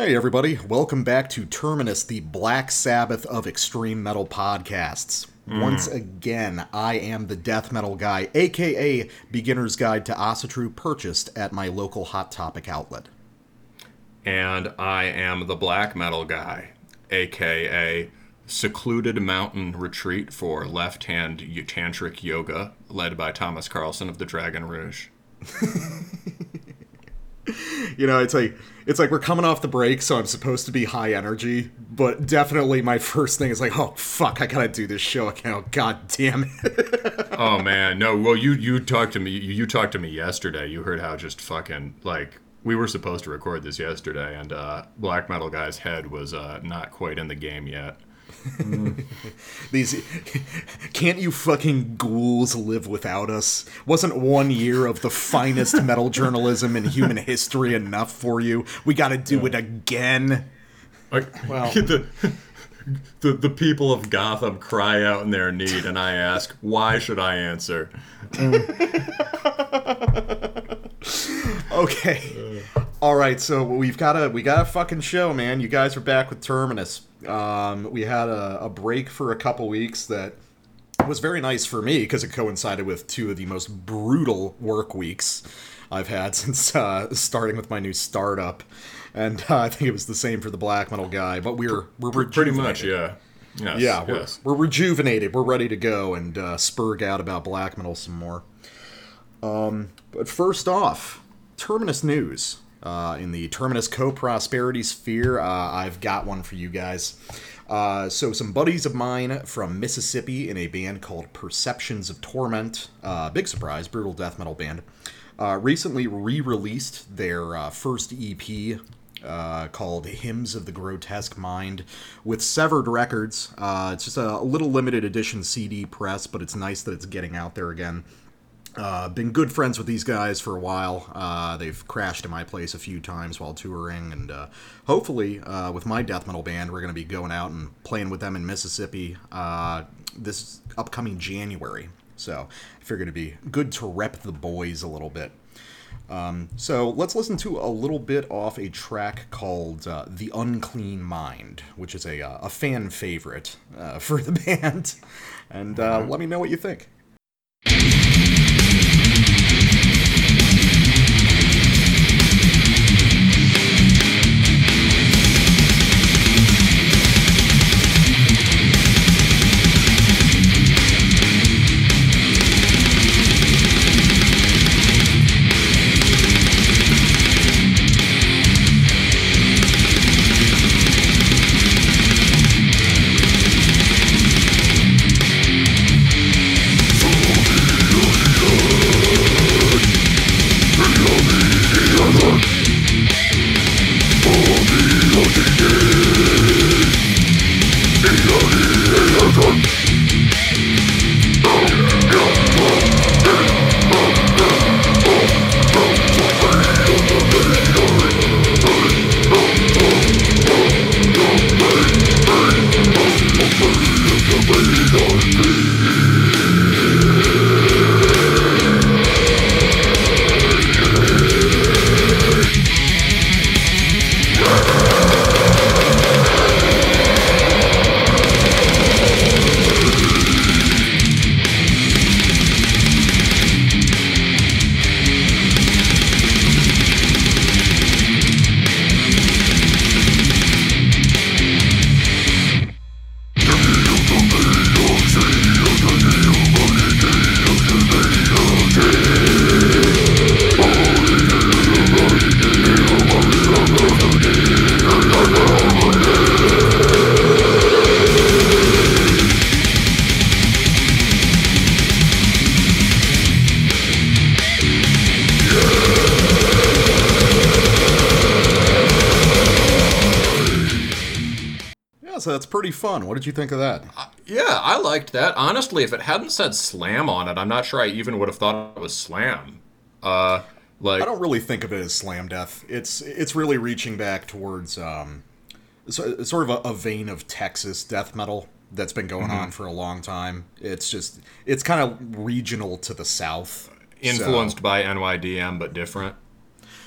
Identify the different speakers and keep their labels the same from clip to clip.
Speaker 1: Hey, everybody. Welcome back to Terminus, the Black Sabbath of extreme metal podcasts. Mm. Once again, I am the death metal guy, aka Beginner's Guide to Asatru, purchased at my local Hot Topic outlet.
Speaker 2: And I am the black metal guy, aka Secluded Mountain Retreat for Left Hand Tantric Yoga, led by Thomas Karlsson of the Dragon Rouge.
Speaker 1: You know, it's like it's like we're coming off the break, so I'm supposed to be high energy, but definitely my first thing is like, oh fuck, I gotta do this show again. Oh god damn it.
Speaker 2: Oh man, no. Well, you you talked to me. You, you talked to me yesterday. You heard how just fucking like we were supposed to record this yesterday, and uh, black metal guy's head was uh, not quite in the game yet.
Speaker 1: These can't you fucking ghouls live without us? Wasn't one year of the finest metal journalism in human history enough for you? We got to do it again.
Speaker 2: Like,
Speaker 1: Well-
Speaker 2: the, the the people of Gotham cry out in their need, and I ask, why should I answer?
Speaker 1: Okay. Uh. All right, so we've got a we got a fucking show, man. You guys are back with Terminus. Um, we had a, a break for a couple weeks that was very nice for me because it coincided with two of the most brutal work weeks I've had since uh, starting with my new startup, and uh, I think it was the same for the black metal guy. But we're we're
Speaker 2: Pretty much, yeah. Yes,
Speaker 1: Yeah, we're,
Speaker 2: yes.
Speaker 1: we're rejuvenated. We're ready to go and uh, spurg out about black metal some more. Um, but first off, Terminus news. Uh, in the Terminus Co Prosperity sphere, uh, I've got one for you guys. Uh, so, some buddies of mine from Mississippi in a band called Perceptions of Torment, uh, big surprise, brutal death metal band, uh, recently re released their uh, first EP uh, called Hymns of the Grotesque Mind with Severed Records. Uh, it's just a, a little limited edition CD press, but it's nice that it's getting out there again. Uh, been good friends with these guys for a while. Uh, they've crashed in my place a few times while touring, and uh, hopefully, uh, with my death metal band, we're going to be going out and playing with them in Mississippi uh, this upcoming January. So I figured it'd be good to rep the boys a little bit. Um, so let's listen to a little bit off a track called uh, "The Unclean Mind," which is a, uh, a fan favorite uh, for the band, and uh, let me know what you think. Fun. What did you think of that?
Speaker 2: Yeah, I liked that. Honestly, if it hadn't said slam on it, I'm not sure I even would have thought it was slam. Uh, like
Speaker 1: I don't really think of it as slam death. It's it's really reaching back towards um, so, sort of a, a vein of Texas death metal that's been going on for a long time. It's just it's kind of regional to the south.
Speaker 2: influenced by NYDM, but different.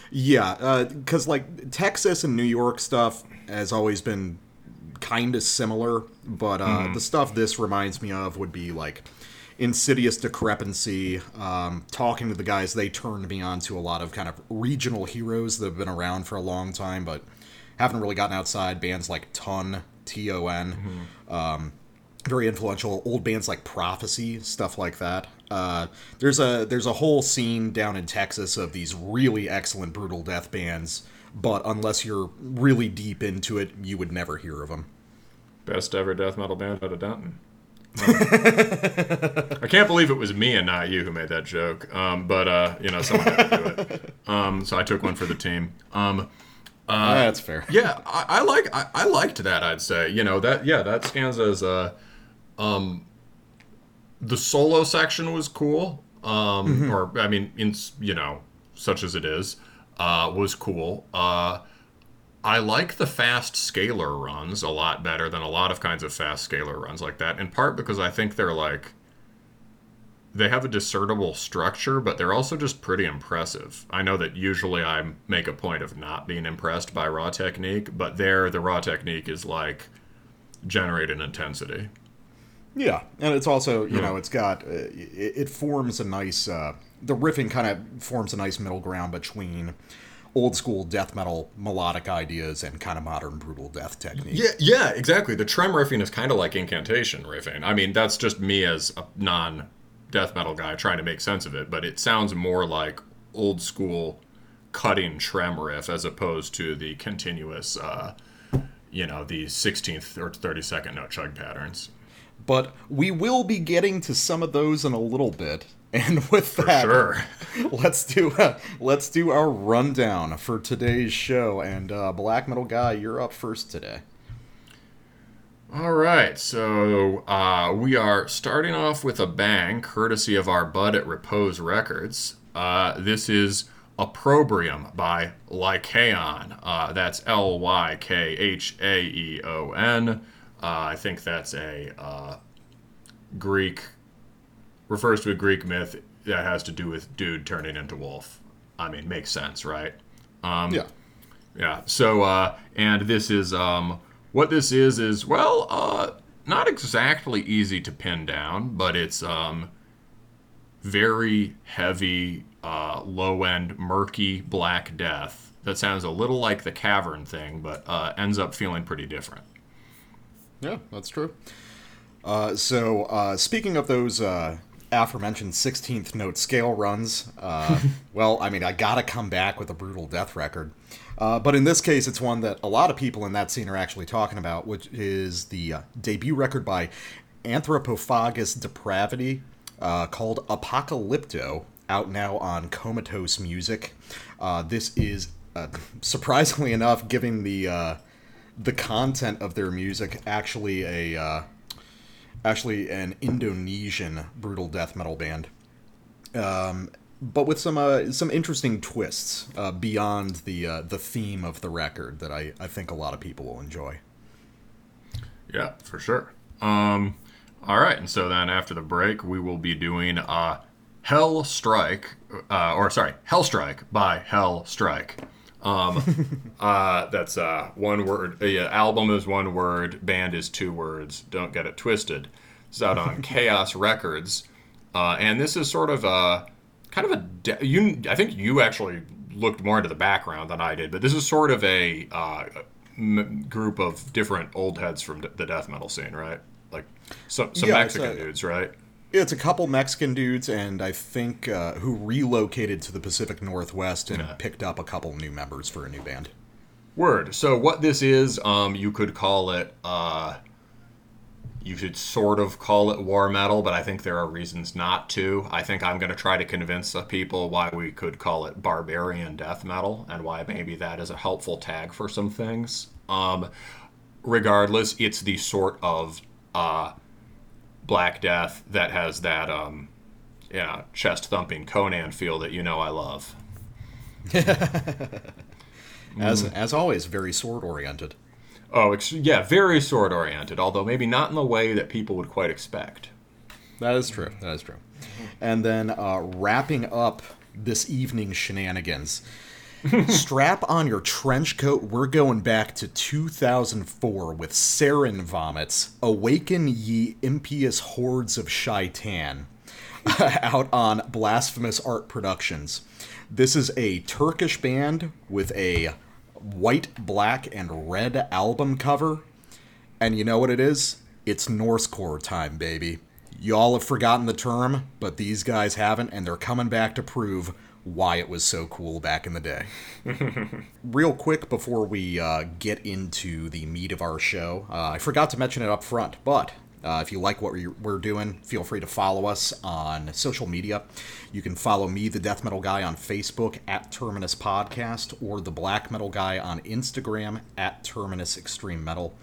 Speaker 1: Yeah, because like Texas and New York stuff has always been kind of similar, but uh, the stuff this reminds me of would be like insidious decrepancy. Um, talking to the guys, they turned me on to a lot of kind of regional heroes that have been around for a long time, but haven't really gotten outside. Bands like Ton, T O N, um, very influential. Old bands like Prophecy, stuff like that. Uh, there's a there's a whole scene down in Texas of these really excellent brutal death bands, but unless you're really deep into it, you would never hear of them.
Speaker 2: Best ever death metal band out of Denton. I can't believe it was me and not you who made that joke. Um, but uh, you know, someone had to do it. Um, so I took one for the team. Um,
Speaker 1: That's fair.
Speaker 2: yeah, I, I like I, I liked that. I'd say you know that yeah that stands as uh, um, the solo section was cool. Um, or I mean, in you know, such as it is, uh, was cool. Uh, I like the fast scalar runs a lot better than a lot of kinds of fast scalar runs like that. In part because I think they're like they have a discernible structure, but they're also just pretty impressive. I know that usually I make a point of not being impressed by raw technique, but there the raw technique is like generated intensity.
Speaker 1: Yeah, and it's also you know it's got uh, it, it forms a nice uh, the riffing kind of forms a nice middle ground between old school death metal melodic ideas and kind of modern brutal death technique.
Speaker 2: Yeah, yeah, exactly. The trem riffing is kind of like incantation riffing. I mean, that's just me as a non death metal guy trying to make sense of it, but it sounds more like old school cutting trem riff as opposed to the continuous, uh, you know, the 16th or 32nd note chug patterns.
Speaker 1: But we will be getting to some of those in a little bit. And with that,
Speaker 2: Sure.
Speaker 1: let's do uh, let's do our rundown for today's show. And uh, Black Metal Guy, you're up first today.
Speaker 2: All right, so uh, we are starting off with a bang, courtesy of our bud at Repose Records. Uh, this is Opprobrium by Lykhaeon. Uh, that's L Y K H A E O N. Uh, I think that's a uh, Greek, refers to a Greek myth that has to do with dude turning into wolf. I mean, makes sense, right?
Speaker 1: yeah.
Speaker 2: Yeah. So, uh, and this is um, what this is is well, uh, not exactly easy to pin down, but it's um, very heavy, uh, low end, murky black death. That sounds a little like the cavern thing, but uh, ends up feeling pretty different.
Speaker 1: Yeah, that's true. Uh, so, uh, speaking of those uh, aforementioned 16th note scale runs, uh, well, I mean, I gotta come back with a brutal death record. Uh, but in this case, it's one that a lot of people in that scene are actually talking about, which is the uh, debut record by Anthropophagus Depravity uh, called Apocalypto, out now on Comatose Music. Uh, this is, uh, surprisingly enough, giving the uh, the content of their music actually a uh, actually an Indonesian brutal death metal band, um, but with some uh, some interesting twists uh, beyond the uh, the theme of the record that I, I think a lot of people will enjoy.
Speaker 2: Yeah, for sure. Um, all right, and so then after the break, we will be doing uh, Hell Strike, uh, or sorry, Hell Strike by Hell Strike. Um, uh, that's uh, one word. The uh, album is one word. Band is two words. Don't get it twisted. It's out on Chaos Records, uh, and this is sort of a kind of a. De- you, I think you actually looked more into the background than I did, but this is sort of a uh, m- group of different old heads from d- the death metal scene, right? Like some some
Speaker 1: Yeah,
Speaker 2: Mexican
Speaker 1: a-
Speaker 2: dudes, right?
Speaker 1: It's a couple Mexican dudes, and I think uh, who relocated to the Pacific Northwest and
Speaker 2: Yeah.
Speaker 1: picked up a couple new members for a new band.
Speaker 2: Word. So what this is, um, you could call it. Uh, you could sort of call it war metal, but I think there are reasons not to. I think I'm going to try to convince the people why we could call it barbarian death metal and why maybe that is a helpful tag for some things. Um, regardless, it's the sort of uh, Black Death that has that um, yeah, chest thumping Conan feel that you know I love.
Speaker 1: As as always, very sword oriented.
Speaker 2: Oh, ex- yeah, very sword oriented, although maybe not in the way that people would quite expect.
Speaker 1: That is true. That is true. And then uh, wrapping up this evening's shenanigans, Strap on your trench coat. We're going back to 2004 with Sarinvomit's. Awaken ye impious hordes of shaitan. out on Blasphemous Art Productions. This is a Turkish band with a white, black, and red album cover. And you know what it is? It's Norsecore time, baby. Y'all have forgotten the term, but these guys haven't, and they're coming back to prove why it was so cool back in the day. Real quick before we uh, get into the meat of our show, uh, I forgot to mention it up front, but uh, if you like what we're, doing, feel free to follow us on social media. You can follow me, the Death Metal Guy, on Facebook at Terminus Podcast, or the Black Metal Guy on Instagram at Terminus Extreme Metal.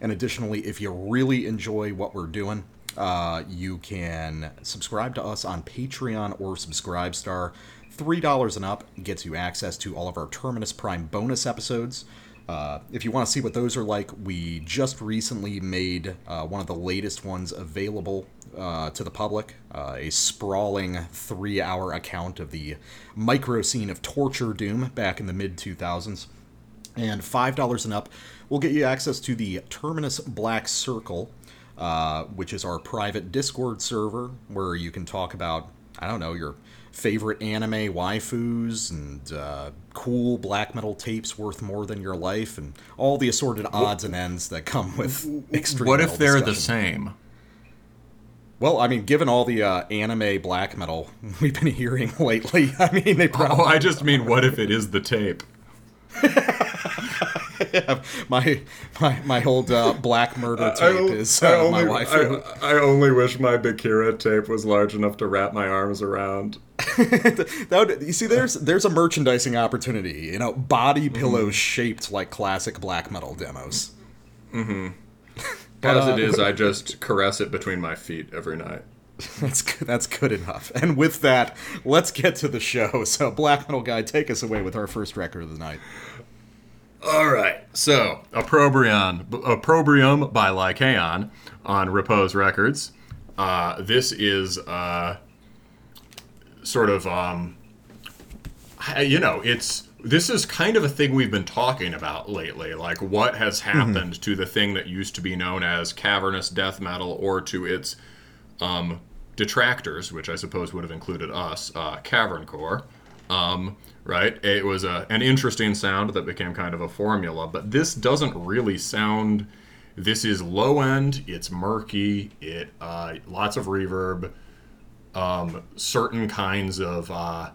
Speaker 1: And additionally, if you really enjoy what we're doing, uh, you can subscribe to us on Patreon or Subscribestar. $3 and up gets you access to all of our Terminus Prime bonus episodes. Uh, if you want to see what those are like, we just recently made uh, one of the latest ones available uh, to the public uh, a sprawling three hour account of the micro scene of Torture Doom back in the mid 2000s. And $5 and up will get you access to the Terminus Black Circle, uh, which is our private Discord server where you can talk about, I don't know, your favorite anime waifus and uh, cool black metal tapes worth more than your life and all the assorted odds and ends that come with extreme
Speaker 2: What if they're the same?
Speaker 1: well i mean given all the uh, anime black metal we've been hearing lately i mean they
Speaker 2: Oh,
Speaker 1: probably
Speaker 2: I just mean, what if it is the tape?
Speaker 1: my my my old uh, black murder tape is uh, my wife
Speaker 2: I only wish my Bakira tape was large enough to wrap my arms around.
Speaker 1: that would, you see there's there's a merchandising opportunity you know body pillows shaped like classic black metal demos
Speaker 2: As it is, I just caress it between my feet every night.
Speaker 1: That's good, that's good enough. And with that, let's get to the show. So, Black Metal Guy, take us away with our first record of the night.
Speaker 2: All right. So, Opprobrium, Opprobrium by Lykhaeon on Repose Records. Uh, this is uh, sort of, um, you know, it's this is kind of a thing we've been talking about lately. Like, what has happened to the thing that used to be known as cavernous death metal, or to its um, detractors, which I suppose would have included us, uh, cavern core. Um, right? It was a, an interesting sound that became kind of a formula, but this doesn't really sound. This is low end. It's murky. It uh, lots of reverb. Um, certain kinds of uh,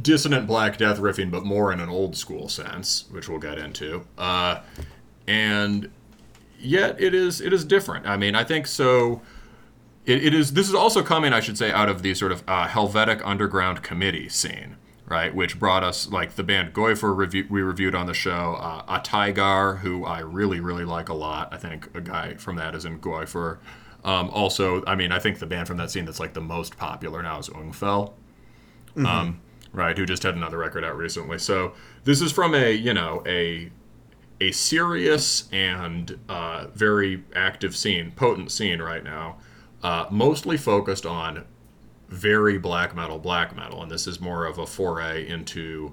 Speaker 2: dissonant Black Death riffing, but more in an old school sense, which we'll get into. Uh, and yet it is it is different. I mean, I think so. It, it is. This is also coming, I should say, out of the sort of uh, Helvetic underground committee scene, right? Which brought us like the band Goifer review, we reviewed on the show. Uh, Ateiggär, who I really really like a lot. I think a guy from that is in Goifer. Um, also, I mean, I think the band from that scene that's like the most popular now is Ungfell um, right? Who just had another record out recently. So this is from a you know a a serious and uh, very active scene, potent scene right now, uh, mostly focused on very black metal, black metal, and this is more of a foray into,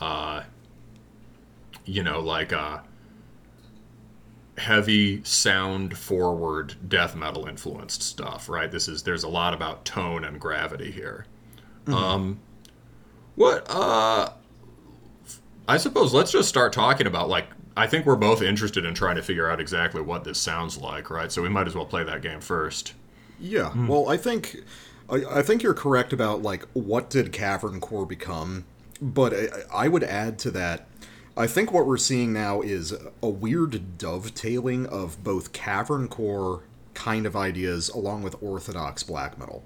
Speaker 2: uh, you know, like uh, heavy sound forward death metal influenced stuff, right? This is there's a lot about tone and gravity here. Um, what uh, I suppose let's just start talking about like I think we're both interested in trying to figure out exactly what this sounds like, right? So we might as well play that game first.
Speaker 1: Yeah, hmm. well, I think I, I think you're correct about like what did Cavern Core become, but I, I would add to that. I think what we're seeing now is a weird dovetailing of both Cavern Core kind of ideas along with orthodox black metal.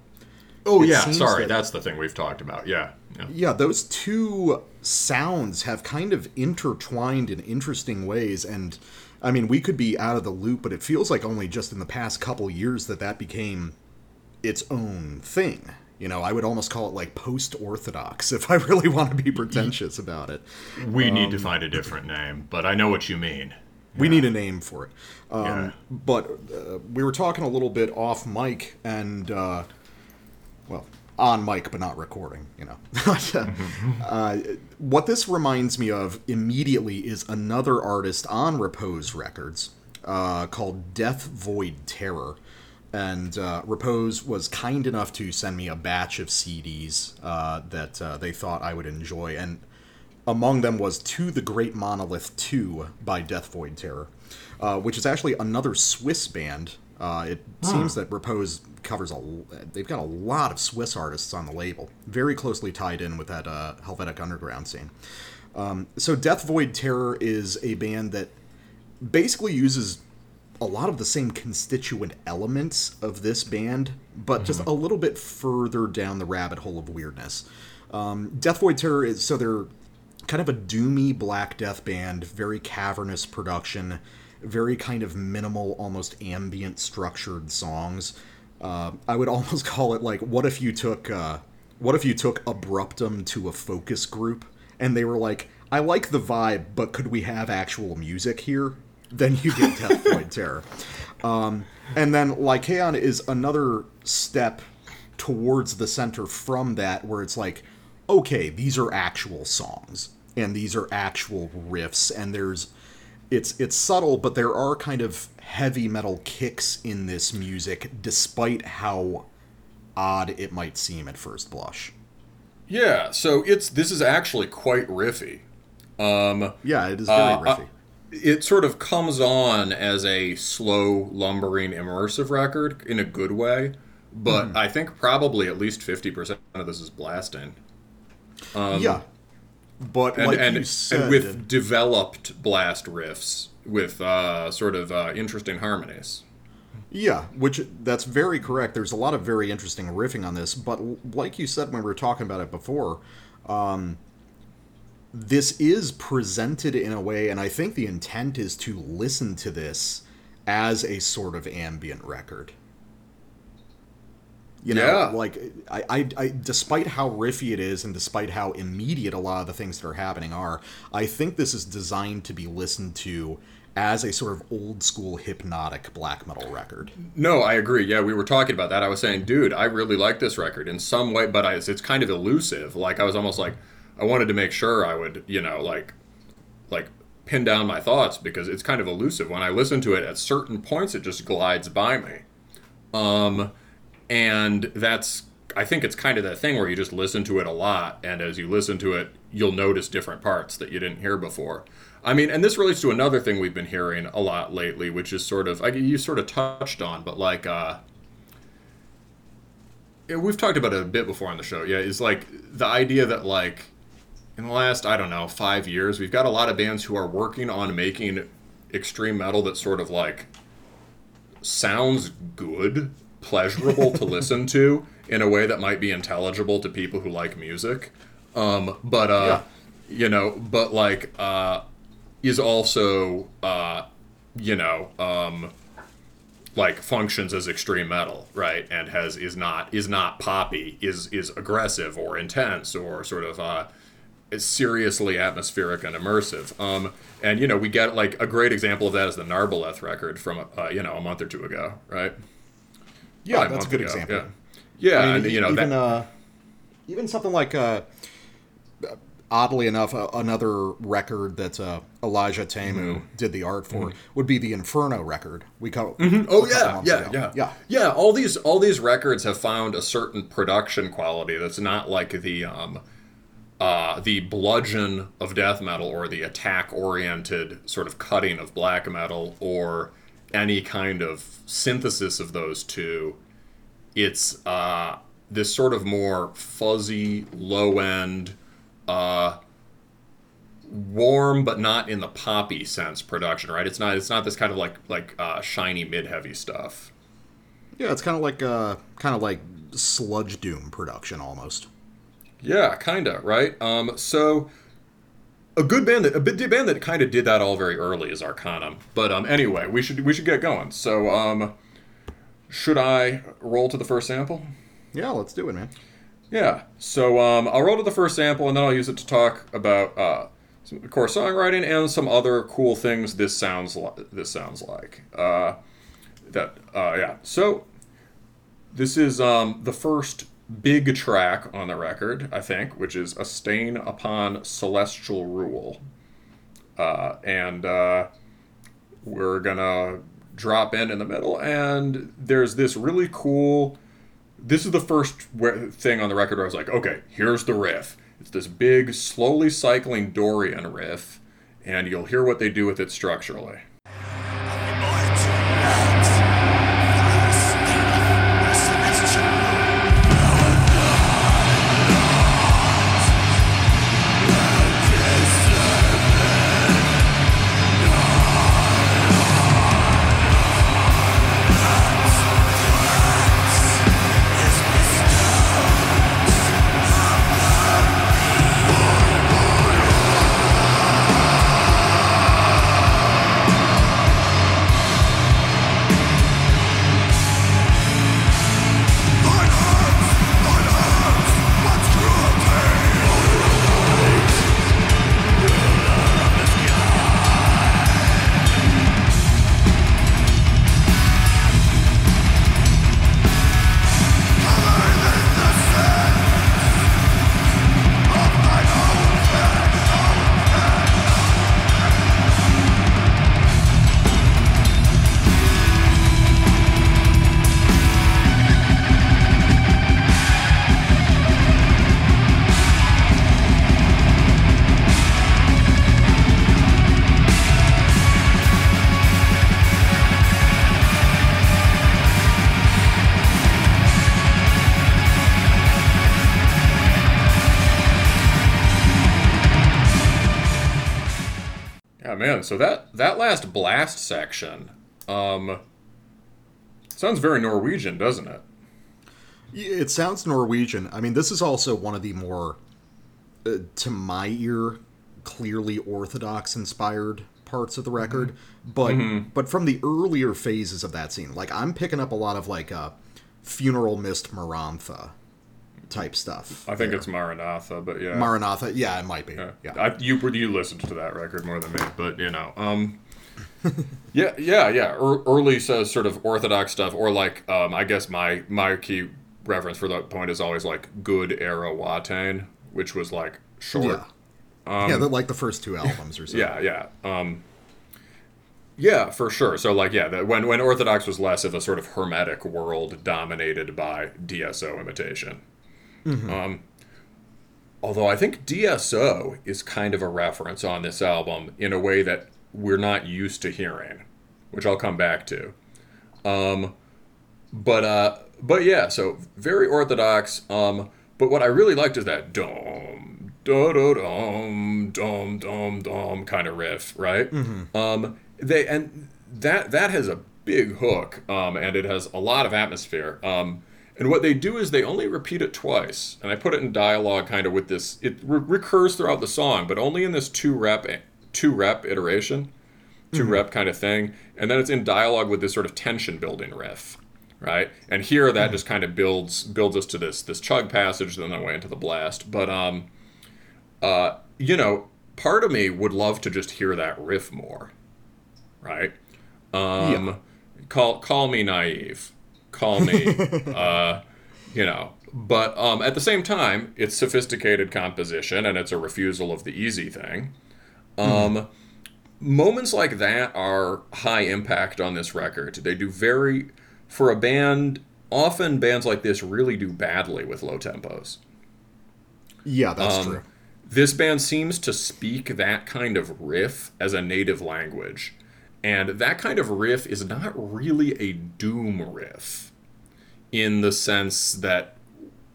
Speaker 2: Oh
Speaker 1: It
Speaker 2: yeah, sorry,
Speaker 1: that-
Speaker 2: that's the thing we've talked about. Yeah, yeah.
Speaker 1: Yeah, those two sounds have kind of intertwined in interesting ways, and I mean, we could be out of the loop, but it feels like only just in the past couple years that that became its own thing. You know, I would almost call it like post-orthodox if I really want to be pretentious about it.
Speaker 2: We need
Speaker 1: Um,
Speaker 2: to find a different name, but I know what you mean.
Speaker 1: We need a name for it. Um,
Speaker 2: Yeah.
Speaker 1: But uh, we were talking a little bit off mic, and uh, well, on mic but not recording, you know. uh, what this reminds me of immediately is another artist on Repose Records uh, called Death Void Terror. And uh, Repose was kind enough to send me a batch of CDs uh, that uh, they thought I would enjoy. And among them was To the Great Monolith 2 by Death Void Terror, uh, which is actually another Swiss band. Uh, it seems that Repose covers a. They've got a lot of Swiss artists on the label, very closely tied in with that uh, Helvetic underground scene. Um, so Death Void Terror is a band that basically uses a lot of the same constituent elements of this band, but just a little bit further down the rabbit hole of weirdness. Um, Death Void Terror is so they're kind of a doomy black death band, very cavernous production, very kind of minimal, almost ambient structured songs. Uh, I would almost call it like what if you took uh, what if you took Abruptum to a focus group and they were like, I like the vibe, but could we have actual music here? Then you get Death Void Terror. Um, and then Lykhaeon is another step towards the center from that, where it's like, okay, these are actual songs and these are actual riffs, and there's it's it's subtle, but there are kind of heavy metal kicks in this music, despite how odd it might seem at first blush.
Speaker 2: Yeah, so it's this is actually quite riffy. Um,
Speaker 1: Yeah, it is very
Speaker 2: Uh,
Speaker 1: riffy.
Speaker 2: it sort of comes on as a slow, lumbering, immersive record in a good way, but
Speaker 1: Hmm.
Speaker 2: I think probably at least fifty percent of this is blasting,
Speaker 1: yeah, but
Speaker 2: and
Speaker 1: like
Speaker 2: and,
Speaker 1: said,
Speaker 2: and with developed blast riffs with uh, sort of uh, interesting harmonies.
Speaker 1: Yeah, which that's very correct. There's a lot of very interesting riffing on this, but like you said when we were talking about it before, um, this is presented in a way, and I think the intent is to listen to this as a sort of ambient record. You know,
Speaker 2: Yeah.
Speaker 1: like I, I, I, despite how riffy it is, and despite how immediate a lot of the things that are happening are, I think this is designed to be listened to as a sort of old school hypnotic black metal record.
Speaker 2: No, I agree. Yeah, we were talking about that. I was saying, dude, I really like this record in some way, but I, it's kind of elusive. Like I was almost like, I wanted to make sure I would, you know, like, like pin down my thoughts because it's kind of elusive. When I listen to it at certain points, it just glides by me. Um, and that's, I think it's kind of that thing where you just listen to it a lot, and as you listen to it, you'll notice different parts that you didn't hear before. I mean, and this relates to another thing we've been hearing a lot lately, which is sort of, you sort of touched on, but like, uh, we've talked about it a bit before on the show. Yeah, is like the idea that like in the last I don't know five years, we've got a lot of bands who are working on making extreme metal that sort of like sounds good, pleasurable to listen to in a way that might be intelligible to people who like music. Um, but uh, you know, but like uh, is also uh, you know um, like functions as extreme metal, right? And has is not is not poppy, is is aggressive or intense or sort of uh, seriously atmospheric and immersive. Um, and you know we get like a great example of that is the Narbaleth record from uh, you know a month or two ago, right?
Speaker 1: Yeah, that's a good
Speaker 2: ago,
Speaker 1: example.
Speaker 2: Yeah, yeah,
Speaker 1: I mean,
Speaker 2: and you know
Speaker 1: even
Speaker 2: that,
Speaker 1: uh, even something like uh, oddly enough, uh, another record that uh, Elijah Tamu
Speaker 2: Mm-hmm.
Speaker 1: did the art for would be the Inferno record. We co-
Speaker 2: Oh
Speaker 1: a couple
Speaker 2: yeah, yeah,
Speaker 1: ago.
Speaker 2: yeah,
Speaker 1: yeah.
Speaker 2: yeah. All these all these records have found a certain production quality that's not like the um, uh, the bludgeon of death metal or the attack oriented sort of cutting of black metal or any kind of synthesis of those two. It's uh, this sort of more fuzzy, low end, uh, warm but not in the poppy sense production, right? It's not it's not this kind of like like uh, shiny mid heavy stuff.
Speaker 1: Yeah, it's kind of like uh, kind of like sludge doom production almost.
Speaker 2: Yeah, kinda, right? Um, so a good band that a bit band that kind of did that all very early is Arcanum. But um, anyway, we should we should get going. So um, should I roll to the first sample?
Speaker 1: Yeah, let's do it, man.
Speaker 2: Yeah. So um, I'll roll to the first sample, and then I'll use it to talk about uh, some core songwriting and some other cool things this sounds like. This sounds like uh, that. Uh, yeah. So this is um, the first big track on the record, I think, which is A Stain Upon Celestial Rule. Uh, and uh, we're going to drop in in the middle, and there's this really cool. This is the first thing on the record where I was like, okay, here's the riff. It's this big, slowly cycling Dorian riff, and you'll hear what they do with it structurally. Man, so that that last blast section, um, sounds very Norwegian, doesn't it?
Speaker 1: It sounds Norwegian. I mean, this is also one of the more, uh, to my ear, clearly Orthodox inspired parts of the record. Mm-hmm. But mm-hmm. but from the earlier phases of that scene, like I'm picking up a lot of like uh, funeral mist Marantha type stuff.
Speaker 2: I think there. it's Maranatha, but yeah,
Speaker 1: Maranatha. Yeah, it might be. Yeah,
Speaker 2: yeah. I, you you listened to that record more than me, but you know, um, yeah, yeah, yeah. early says sort of orthodox stuff, or like, um, I guess my my key reference for that point is always like good era Watain, which was like short.
Speaker 1: Yeah, um, yeah, like the first two albums or something.
Speaker 2: Yeah, yeah. Um, yeah, for sure. So like yeah, the, when when Orthodox was less of a sort of hermetic world dominated by DSO imitation. Mm-hmm. Um, although I think DSO is kind of a reference on this album in a way that we're not used to hearing, which I'll come back to. Um, but uh, but yeah, so very orthodox. Um, but what I really liked is that dum da dum dum dum dum kind of riff, right? Mm-hmm. Um, they and that that has a big hook, um, and it has a lot of atmosphere. Um, and what they do is they only repeat it twice. And I put it in dialogue kind of with this. It re- recurs throughout the song, but only in this two rep, two rep iteration, 2 mm-hmm. rep kind of thing. And then it's in dialogue with this sort of tension building riff, right? And here that mm-hmm. just kind of builds builds us to this this chug passage, then away into the blast. But um, uh, you know, part of me would love to just hear that riff more, right? Um, yeah. call call me naive call me, uh, you know. But um, at the same time, it's sophisticated composition and it's a refusal of the easy thing. Um, mm. Moments like that are high impact on this record. They do very, for a band, often bands like this really do badly with low tempos.
Speaker 1: Yeah, that's um, true.
Speaker 2: This band seems to speak that kind of riff as a native language. And that kind of riff is not really a doom riff in the sense that,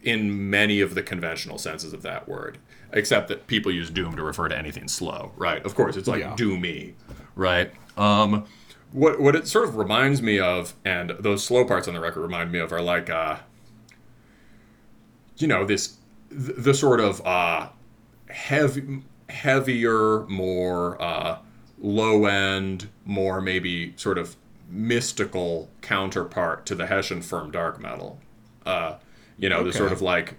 Speaker 2: in many of the conventional senses of that word, except that people use doom to refer to anything slow, right? Of course, it's like yeah. doomy, right? Um, what what it sort of reminds me of, and those slow parts on the record remind me of, are like, uh, you know, this the, the sort of uh, heavy, heavier, more uh, low end, more maybe sort of mystical counterpart to the Hessian firm dark metal. Uh, you know, okay. the sort of like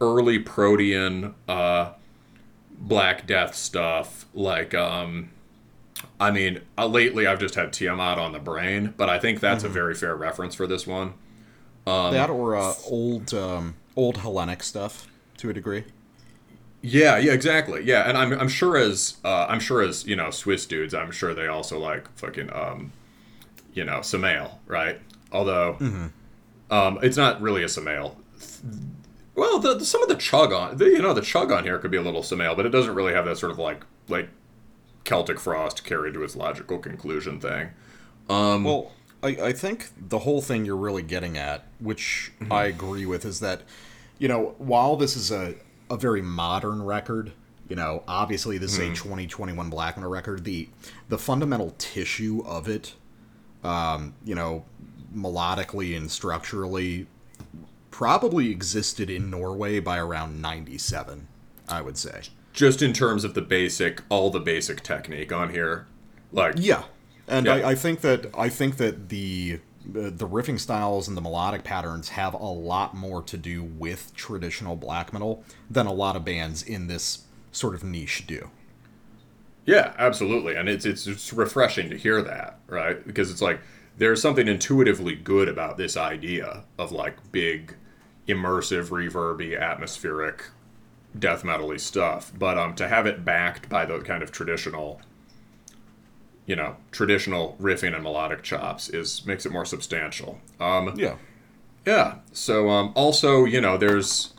Speaker 2: early Protean uh, Black Death stuff. Like, um, I mean, uh, lately I've just had Tiamat on the brain, but I think that's mm-hmm. a very fair reference for this one.
Speaker 1: Um, that or uh, old um, old Hellenic stuff to a degree.
Speaker 2: Yeah, yeah, exactly. Yeah, and I'm I'm sure as uh, I'm sure as you know Swiss dudes, I'm sure they also like fucking um, you know, Samael, right? Although, um, it's not really a Samael. Well, the, the- some of the chug on, the, you know, the chug on here could be a little Samael, but it doesn't really have that sort of like like Celtic frost carried to its logical conclusion thing.
Speaker 1: Um, Well, I, I think the whole thing you're really getting at, which I agree with, is that, you know, while this is a, a very modern record, you know, obviously this is a 2021 Black Metal record, the the fundamental tissue of it, um, you know, melodically and structurally, probably existed in Norway by around 97, I would say.
Speaker 2: Just in terms of the basic, all the basic technique on here, like
Speaker 1: Yeah, and
Speaker 2: Yeah.
Speaker 1: I, I think that I think that the the the riffing styles and the melodic patterns have a lot more to do with traditional black metal than a lot of bands in this sort of niche do.
Speaker 2: Yeah, absolutely, and it's it's it's refreshing to hear that, right? Because it's like there's something intuitively good about this idea of like big, immersive, reverby, atmospheric, death metal-y stuff, but um, to have it backed by the kind of traditional, you know, traditional riffing and melodic chops is makes it more substantial. Um,
Speaker 1: Yeah,
Speaker 2: yeah. So um, also, you know, there's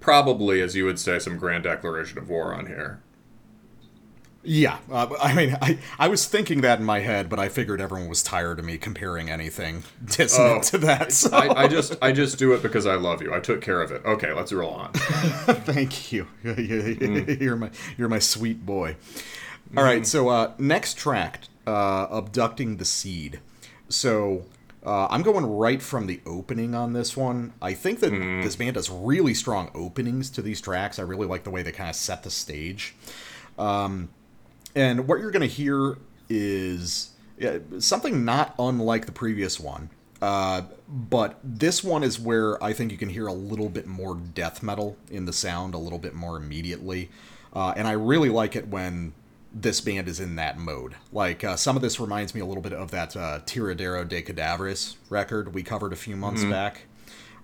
Speaker 2: probably, as you would say, some grand declaration of war on here.
Speaker 1: yeah. Uh, I mean, I I was thinking that in my head, but I figured everyone was tired of me comparing anything dissonant
Speaker 2: Oh.
Speaker 1: to that. So
Speaker 2: I, I just I just do it because I love you. I took care of it. Okay, let's roll on.
Speaker 1: Thank you. you're my you're my sweet boy. All right, so uh, next track, uh, abducting the seed. So uh, I'm going right from the opening on this one. I think that this band does really strong openings to these tracks. I really like the way they kind of set the stage. Um, and what you're going to hear is something not unlike the previous one. Uh, but this one is where I think you can hear a little bit more death metal in the sound, a little bit more immediately. Uh, and I really like it when this band is in that mode. Like, uh, some of this reminds me a little bit of that uh, Tiradero de Cadáveres record we covered a few months back.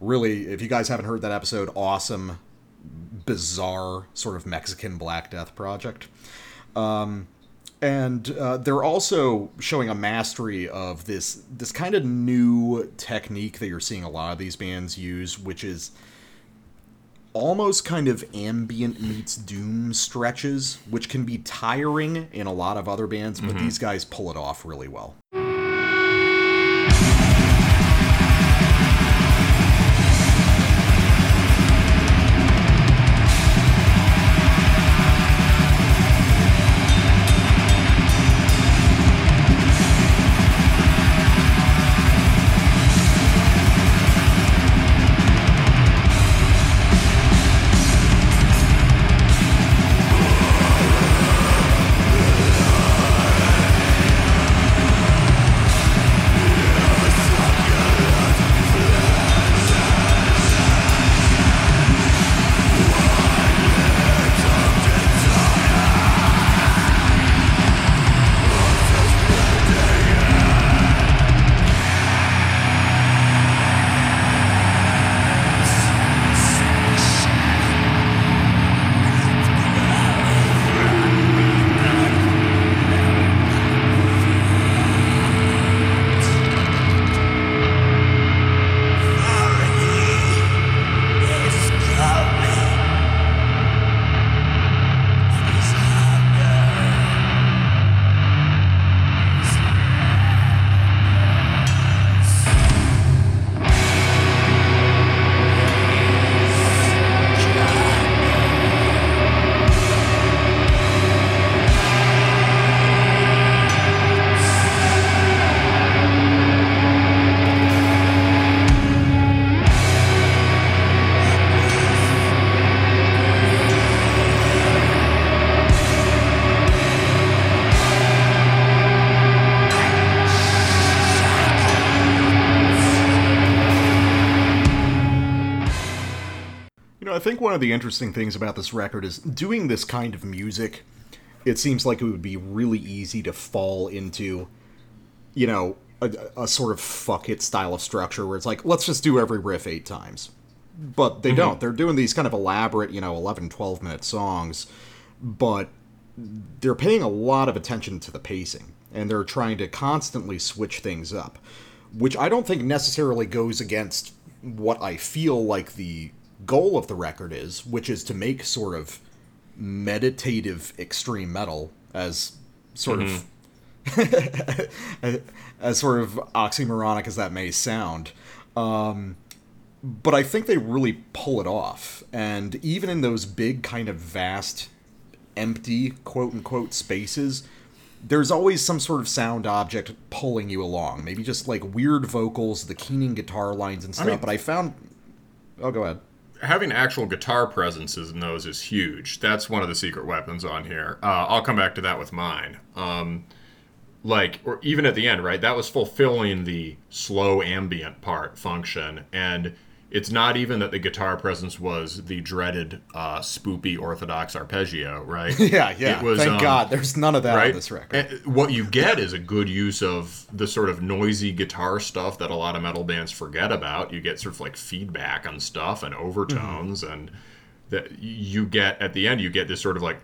Speaker 1: Really, if you guys haven't heard that episode, awesome, bizarre, sort of Mexican Black Death project and uh, they're also showing a mastery of this this kind of new technique that you're seeing a lot of these bands use, which is almost kind of ambient meets doom stretches, which can be tiring in a lot of other bands, but mm-hmm. these guys pull it off really well. Think one of the interesting things about this record is doing this kind of music. It seems like it would be really easy to fall into, you know, a, a sort of fuck it style of structure where it's like, let's just do every riff eight times. but they mm-hmm. don't. They're doing these kind of elaborate, you know, 11, 12 minute songs, but they're paying a lot of attention to the pacing and they're trying to constantly switch things up, which I don't think necessarily goes against what I feel like the goal of the record is, which is to make sort of meditative extreme metal as sort of as sort of oxymoronic as that may sound. Um, but I think they really pull it off. And even in those big, kind of vast, empty, quote unquote, spaces, there's always some sort of sound object pulling you along. Maybe just like weird vocals, the keening guitar lines and stuff.
Speaker 2: mean-
Speaker 1: but I found. Oh, go ahead.
Speaker 2: Having actual guitar presences in those is huge. That's one of the secret weapons on here. Uh, I'll come back to that with mine. Um, like, or even at the end, right? That was fulfilling the slow ambient part function, and it's not even that the guitar presence was the dreaded uh, spoopy orthodox arpeggio, right?
Speaker 1: Yeah, yeah.
Speaker 2: It was,
Speaker 1: Thank
Speaker 2: um,
Speaker 1: God. There's none of that
Speaker 2: right?
Speaker 1: on this record.
Speaker 2: And what you get is a good use of the sort of noisy guitar stuff that a lot of metal bands forget about. You get sort of like feedback on stuff and overtones, and that you get at the end. You get this sort of like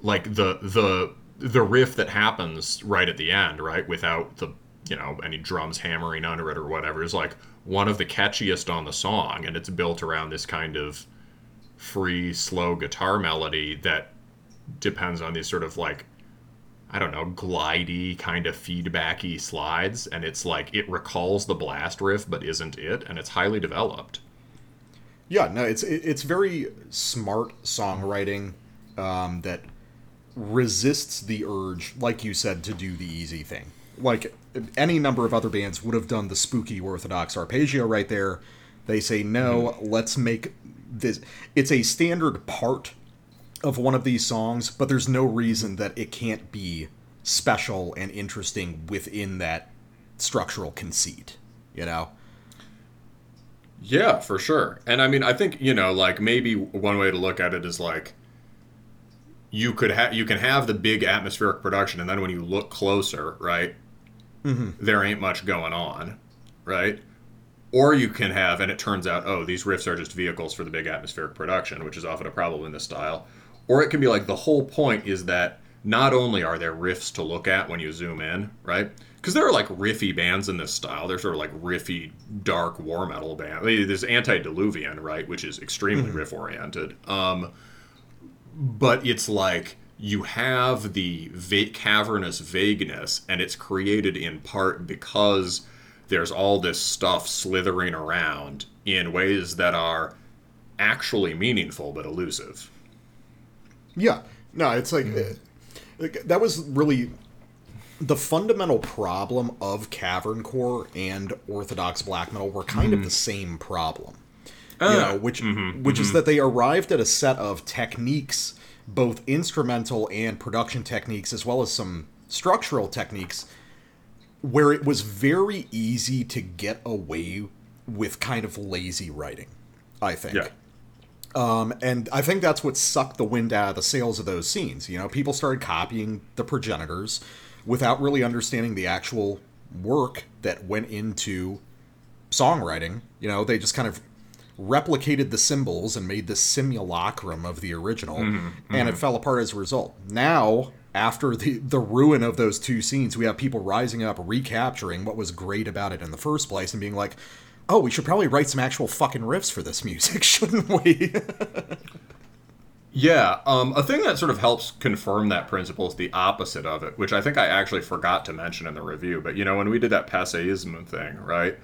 Speaker 2: like the the the riff that happens right at the end, right, without the you know any drums hammering under it or whatever, is like one of the catchiest on the song, and it's built around this kind of free, slow guitar melody that depends on these sort of like I don't know, glidey kind of feedbacky slides, and it's like it recalls the blast riff but isn't it, and it's highly developed.
Speaker 1: Yeah, no, it's it's very smart songwriting um, that resists the urge, like you said, to do the easy thing. Like any number of other bands would have done the spooky orthodox arpeggio right there. They say no, mm-hmm. let's make this. It's a standard part of one of these songs, but there's no reason that it can't be special and interesting within that structural conceit. You know.
Speaker 2: Yeah, for sure. And I mean, I think you know, like maybe one way to look at it is like you could have you can have the big atmospheric production, and then when you look closer, right, there ain't much going on, right? Or you can have, and it turns out, oh, these riffs are just vehicles for the big atmospheric production, which is often a problem in this style. Or it can be like the whole point is that not only are there riffs to look at when you zoom in, right? Because there are like riffy bands in this style. They're sort of like riffy, dark war metal band. I mean, There's Antediluvian, right, which is extremely riff oriented. Um, but it's like you have the va- cavernous vagueness, and it's created in part because there's all this stuff slithering around in ways that are actually meaningful but elusive.
Speaker 1: Yeah. No, it's like, uh, like that was really the fundamental problem of cavern core and orthodox black metal were kind of mm-hmm. the same problem. You uh, know, which mm-hmm. which is that they arrived at a set of techniques, both instrumental and production techniques, as well as some structural techniques, where it was very easy to get away with kind of lazy writing. I think.
Speaker 2: Yeah.
Speaker 1: Um, and I think that's what sucked the wind out of the sails of those scenes. You know, people started copying the progenitors without really understanding the actual work that went into songwriting. You know, they just kind of replicated the symbols and made the simulacrum of the original, and it fell apart as a result. Now, after the the ruin of those two scenes, we have people rising up, recapturing what was great about it in the first place, and being like, "Oh, we should probably write some actual fucking riffs for this music, shouldn't we?"
Speaker 2: Yeah, um, a thing that sort of helps confirm that principle is the opposite of it, which I think I actually forgot to mention in the review. But you know, when we did that passeism thing, right?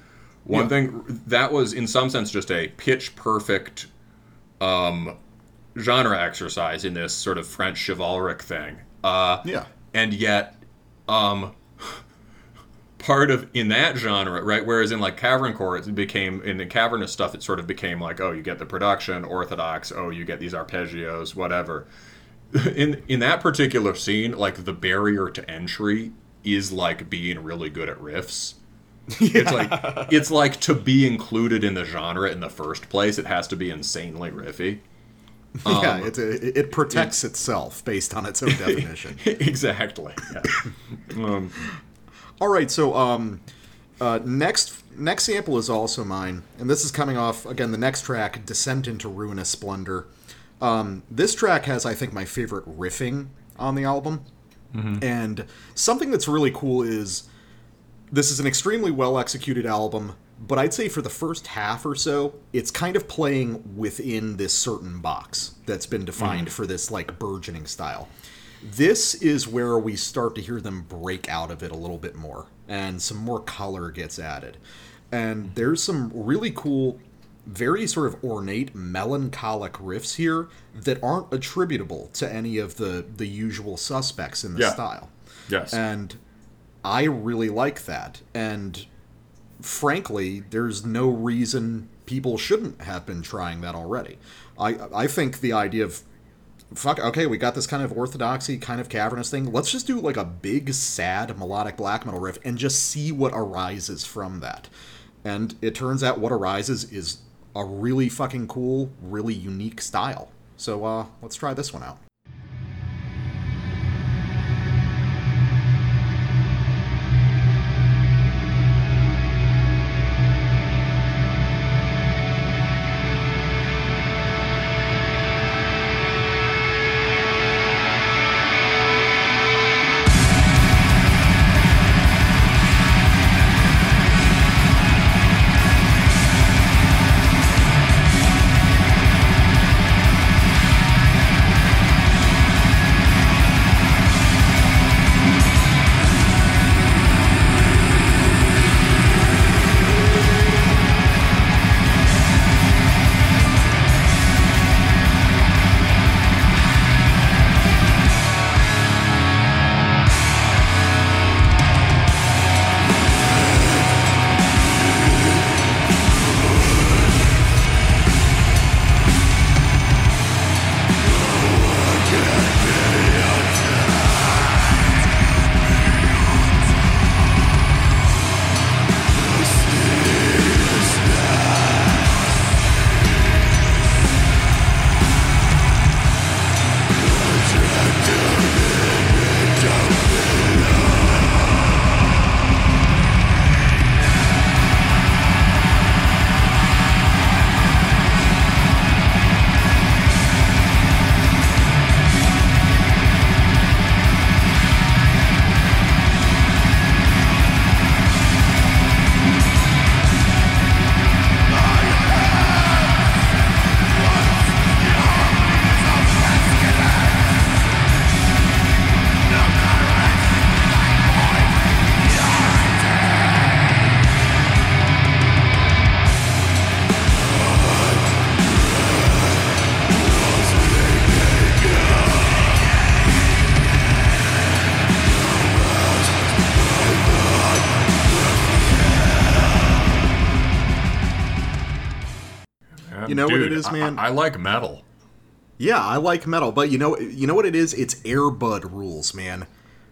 Speaker 2: One
Speaker 1: Yeah.
Speaker 2: thing that was, in some sense, just a pitch perfect um, genre exercise in this sort of French chivalric thing. Uh,
Speaker 1: yeah.
Speaker 2: and yet um part of in that genre right whereas in like cavern core it became in the cavernous stuff it sort of became like oh you get the production orthodox oh you get these arpeggios whatever in in that particular scene like the barrier to entry is like being really good at riffs it's like it's like to be included in the genre in the first place it has to be insanely riffy
Speaker 1: yeah, it, it, it protects itself based on its own definition.
Speaker 2: exactly yeah. um,
Speaker 1: All right, so um, uh, next next sample is also mine, and this is coming off again the next track, "Descent into Ruinous Splendor." Um, this track has, I think, my favorite riffing on the album, and something that's really cool is this is an extremely well executed album, but I'd say for the first half or so, it's kind of playing within this certain box that's been defined mm. for this like burgeoning style. This is where we start to hear them break out of it a little bit more, and some more color gets added. And there's some really cool, very sort of ornate, melancholic riffs here that aren't attributable to any of the the usual suspects in the
Speaker 2: Yeah.
Speaker 1: style.
Speaker 2: Yes.
Speaker 1: And I really like that. And frankly, there's no reason people shouldn't have been trying that already. I I think the idea of fuck okay, we got this kind of orthodoxy, kind of cavernous thing. Let's just do like a big sad melodic black metal riff and just see what arises from that. And it turns out what arises is a really fucking cool, really unique style. So uh let's try this one out.
Speaker 2: I-
Speaker 1: man?
Speaker 2: I, I like metal.
Speaker 1: Yeah, I like metal, but you know you know what it is? It's Airbud rules, man.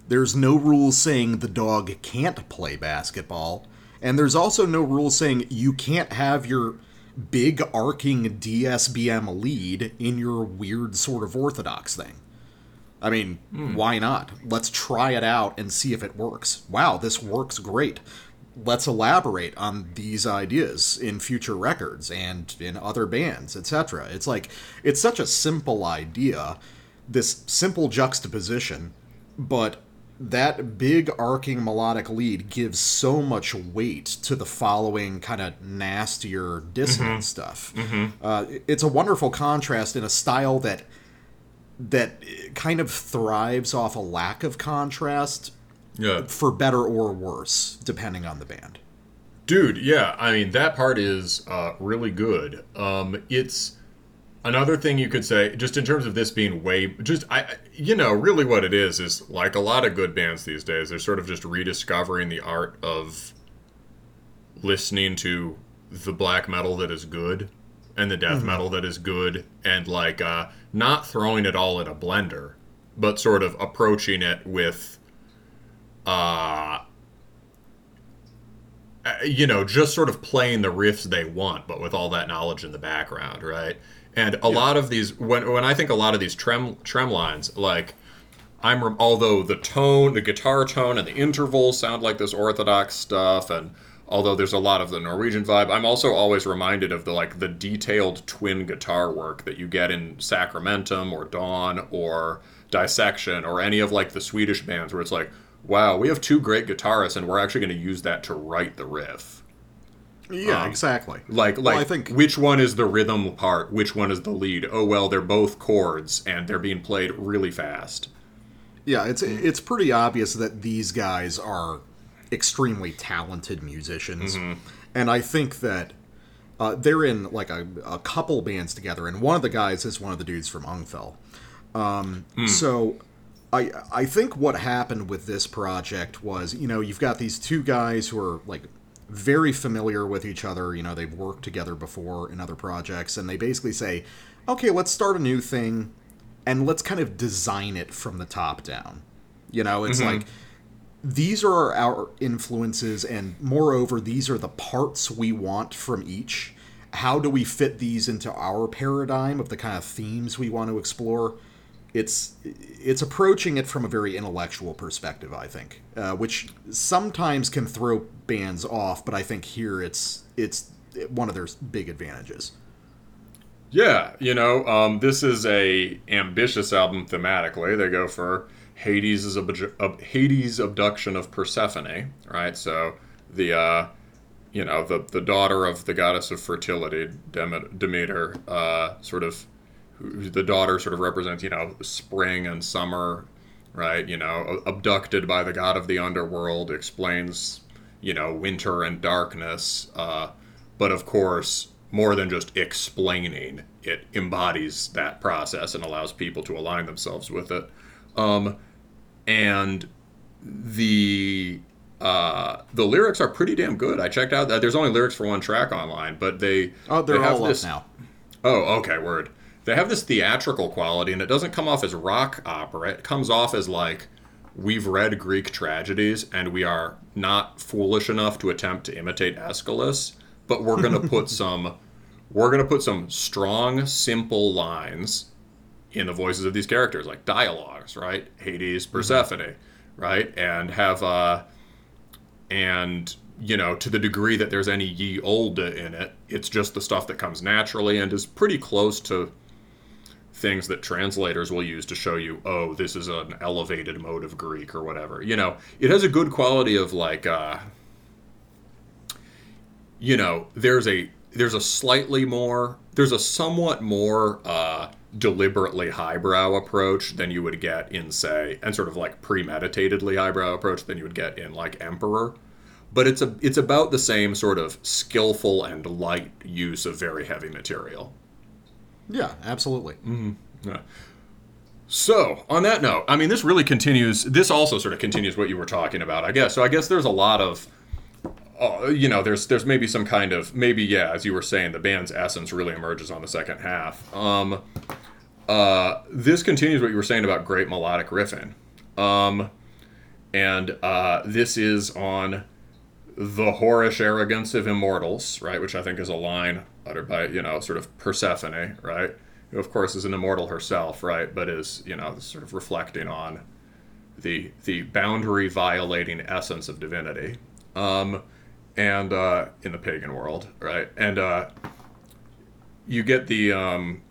Speaker 1: There's no rules saying the dog can't play basketball, and there's also no rules saying you can't have your big arcing DSBM lead in your weird sort of orthodox thing. I mean, hmm. why not? Let's try it out and see if it works. Wow, this works great. Let's elaborate on these ideas in future records and in other bands, etc. It's like it's such a simple idea, this simple juxtaposition, but that big arcing melodic lead gives so much weight to the following kind of nastier dissonant stuff. Uh, it's a wonderful contrast in a style that that kind of thrives off a lack of contrast
Speaker 2: Yeah.
Speaker 1: for better or worse depending on the band
Speaker 2: Dude, yeah, I mean that part is uh, really good. Um, it's another thing you could say, just in terms of this being way, just I, you know, really what it is is like a lot of good bands these days. They're sort of just rediscovering the art of listening to the black metal that is good and the death metal that is good, and like uh, not throwing it all in a blender, but sort of approaching it with. Uh, uh, you know, just sort of playing the riffs they want, but with all that knowledge in the background, right? And a lot of these, when when I think a lot of these trem trem lines, like I'm, although the tone, the guitar tone, and the intervals sound like this orthodox stuff, and although there's a lot of the Norwegian vibe. I'm also always reminded of the like the detailed twin guitar work that you get in Sacramentum or Dawn or Dissection or any of like the Swedish bands where it's like, wow, we have two great guitarists and we're actually going to use that to write the riff.
Speaker 1: Yeah,
Speaker 2: Um,
Speaker 1: exactly.
Speaker 2: Like, like,
Speaker 1: Well, I think
Speaker 2: which one is the rhythm part? Which one is the lead? Oh well, they're both chords and they're being played really fast.
Speaker 1: yeah, it's it's pretty obvious that these guys are extremely talented musicians, and I think that uh, they're in like a, a couple bands together, and one of the guys is one of the dudes from Ungfell. Um, So. I, I think what happened with this project was, you know, you've got these two guys who are like very familiar with each other. You know, they've worked together before in other projects, and they basically say, okay, let's start a new thing and let's kind of design it from the top down. You know, it's mm-hmm. like these are our influences, and moreover, these are the parts we want from each. How do we fit these into our paradigm of the kind of themes we want to explore? It's it's approaching it from a very intellectual perspective, I think, uh, which sometimes can throw bands off, but I think here it's it's one of their big advantages.
Speaker 2: Yeah, you know, um, this is a ambitious album thematically. They go for Hades' abdu- ab- Hades' abduction of Persephone, right? So the uh, you know the the daughter of the goddess of fertility, Demeter, uh, sort of the daughter sort of represents you know spring and summer, right? You know, abducted by the god of the underworld explains you know winter and darkness, uh, but of course more than just explaining, it embodies that process and allows people to align themselves with it. Um, and the uh, the lyrics are pretty damn good. I checked out that there's only lyrics for one track online, but they
Speaker 1: Oh, they're
Speaker 2: they have
Speaker 1: all
Speaker 2: this,
Speaker 1: up now.
Speaker 2: Oh, okay, word. They have this theatrical quality, and it doesn't come off as rock opera. It comes off as like we've read Greek tragedies, and we are not foolish enough to attempt to imitate Aeschylus, but we're gonna put some, we're gonna put some strong, simple lines in the voices of these characters, like dialogues, right? Hades, Persephone, right? And have uh, and you know to the degree that there's any ye olde in it it's just the stuff that comes naturally and is pretty close to things that translators will use to show you oh this is an elevated mode of greek or whatever. You know it has a good quality of like uh you know there's a there's a slightly more there's a somewhat more uh deliberately highbrow approach than you would get in say and sort of like premeditatedly highbrow approach than you would get in like emperor. But it's a it's about the same sort of skillful and light use of very heavy material
Speaker 1: Yeah, absolutely.
Speaker 2: yeah. So, on that note, I mean, this really continues. This also sort of continues what you were talking about, I guess. So, I guess there's a lot of, uh, you know, there's there's maybe some kind of maybe yeah, as you were saying, the band's essence really emerges on the second half. Um, uh, this continues what you were saying about great melodic riffing, um, and uh, this is on the whorish arrogance of immortals, right? Which I think is a line uttered by, you know, sort of Persephone, right? Who, of course, is an immortal herself, right? But is, you know, sort of reflecting on the the boundary violating essence of divinity, um, and uh, in the pagan world, right? And uh, you get the, um,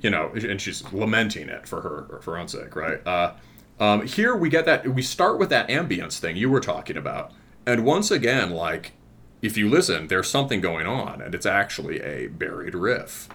Speaker 2: you know, and she's lamenting it for her for her own sake, right? Uh, um, here we get that we start with that ambience thing you were talking about, and once again, like if you listen, there's something going on, and it's actually a buried riff.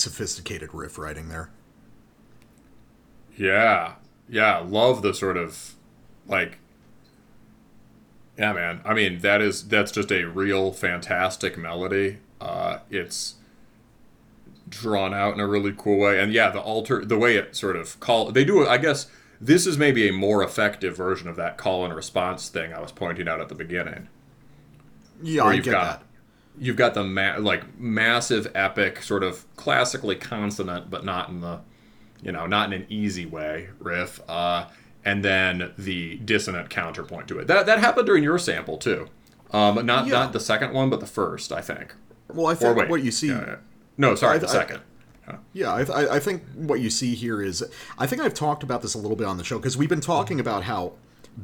Speaker 1: Sophisticated riff writing there.
Speaker 2: Yeah. Yeah. Love the sort of like Yeah, man. I mean, that is that's just a real fantastic melody. Uh it's drawn out in a really cool way. And yeah, the alter the way it sort of call they do I guess this is maybe a more effective version of that call and response thing I was pointing out at the beginning.
Speaker 1: Yeah, I get
Speaker 2: got
Speaker 1: that.
Speaker 2: You've got the ma- like massive epic sort of classically consonant but not in the you know not in an easy way riff uh, and then the dissonant counterpoint to it that that happened during your sample too um, not
Speaker 1: Yeah.
Speaker 2: not the second one but the first i think
Speaker 1: Well, I think what you see.
Speaker 2: Yeah, yeah. no sorry
Speaker 1: I-
Speaker 2: the
Speaker 1: I-
Speaker 2: second
Speaker 1: Yeah, I, I, I think what you see here is. I think I've talked about this a little bit on the show because we've been talking about how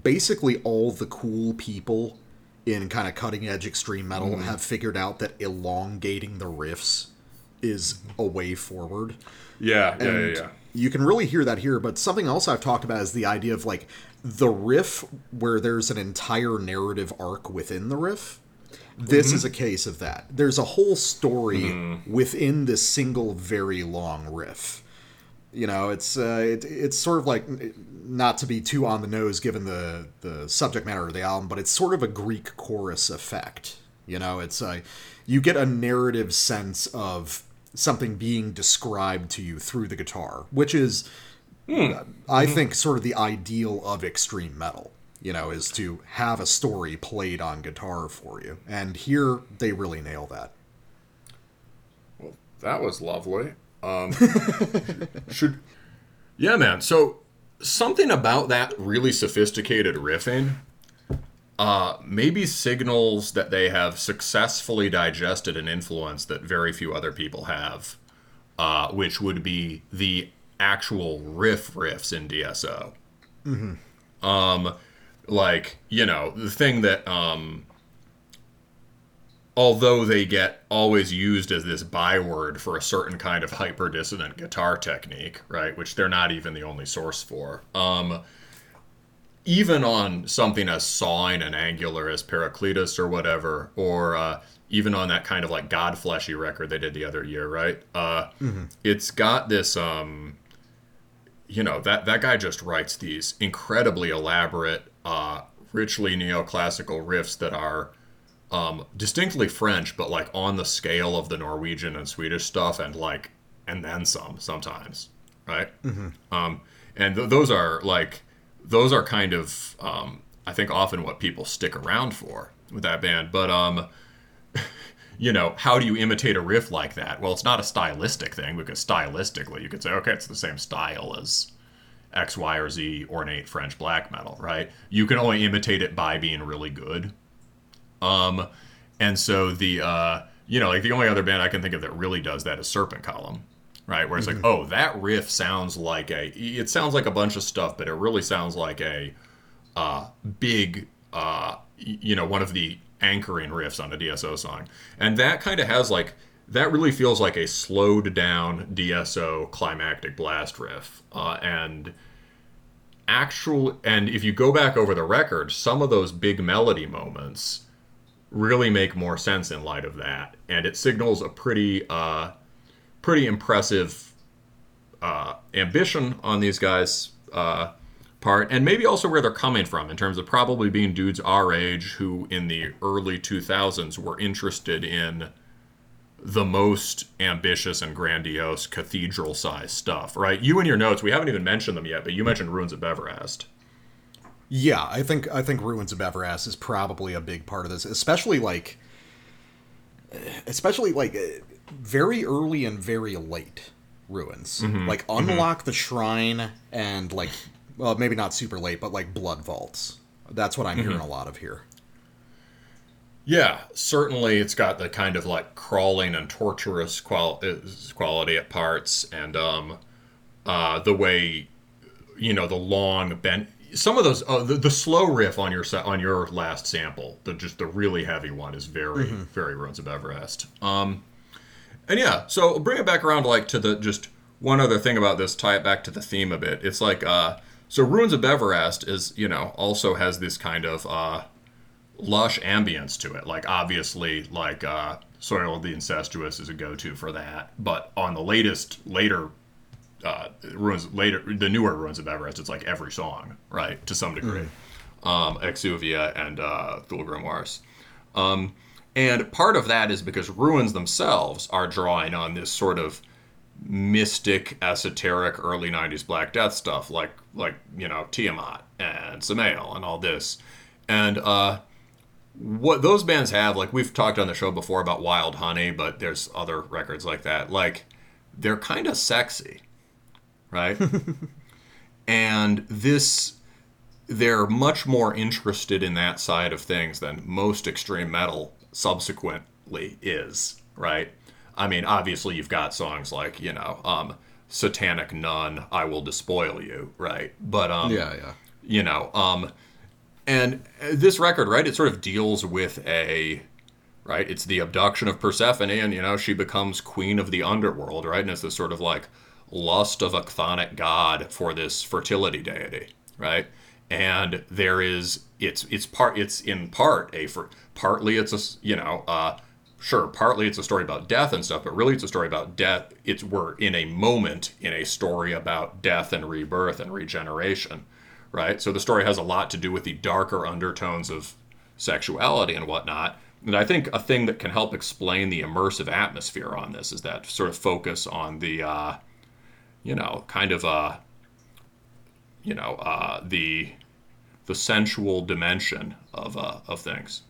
Speaker 1: basically all the cool people in kind of cutting edge extreme metal mm-hmm. have figured out that elongating the riffs is a way forward.
Speaker 2: yeah yeah yeah,
Speaker 1: And
Speaker 2: yeah
Speaker 1: You can really hear that here, but something else I've talked about is the idea of like the riff where there's an entire narrative arc within the riff. This mm-hmm. is a case of that. There's a whole story mm-hmm. within this single very long riff. You know, it's uh, it, it's sort of like not to be too on the nose given the the subject matter of the album, but it's sort of a Greek chorus effect. You know, it's a you get a narrative sense of something being described to you through the guitar, which is hmm. uh, I hmm. think sort of the ideal of extreme metal. You know, is to have a story played on guitar for you, and here they really nail that.
Speaker 2: Well, that was lovely. Um, should yeah, man. So something about that really sophisticated riffing uh, maybe signals that they have successfully digested an influence that very few other people have, uh, which would be the actual riff riffs in DSO. Um, like you know the thing that um, although they get always used as this byword for a certain kind of hyper dissonant guitar technique, right? Which they're not even the only source for. Um, even on something as sawing and angular as Paracletus or whatever, or uh, even on that kind of like Godfleshy record they did the other year, right? Uh, It's got this, um, you know, that that guy just writes these incredibly elaborate, uh, richly neoclassical riffs that are um, distinctly French, but like on the scale of the Norwegian and Swedish stuff, and like, and then some sometimes, right? Um, and th- those are like, those are kind of, um, I think, often what people stick around for with that band. But, um, you know, how do you imitate a riff like that? Well, it's not a stylistic thing because stylistically, you could say, okay, it's the same style as X, Y, or Z ornate French black metal, right? You can only imitate it by being really good. Um, and so the uh, you know, like the only other band I can think of that really does that is Serpent Column, right? Where it's like, oh, that riff sounds like a, it sounds like a bunch of stuff, but it really sounds like a uh, big, uh, you know, one of the anchoring riffs on a DSO song, and that kind of has like. That really feels like a slowed down DSO climactic blast riff, uh, and actual and if you go back over the record, some of those big melody moments really make more sense in light of that, and it signals a pretty uh, pretty impressive uh, ambition on these guys' uh, part, and maybe also where they're coming from in terms of probably being dudes our age who in the early 2000s were interested in the most ambitious and grandiose cathedral sized stuff, right? You and your notes, we haven't even mentioned them yet, but you mentioned Ruins of Beverast.
Speaker 1: Yeah, I think I think Ruins of Beverast is probably a big part of this, especially like, especially like uh, very early and very late Ruins. Like unlock the shrine and like, well, maybe not super late, but like blood vaults. That's what I'm hearing a lot of here.
Speaker 2: Yeah, certainly it's got the kind of like crawling and torturous qual- uh, quality at parts, and um, uh, the way, you know, the long bend. Some of those, uh, the, the slow riff on your on your last sample, the just the really heavy one, is very very Ruins of Beverast. Um, and yeah, so bring it back around like to the just one other thing about this, tie it back to the theme a bit. It's like uh, so Ruins of Beverast is you know also has this kind of uh lush ambience to it like obviously like uh Soil of the Incestuous is a go-to for that. But on the latest, later uh, ruins, later the newer Ruins of Beverast, it's like every song, right, to some degree. Um, Exuvia and uh, Thule Grimoires. Um, and part of that is because ruins themselves are drawing on this sort of mystic, esoteric early '90s Black Death stuff, like like you know Tiamat and Samael and all this, and uh, what those bands have, like we've talked on the show before about Wild Honey, but there's other records like that. Like they're kind of sexy, right? and this they're much more interested in that side of things than most extreme metal subsequently is, right? I mean, obviously you've got songs like, you know, um, Satanic Nun, I Will Despoil You, right? But um
Speaker 1: Yeah, yeah.
Speaker 2: you know, um and this record, right, it sort of deals with a right, it's the abduction of Persephone and you know, she becomes queen of the underworld, right? And it's this sort of like lust of a chthonic god for this fertility deity, right? and there is it's it's part it's in part a for partly it's a you know uh sure partly it's a story about death and stuff but really it's a story about death. It's we're in a moment in a story about death and rebirth and regeneration right? So the story has a lot to do with the darker undertones of sexuality and whatnot. And i think a thing that can help explain the immersive atmosphere on this is that sort of focus on the uh you know kind of uh you know uh, the the sensual dimension of uh, of things.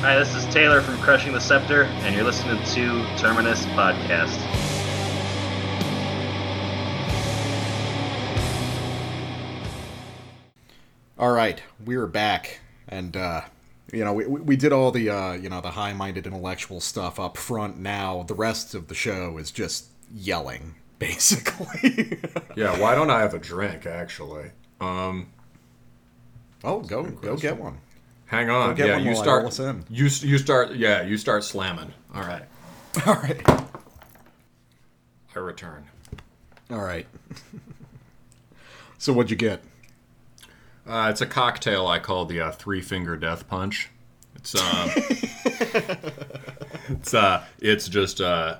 Speaker 3: Hi, this is Taylor from Crushing the Scepter, and you're listening to Terminus Podcast.
Speaker 1: All right, we're back, and uh, you know we, we did all the uh, you know the high-minded intellectual stuff up front. Now the rest of the show is just yelling, basically.
Speaker 2: Yeah, why don't I have a drink actually? Um,
Speaker 1: oh, go go get one.
Speaker 2: hang on.
Speaker 1: get
Speaker 2: yeah,
Speaker 1: one
Speaker 2: you start.
Speaker 1: roll us in.
Speaker 2: You you start. Yeah, you start slamming. All right,
Speaker 1: All right,
Speaker 2: I return.
Speaker 1: all right. so what'd you get?
Speaker 2: Uh, it's a cocktail I call the uh, three finger death punch. It's uh, it's uh, it's just uh,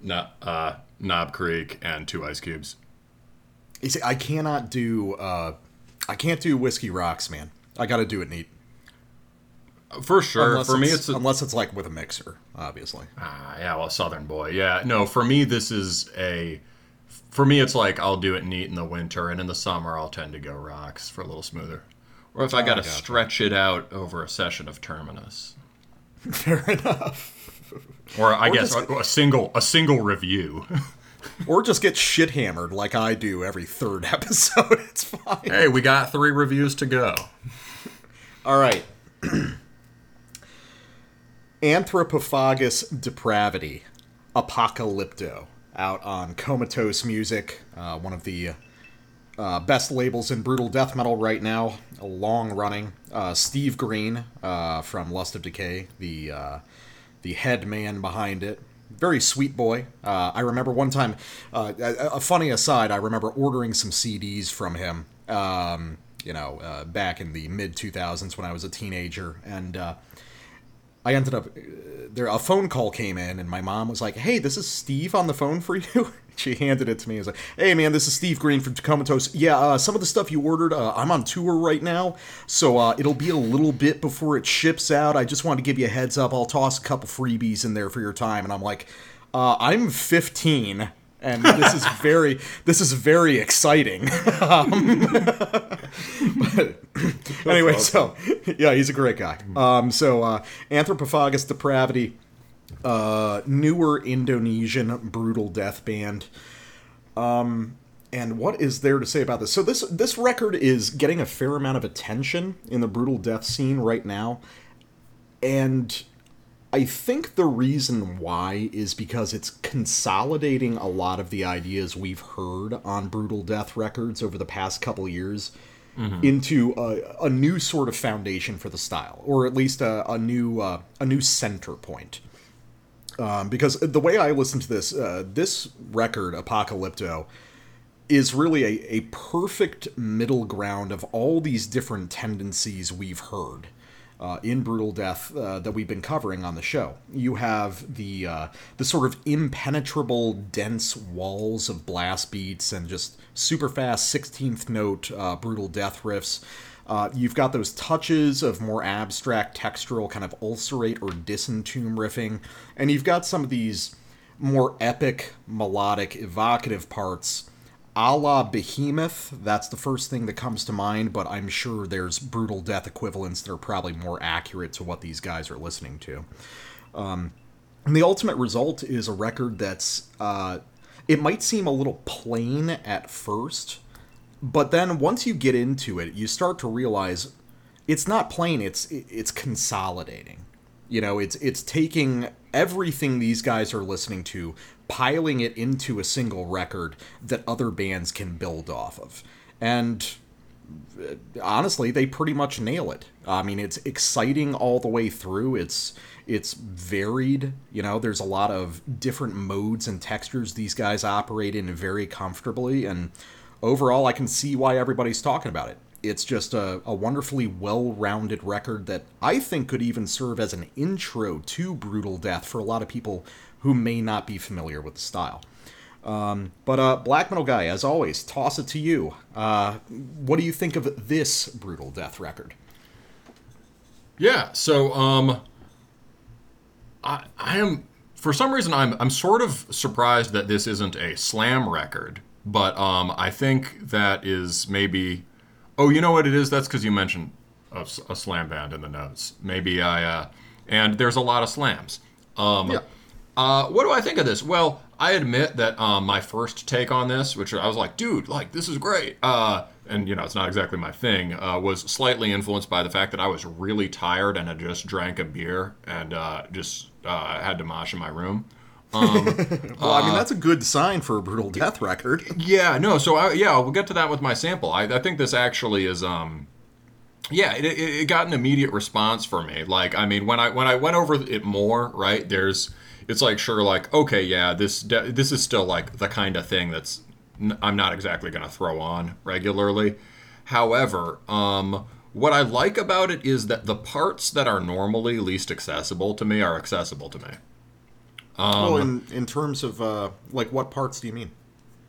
Speaker 2: no, uh, Knob Creek and two ice cubes.
Speaker 1: You see, I cannot do uh, I can't do whiskey rocks, man. I got to do it neat.
Speaker 2: For sure.
Speaker 1: Unless
Speaker 2: for me,
Speaker 1: it's,
Speaker 2: a,
Speaker 1: unless it's like with a mixer, obviously.
Speaker 2: Ah, yeah, well, Southern boy. Yeah, no, for me, this is a. For me, it's like I'll do it neat in the winter, and in the summer, I'll tend to go rocks for a little smoother. Or if I oh, got to
Speaker 1: gotcha.
Speaker 2: stretch it out over a session of Terminus,
Speaker 1: Fair enough.
Speaker 2: or I guess
Speaker 1: just-
Speaker 2: a, a single a single review.
Speaker 1: Or just get shit hammered like I do every third episode. It's fine.
Speaker 2: hey, we got three reviews to go.
Speaker 1: All right. Anthropophagus Depravity, Apocalypto, out on Comatose Music, uh, one of the uh, best labels in brutal death metal right now, long running. Uh, Steve Green uh, from Lust of Decay, the uh, the head man behind it. Very sweet boy. Uh, I remember one time, a, funny aside, I remember ordering some CDs from him, um, you know, back in the mid 2000s when I was a teenager. And I ended up, uh, there a phone call came in, and my mom was like, hey, this is Steve on the phone for you. she handed it to me. I was like, hey, man, this is Steve Green from Comatose. Yeah, uh, some of the stuff you ordered, uh, I'm on tour right now, so uh, it'll be a little bit before it ships out. I just wanted to give you a heads up. I'll toss a couple freebies in there for your time. And I'm like, uh, I'm 15. And this is very, this is very exciting. Um, but anyway, so yeah, he's a great guy. Um, so uh, Anthropophagus Depravity, uh, newer Indonesian brutal death band. Um, and what is there to say about this? So this this record is getting a fair amount of attention in the brutal death scene right now, and I think the reason why is because it's consolidating a lot of the ideas we've heard on brutal death records over the past couple years into a, a new sort of foundation for the style, or at least a, a new uh, a new center point. Um, because the way I listen to this, uh, this record, Apocalypto, is really a, a perfect middle ground of all these different tendencies we've heard uh, in Brutal Death uh, that we've been covering on the show. You have the uh, the sort of impenetrable, dense walls of blast beats and just super fast sixteenth note uh, brutal death riffs. Uh, you've got those touches of more abstract textural kind of ulcerate or disentomb riffing, and you've got some of these more epic, melodic, evocative parts a la Behemoth. That's the first thing that comes to mind, but I'm sure there's brutal death equivalents that are probably more accurate to what these guys are listening to. Um, and the ultimate result is a record that's. Uh, it might seem a little plain at first, but then once you get into it, you start to realize it's not plain. It's it's consolidating. You know, it's it's taking everything these guys are listening to, piling it into a single record that other bands can build off of. And uh, honestly, they pretty much nail it. I mean, it's exciting all the way through. It's it's varied. You know, there's a lot of different modes and textures these guys operate in very comfortably and overall I can see why everybody's talking about it it's just a, a wonderfully well rounded record that I think could even serve as an intro to Brutal Death for a lot of people who may not be familiar with the style. Um, but uh, Black Metal Guy, as always, toss it to you. Uh, what do you think of this Brutal Death record?
Speaker 2: Yeah, so um, I, I am for some reason I'm I'm sort of surprised that this isn't a slam record, but um, I think that is maybe Oh, you know what it is? That's because you mentioned a, a, slam band in the notes. Maybe I. Uh, and there's a lot of slams. Um, yeah. Uh, what do I think of this? Well, I admit that um, my first take on this, which I was like, dude, like this is great. Uh, and you know, it's not exactly my thing. Uh, was slightly influenced by the fact that I was really tired and I just drank a beer and uh, just uh, had to mosh in my room.
Speaker 1: Um, well, I mean, that's a good sign for a brutal death record.
Speaker 2: Yeah, no. So I, yeah, we'll get to that with my sample. I, I think this actually is. Um, yeah, it, it, got an immediate response for me. Like, I mean, when I when I went over it more, right? There's, it's like sure, like okay, yeah, this this is still like the kind of thing that's I'm not exactly gonna throw on regularly. However, um, what I like about it is that the parts that are normally least accessible to me are accessible to me.
Speaker 1: Um, well, in in terms of uh, like what parts do you mean?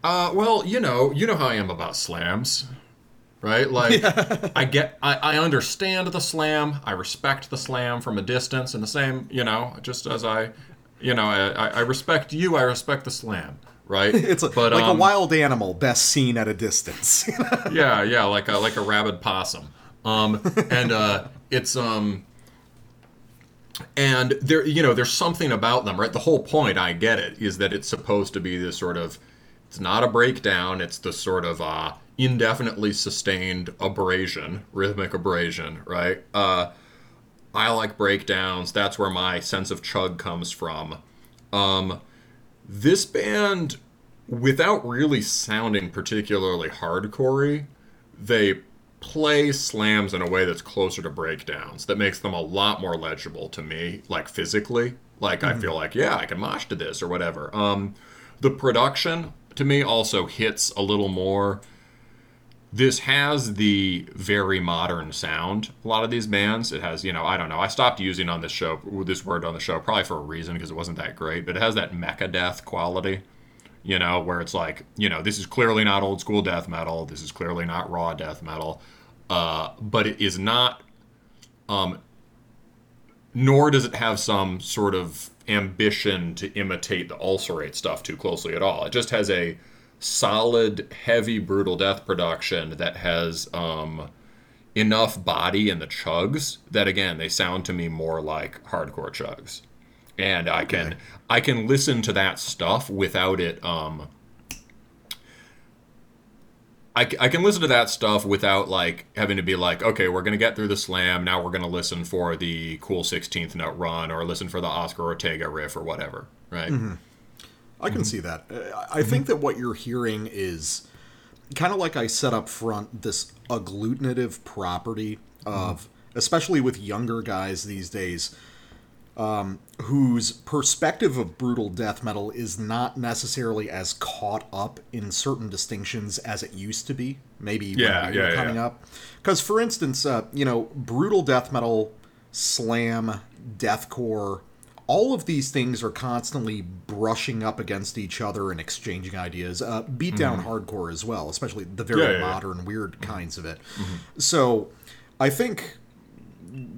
Speaker 2: Uh, well, you know, you know how I am about slams, right? Like, yeah. I get, I, I understand the slam, I respect the slam from a distance, and the same, you know, just as I, you know, I, I respect you, I respect the slam, right?
Speaker 1: It's a, but, like um, a wild animal, best seen at a distance.
Speaker 2: yeah, yeah, like a like a rabid possum. Um, and uh, it's um, and there you know there's something about them right? The whole point i get it is that it's supposed to be this sort of it's not a breakdown it's the sort of uh, indefinitely sustained abrasion rhythmic abrasion right? Uh, i like breakdowns that's where my sense of chug comes from. Um, this band without really sounding particularly hardcorey they play slams in a way that's closer to breakdowns that makes them a lot more legible to me like physically. Like mm-hmm. i feel like yeah i can mosh to this or whatever. Um the production to me also hits a little more. This has the very modern sound a lot of these bands. It has you know i don't know i stopped using on this show this word on the show probably for a reason because it wasn't that great but it has that mecha death quality you know, where it's like, you know, this is clearly not old school death metal. This is clearly not raw death metal. Uh, but it is not, um, nor does it have some sort of ambition to imitate the ulcerate stuff too closely at all. It just has a solid, heavy, brutal death production that has um, enough body in the chugs that, again, they sound to me more like hardcore chugs and I okay. can I can listen to that stuff without it. Um, I, I can listen to that stuff without like having to be like, okay, we're gonna get through the slam. Now we're gonna listen for the cool sixteenth note run, or listen for the Oscar Ortega riff, or whatever. Right.
Speaker 1: Mm-hmm. I can mm-hmm. see that. I mm-hmm. think that what you're hearing is kind of like I said up front. This agglutinative property of, mm-hmm. especially with younger guys these days um, whose perspective of brutal death metal is not necessarily as caught up in certain distinctions as it used to be. Maybe
Speaker 2: Yeah,
Speaker 1: when we were
Speaker 2: yeah,
Speaker 1: coming
Speaker 2: yeah.
Speaker 1: up. Because, for instance, uh, you know, brutal death metal, slam, deathcore, all of these things are constantly brushing up against each other and exchanging ideas. Uh, beatdown hardcore as well, especially the very
Speaker 2: Mm-hmm. Yeah,
Speaker 1: modern, weird kinds of it. So, I think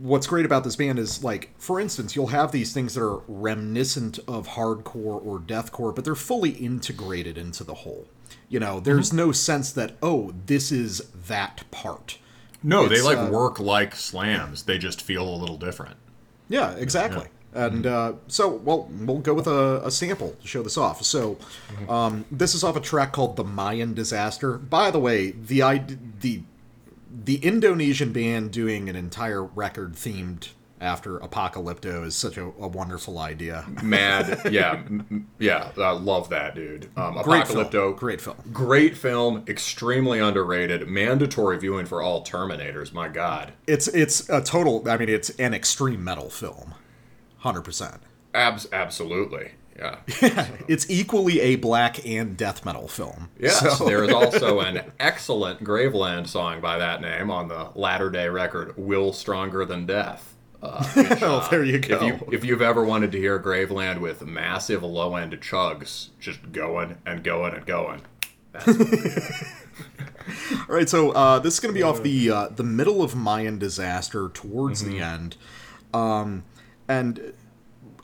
Speaker 1: what's great about this band is like for instance you'll have these things that are reminiscent of hardcore or deathcore but they're fully integrated into the whole. You know there's
Speaker 2: Mm-hmm.
Speaker 1: no sense that oh this is that part.
Speaker 2: No, they like
Speaker 1: uh,
Speaker 2: work like slams. They just feel a little different.
Speaker 1: yeah exactly. And uh, so well we'll go with a, a sample to show this off. So um, this is off a track called the mayan disaster. By the way the id- the the indonesian band doing an entire record themed after apocalypto is such a, a wonderful idea
Speaker 2: Mad, yeah, yeah. I love that, dude. Um,
Speaker 1: Great film. Great film.
Speaker 2: great film, extremely underrated, mandatory viewing for all Terminators. My God,
Speaker 1: It's it's a total. I mean, it's an extreme metal film, hundred percent.
Speaker 2: Abs- absolutely, yeah.
Speaker 1: It's equally a black and death metal film.
Speaker 2: Yes,
Speaker 1: So-
Speaker 2: there is also an excellent Graveland song by that name on the latter day record, "Will Stronger Than Death." Uh, which,
Speaker 1: Oh,
Speaker 2: uh,
Speaker 1: there you go.
Speaker 2: If, you, if you've ever wanted to hear Graveland with massive low end chugs, just going and going and going.
Speaker 1: All right, so uh, this is going to be off the uh, the middle of Mayan disaster towards the end, um, and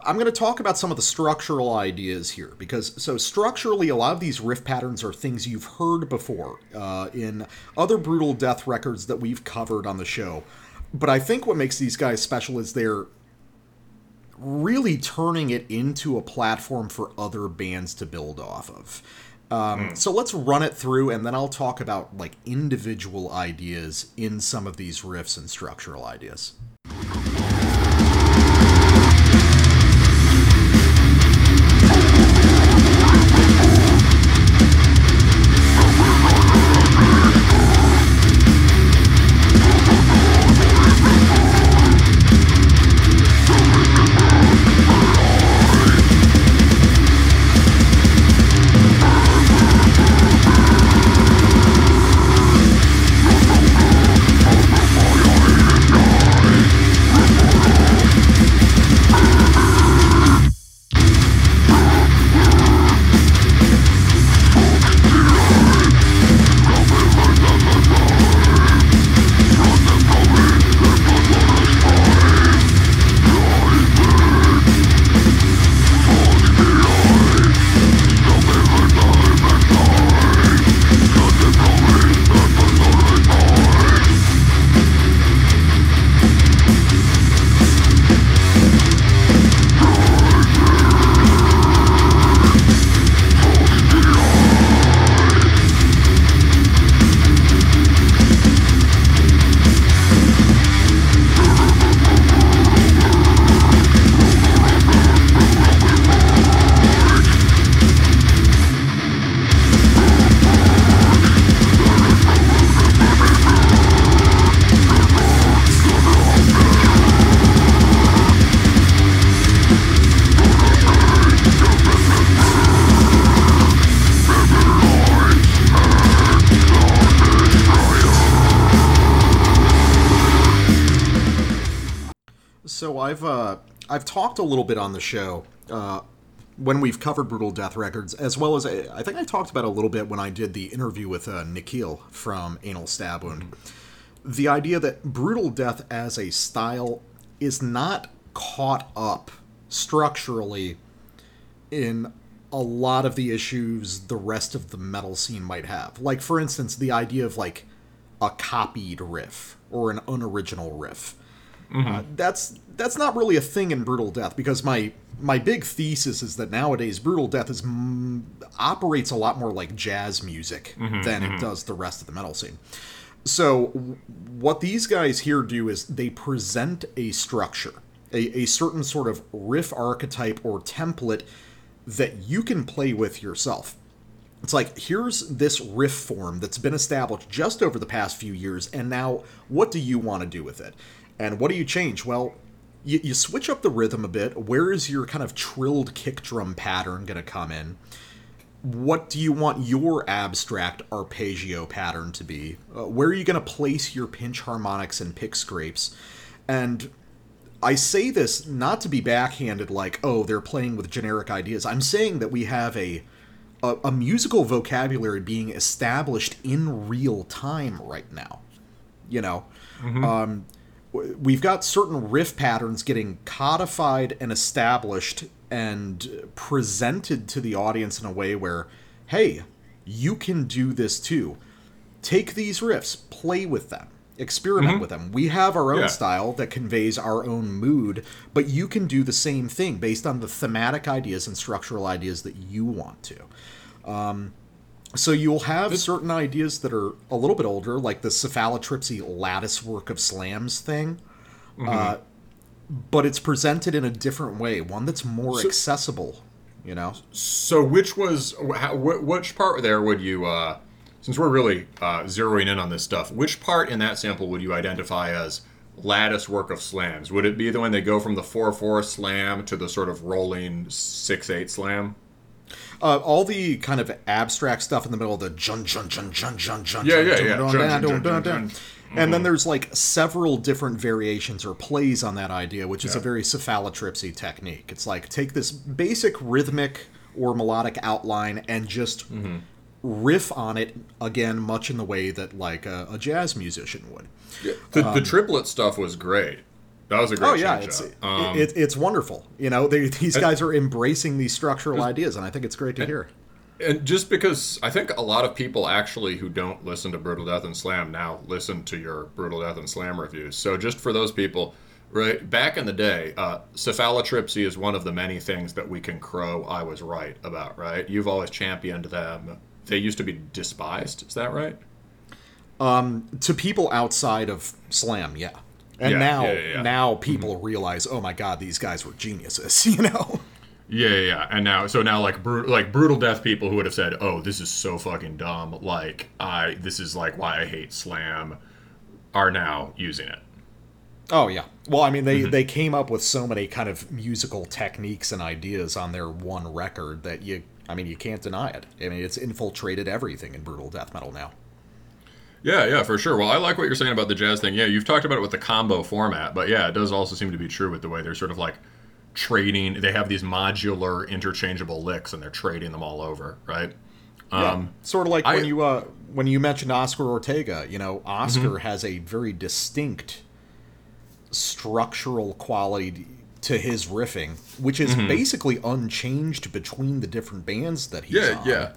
Speaker 1: I'm going to talk about some of the structural ideas here because so structurally, a lot of these riff patterns are things you've heard before uh, in other brutal death records that we've covered on the show. But I think what makes these guys special is they're really turning it into a platform for other bands to build off of. Um, So let's run it through, and then I'll talk about like individual ideas in some of these riffs and structural ideas. Talked a little bit on the show uh, when we've covered brutal death records, as well as I I think I talked about a little bit when I did the interview with uh, Nikhil from Anal Stab Wound. The idea that brutal death as a style is not caught up structurally in a lot of the issues the rest of the metal scene might have. Like, for instance, the idea of like a copied riff or an unoriginal riff. Uh, that's that's not really a thing in brutal death because my my big thesis is that nowadays brutal death is mm, operates a lot more like jazz music than it does the rest of the metal scene. So what these guys here do is they present a structure, a, a certain sort of riff archetype or template that you can play with yourself. It's like, here's this riff form that's been established just over the past few years, and now what do you want to do with it? And what do you change? Well, you, you switch up the rhythm a bit. Where is your kind of trilled kick drum pattern going to come in? What do you want your abstract arpeggio pattern to be? Uh, where are you going to place your pinch harmonics and pick scrapes? And I say this not to be backhanded, like, oh, they're playing with generic ideas. I'm saying that we have a, a, a musical vocabulary being established in real time right now. You know, um, w- we've got certain riff patterns getting codified and established and presented to the audience in a way where, hey, you can do this too. Take these riffs, play with them, experiment with them. We have our own
Speaker 2: Yeah.
Speaker 1: style that conveys our own mood, but you can do the same thing based on the thematic ideas and structural ideas that you want to. Um, so you'll have certain ideas that are a little bit older, like the cephalotripsy lattice work of slams thing. Uh, but it's presented in a different way, one that's more accessible. You know,
Speaker 2: So which was how, which part there would you uh, since we're really uh, zeroing in on this stuff, which part in that sample would you identify as lattice work of slams? Would it be the one they go from the four four slam to the sort of rolling six eight slam?
Speaker 1: Uh, all the kind of abstract stuff in the middle of the jun jun jun jun jun jun.
Speaker 2: Yeah, yeah, yeah.
Speaker 1: And then mm-hmm. there's like several different variations or plays on that idea, which is a very cephalotripsy technique. It's like take this basic rhythmic or melodic outline and just mm-hmm. riff on it again, much in the way that like a, a jazz musician would.
Speaker 2: The, the um, triplet stuff was great. That was a great
Speaker 1: Oh yeah, it's
Speaker 2: Um,
Speaker 1: it, it's wonderful. You know, they, these guys are embracing these structural ideas, and I think it's great to hear.
Speaker 2: And just because I think a lot of people actually who don't listen to Brutal Death and Slam now listen to your Brutal Death and Slam reviews. So just for those people, right back in the day, uh, cephalotripsy is one of the many things that we can crow I was right about. Right? You've always championed them. They used to be despised. Is that right?
Speaker 1: Um, to people outside of slam yeah and
Speaker 2: Yeah,
Speaker 1: now
Speaker 2: yeah,
Speaker 1: now people realize oh my god these guys were geniuses you know
Speaker 2: Yeah, yeah, yeah. And now, so now, like, bru- like brutal death people who would have said, "Oh, this is so fucking dumb," like, I, this is like why I hate Slam, are now using it.
Speaker 1: oh yeah well i mean they
Speaker 2: Mm-hmm.
Speaker 1: they came up with so many kind of musical techniques and ideas on their one record that you i mean you can't deny it i mean it's infiltrated everything in brutal death metal now
Speaker 2: Yeah, yeah, for sure. Well, I like what you're saying about the jazz thing. Yeah, you've talked about it with the combo format, but yeah, it does also seem to be true with the way they're sort of like trading. They have these modular, interchangeable licks, and they're trading them all over, right?
Speaker 1: yeah. sort of like
Speaker 2: I-
Speaker 1: when you uh when you mentioned oscar ortega you know oscar
Speaker 2: Mm-hmm.
Speaker 1: has a very distinct structural quality to his riffing which is
Speaker 2: Mm-hmm.
Speaker 1: basically unchanged between the different bands that he's
Speaker 2: Yeah,
Speaker 1: on
Speaker 2: yeah, yeah.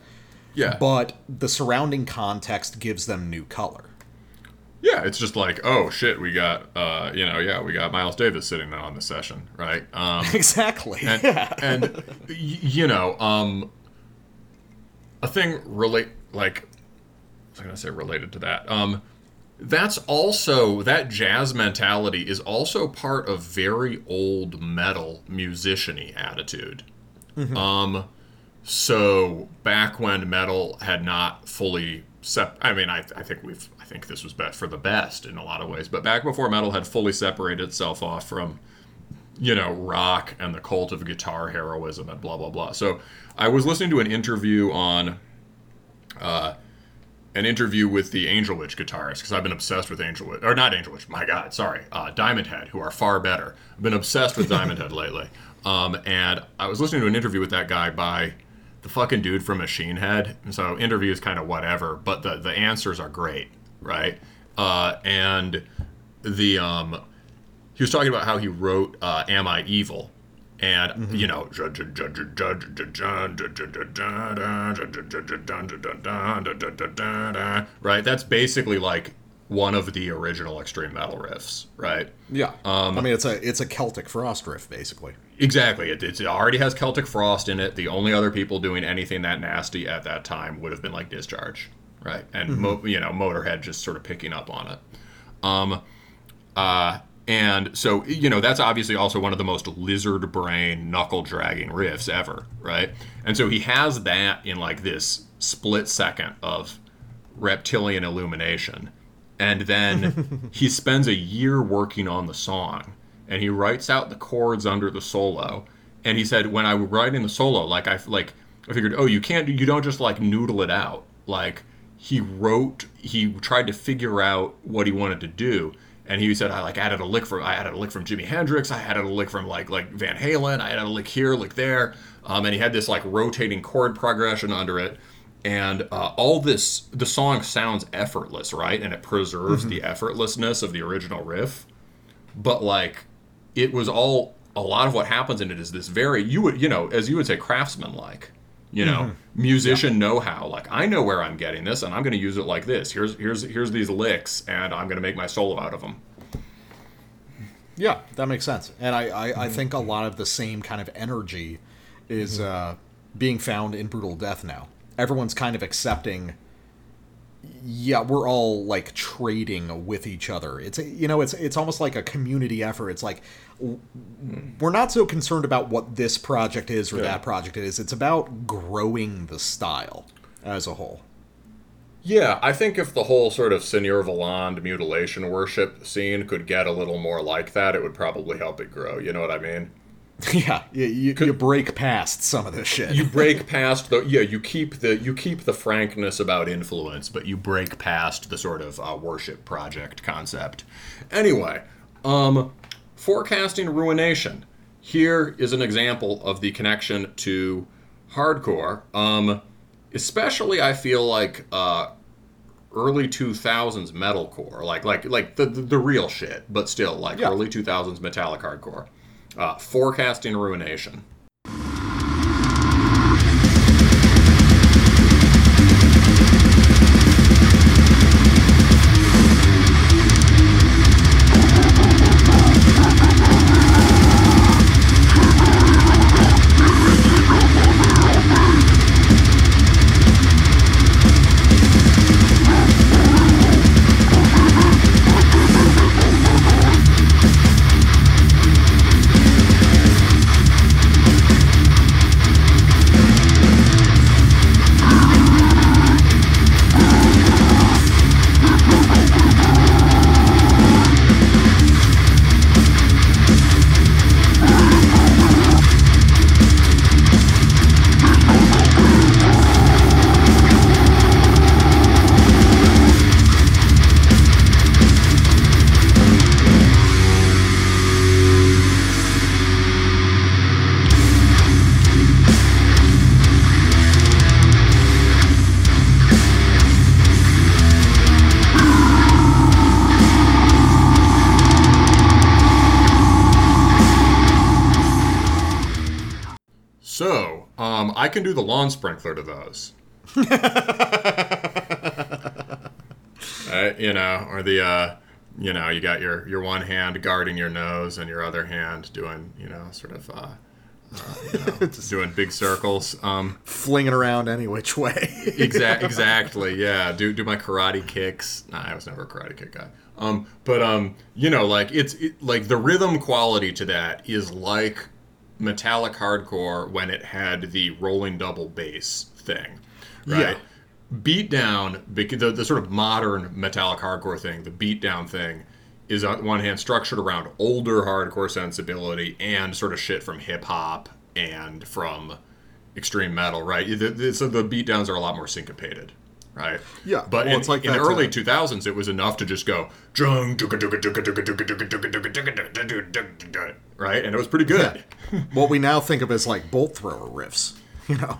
Speaker 1: But the surrounding context gives them new color
Speaker 2: Yeah, it's just like, oh shit, we got, uh, you know, yeah, we got Miles Davis sitting on the session, right? Um,
Speaker 1: exactly
Speaker 2: and, and y- you know, um, a thing relate like I was gonna say related to that. Um, that's also that jazz mentality is also part of very old metal musiciany attitude. Um, so back when metal had not fully sep I mean, I, I think we've I think this was best for the best in a lot of ways, but back before metal had fully separated itself off from you know, rock and the cult of guitar heroism and blah blah blah. So I was listening to an interview on uh, an interview with the Angel Witch guitarist because I've been obsessed with Angel Witch or not Angel Witch. My God, sorry, uh, Diamond Head, who are far better. I've been obsessed with Diamond Head lately. Um, and I was listening to an interview with that guy by the fucking dude from Machine Head. And so interview is kind of whatever, but the the answers are great, right? Uh, and the um, he was talking about how he wrote uh, "Am I Evil," and you know, right. That's basically like one of the original extreme metal riffs, right?
Speaker 1: yeah i mean it's a it's a celtic frost riff basically
Speaker 2: Exactly. It, it already has Celtic Frost in it. The only other people doing anything that nasty at that time would have been like Discharge, right? And mo- you know, Motorhead just sort of picking up on it. Um, uh, and so you know that's obviously also one of the most lizard brain knuckle dragging riffs ever, right? And so he has that in like this split second of reptilian illumination, and then he spends a year working on the song and he writes out the chords under the solo. And he said, when I was writing the solo, like I like I figured, oh, you can't, you don't just like noodle it out. Like he wrote, he tried to figure out what he wanted to do, and he said, I like added a lick from, I added a lick from Jimi Hendrix, I added a lick from like like Van Halen, I added a lick here, lick there, um, and he had this like rotating chord progression under it. And uh, all this the song sounds effortless right? And it preserves the effortlessness of the original riff. But like it was all a lot of what happens in it is this very you would you know as you would say craftsman like you know mm-hmm. musician know-how like i know where i'm getting this and i'm going to use it like this here's here's here's these licks and i'm going to make my solo out of them
Speaker 1: Yeah, that makes sense. And I, I, I mm-hmm. think a lot of the same kind of energy is mm-hmm. uh, being found in Brutal Death now. Everyone's kind of accepting. Yeah, we're all like trading with each other. It's you know, it's it's almost like a community effort. It's like w- we're not so concerned about what this project is or
Speaker 2: Yeah.
Speaker 1: that project is. It's about growing the style as a whole.
Speaker 2: Yeah, I think if the whole sort of Seigneur Voland mutilation worship scene could get a little more like that, it would probably help it grow. You know what I mean?
Speaker 1: yeah, you, you, you break past some of this shit.
Speaker 2: You break past the yeah, you keep the you keep the frankness about influence, but you break past the sort of uh, worship project concept. Anyway, um, forecasting ruination. Here is an example of the connection to hardcore. Um, especially, I feel like uh, early 2000s metalcore, like like like the, the the real shit, but still like
Speaker 1: Yeah.
Speaker 2: early 2000s metallic hardcore. Uh, forecasting ruination. Can do the lawn sprinkler to those. Right, you know, or the, uh, you know, you got your, your one hand guarding your nose and your other hand doing, you know, sort of, uh, uh, you know, doing big circles. Um,
Speaker 1: flinging around any which way.
Speaker 2: Exact, exactly. Yeah. Do do my karate kicks. Nah, I was never a karate kick guy. Um, but um, you know, like it's it, like the rhythm quality to that is like metallic hardcore when it had the rolling double bass thing, right? Beatdown, the, the sort of modern metallic hardcore thing, the beatdown thing, is on one hand structured around older hardcore sensibility and sort of shit from hip hop and from extreme metal, right? The, the, so the beatdowns are a lot more syncopated, right?
Speaker 1: Yeah,
Speaker 2: but
Speaker 1: well,
Speaker 2: in,
Speaker 1: it's like
Speaker 2: in the early
Speaker 1: uh,
Speaker 2: 2000s, it was enough to just go right, and it was pretty good.
Speaker 1: what we now think of as like bolt thrower riffs, you know.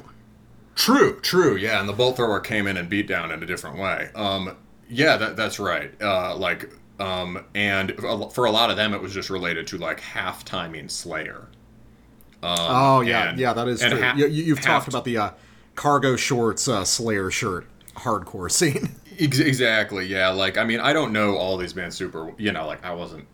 Speaker 2: True, true, yeah. And the bolt thrower came in and beat down in a different way. Um, yeah, that, that's right. Uh, like, um, and for a lot of them, it was just related to like half timing Slayer.
Speaker 1: oh yeah,
Speaker 2: and-
Speaker 1: yeah, that is true. you,
Speaker 2: half-
Speaker 1: talked about the uh, cargo shorts uh, Slayer shirt hardcore scene.
Speaker 2: Exactly, yeah. Like, I mean, I don't know all these bands super. You know, like I wasn't.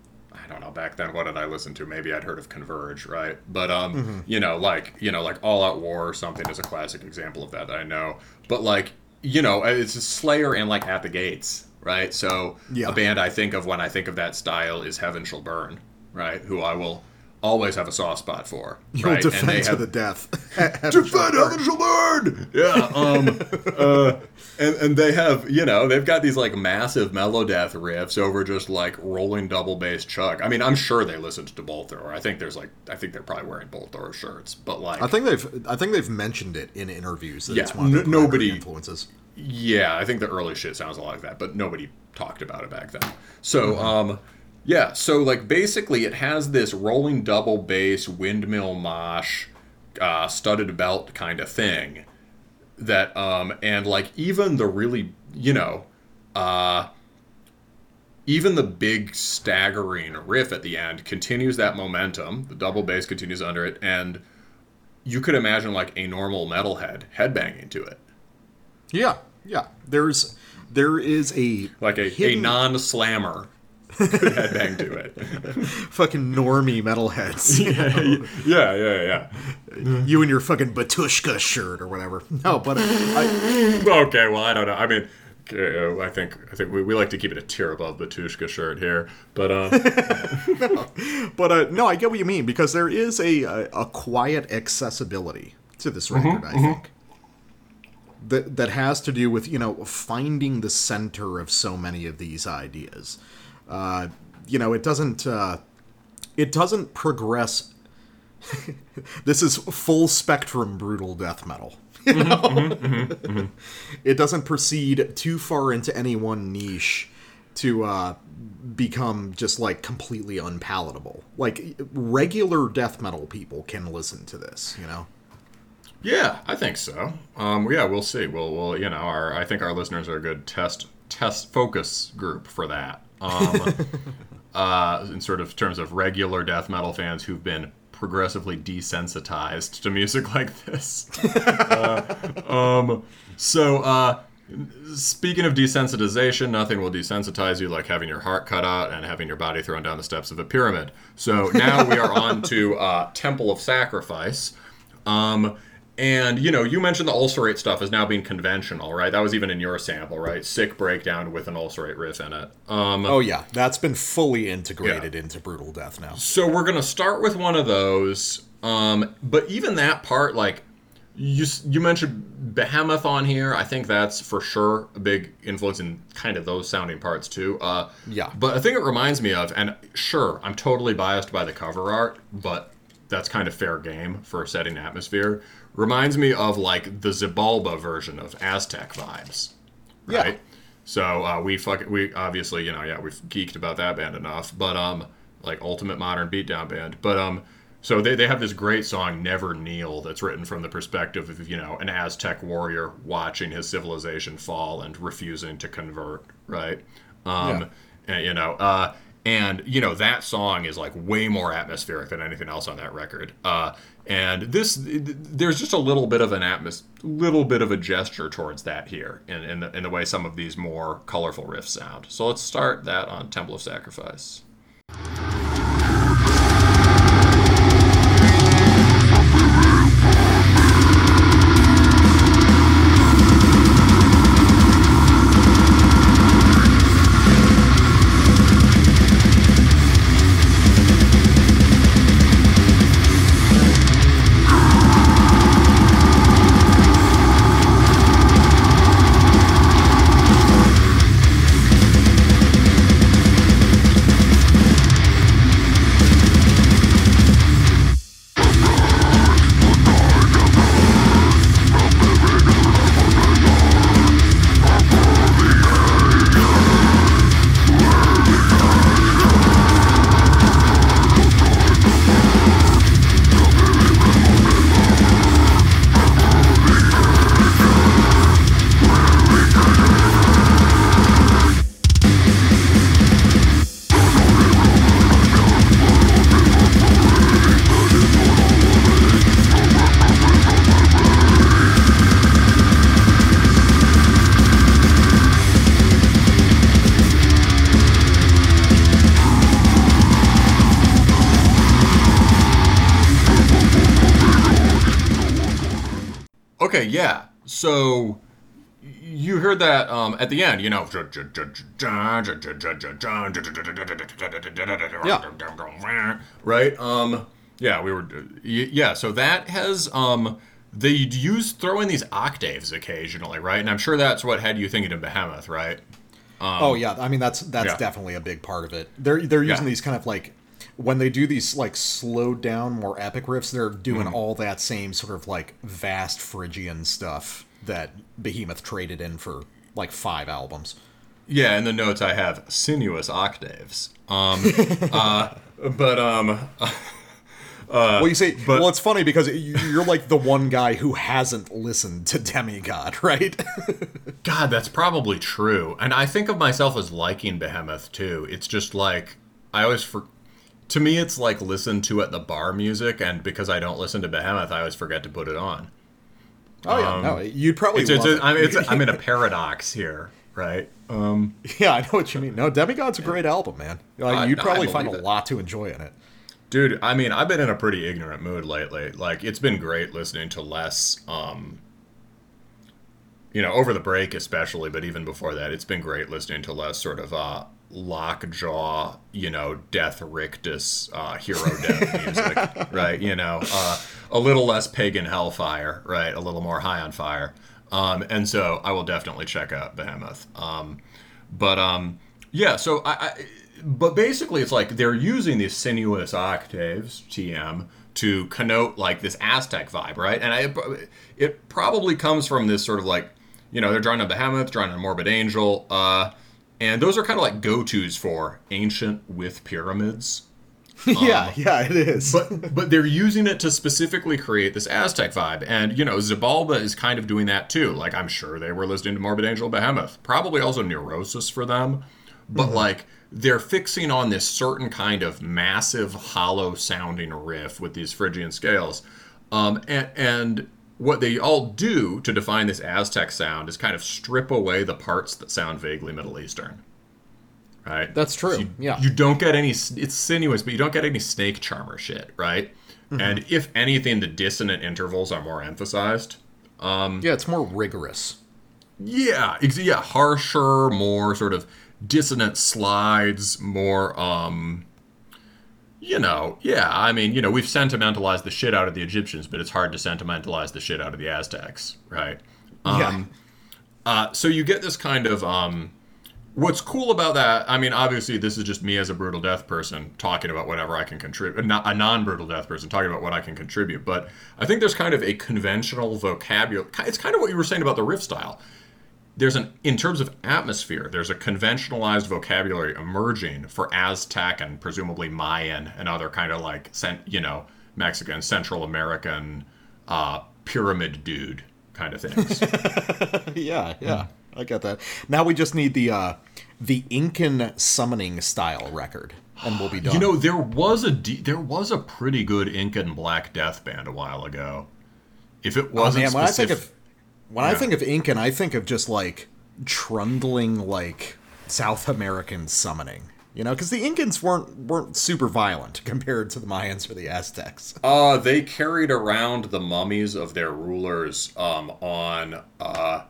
Speaker 2: I don't know back then. What did I listen to? Maybe I'd heard of Converge, right? But um,
Speaker 1: Mm-hmm.
Speaker 2: you know, like you know, like All Out War or something is a classic example of that that I know. But like, you know, it's a Slayer and like At the Gates, right? So
Speaker 1: Yeah.
Speaker 2: a band I think of when I think of that style is Heaven Shall Burn, right? Who I will always have a soft spot for.
Speaker 1: You'll
Speaker 2: right?
Speaker 1: defend
Speaker 2: and they
Speaker 1: to
Speaker 2: have,
Speaker 1: the death.
Speaker 2: defend heaven shall burn. Yeah. Um. uh. And and they have you know they've got these like massive melodeath riffs over just like rolling double bass chuck. I mean I'm sure they listened to Bolt Thrower. I think there's like I think they're probably wearing Bolt Thrower shirts, but like
Speaker 1: I think they've I think they've mentioned it in interviews that
Speaker 2: Yeah,
Speaker 1: it's one of their
Speaker 2: n- nobody-
Speaker 1: influences.
Speaker 2: Yeah, I think the early shit sounds a lot like that, but nobody talked about it back then. So, um, yeah, so like basically it has this rolling double bass windmill mosh, uh, studded belt kind of thing. That um, and like even the really you know, uh, even the big staggering riff at the end continues that momentum. The double bass continues under it, and you could imagine like a normal metalhead headbanging to it.
Speaker 1: Yeah, yeah. There's there is a
Speaker 2: like a, a non-slammer headbang to it.
Speaker 1: fucking normie metalheads.
Speaker 2: yeah, yeah, yeah. yeah.
Speaker 1: you and your fucking Batushka shirt or whatever. No, but I,
Speaker 2: Okay, well, I don't know. I mean, uh, I think I think we, we like to keep it a tier above the Tushka shirt here, but um,
Speaker 1: but uh, no, I get what you mean because there is a a, a quiet accessibility to this record. I think that that has to do with you know finding the center of so many of these ideas. Uh, you know, it doesn't uh, it doesn't progress. this is full spectrum brutal death metal. You know? It doesn't proceed too far into any one niche to uh, become just like completely unpalatable. Like regular death metal people can listen to this, you know.
Speaker 2: yeah, I think so. Um, yeah, we'll see. We'll, we'll, you know, our I think our listeners are a good test test focus group for that. Um, uh, in sort of terms of regular death metal fans who've been progressively desensitized to music like this. uh, um, so, uh, speaking of desensitization, nothing will desensitize you like having your heart cut out and having your body thrown down the steps of a pyramid. So now we are on to uh, Temple of Sacrifice. Um, and you know, you mentioned the ulcerate stuff as now being conventional, right? That was even in your sample, right? Sick breakdown with an ulcerate riff in it. Um,
Speaker 1: Oh yeah, that's been fully integrated
Speaker 2: Yeah.
Speaker 1: into brutal death now.
Speaker 2: so we're gonna start with one of those. Um, but even that part, like you you mentioned Behemoth on here, I think that's for sure a big influence in kind of those sounding parts too. Uh,
Speaker 1: Yeah.
Speaker 2: But I think it reminds me of, and sure, I'm totally biased by the cover art, but that's kind of fair game for setting atmosphere. Reminds me of like the Xibalba version of Aztec vibes.
Speaker 1: Yeah.
Speaker 2: Right? So uh, we fuck we obviously you know yeah we've geeked about that band enough, but um like ultimate modern beatdown band, but um so they, they have this great song Never Kneel that's written from the perspective of you know an Aztec warrior watching his civilization fall and refusing to convert, right? Um,
Speaker 1: Yeah.
Speaker 2: and, you know uh and you know that song is like way more atmospheric than anything else on that record. Uh, and this, there's just a little bit of an atmos, little bit of a gesture towards that here, in in the, in the way some of these more colorful riffs sound. So let's start that on Temple of Sacrifice. At the end, you know, Yeah. right? Um, yeah, we were, yeah. So that has um, they use throw in these octaves occasionally, right? And I'm sure that's what had you thinking of Behemoth, right?
Speaker 1: oh yeah, I mean that's that's
Speaker 2: yeah.
Speaker 1: definitely a big part of it. They're they're using
Speaker 2: Yeah.
Speaker 1: these kind of like when they do these like slowed down more epic riffs, they're doing all that same sort of like vast Phrygian stuff that Behemoth traded in for like five albums.
Speaker 2: Yeah, in the notes I have sinuous octaves. Um, uh, but um,
Speaker 1: well, you say,
Speaker 2: but-
Speaker 1: well, it's funny because you- you're like the one guy who hasn't listened to Demigod, right?
Speaker 2: God, that's probably true. And I think of myself as liking Behemoth too. It's just like I always for to me it's like listen to at the bar music and because I don't listen to Behemoth, I always forget to put it on.
Speaker 1: Oh yeah, no, you'd probably.
Speaker 2: It's, it's,
Speaker 1: it.
Speaker 2: I'm, it's, I'm in a paradox here, right? Um,
Speaker 1: yeah, I know what you mean. No, Demigod's a great album, man. Like,
Speaker 2: I-
Speaker 1: you'd
Speaker 2: I
Speaker 1: probably find a
Speaker 2: it.
Speaker 1: lot to enjoy in it.
Speaker 2: dude, I mean, I've been in a pretty ignorant mood lately. Like it's been great listening to less um you know, over the break especially, but even before that, it's been great listening to less sort of uh lockjaw, you know, death rictus, uh, hero death music, right? You know, uh, a little less pagan hellfire, right? A little more high on fire. Um, and so I will definitely check out Behemoth. Um, but um, yeah, so I, I, but basically it's like they're using these sinuous octaves, TM, to connote like this Aztec vibe, right? And I, it probably comes from this sort of like, you know, they're drawing on Behemoth, drawing on Morbid Angel, uh, and those are kind of like go-tos for ancient with pyramids.
Speaker 1: yeah, yeah, it is.
Speaker 2: But but they're using it to specifically create this Aztec vibe, and you know Xibalba is kind of doing that too. Like I'm sure they were listening to Morbid Angel, Behemoth, probably also Neurosis for them, but like they're fixing on this certain kind of massive hollow sounding riff with these Phrygian scales, um, and and what they all do to define this Aztec sound is kind of strip away the parts that sound vaguely Middle Eastern. Right.
Speaker 1: That's true,
Speaker 2: You,
Speaker 1: yeah.
Speaker 2: You don't get any. It's sinuous, but you don't get any snake charmer shit, right?
Speaker 1: Mm-hmm.
Speaker 2: And if anything, the dissonant intervals are more emphasized.
Speaker 1: Um, yeah, it's more rigorous.
Speaker 2: Yeah, ex- yeah, harsher, more sort of dissonant slides, more um you know, yeah, I mean, you know, we've sentimentalized the shit out of the Egyptians, but it's hard to sentimentalize the shit out of the Aztecs, right?
Speaker 1: yeah.
Speaker 2: Uh, so you get this kind of um, what's cool about that. I mean, obviously, this is just me as a brutal death person talking about whatever I can contribute. A non-brutal death person talking about what I can contribute. But I think there's kind of a conventional vocabulary. It's kind of what you were saying about the riff style. There's an in terms of atmosphere. There's a conventionalized vocabulary emerging for Aztec and presumably Mayan and other kind of like you know Mexican, Central American, uh, pyramid dude kind of things.
Speaker 1: yeah, yeah. I get that. Now we just need the uh the Incan summoning style record, and we'll be done.
Speaker 2: You know, there was a de- there was a pretty good Incan Black Death band a while ago. If it
Speaker 1: oh,
Speaker 2: wasn't
Speaker 1: man, when I think
Speaker 2: specific,
Speaker 1: of when I think of Incan, I think of just like trundling like South American summoning. You know, because the Incans weren't weren't super violent compared to the Mayans or the Aztecs.
Speaker 2: uh, they carried around the mummies of their rulers um, on uh,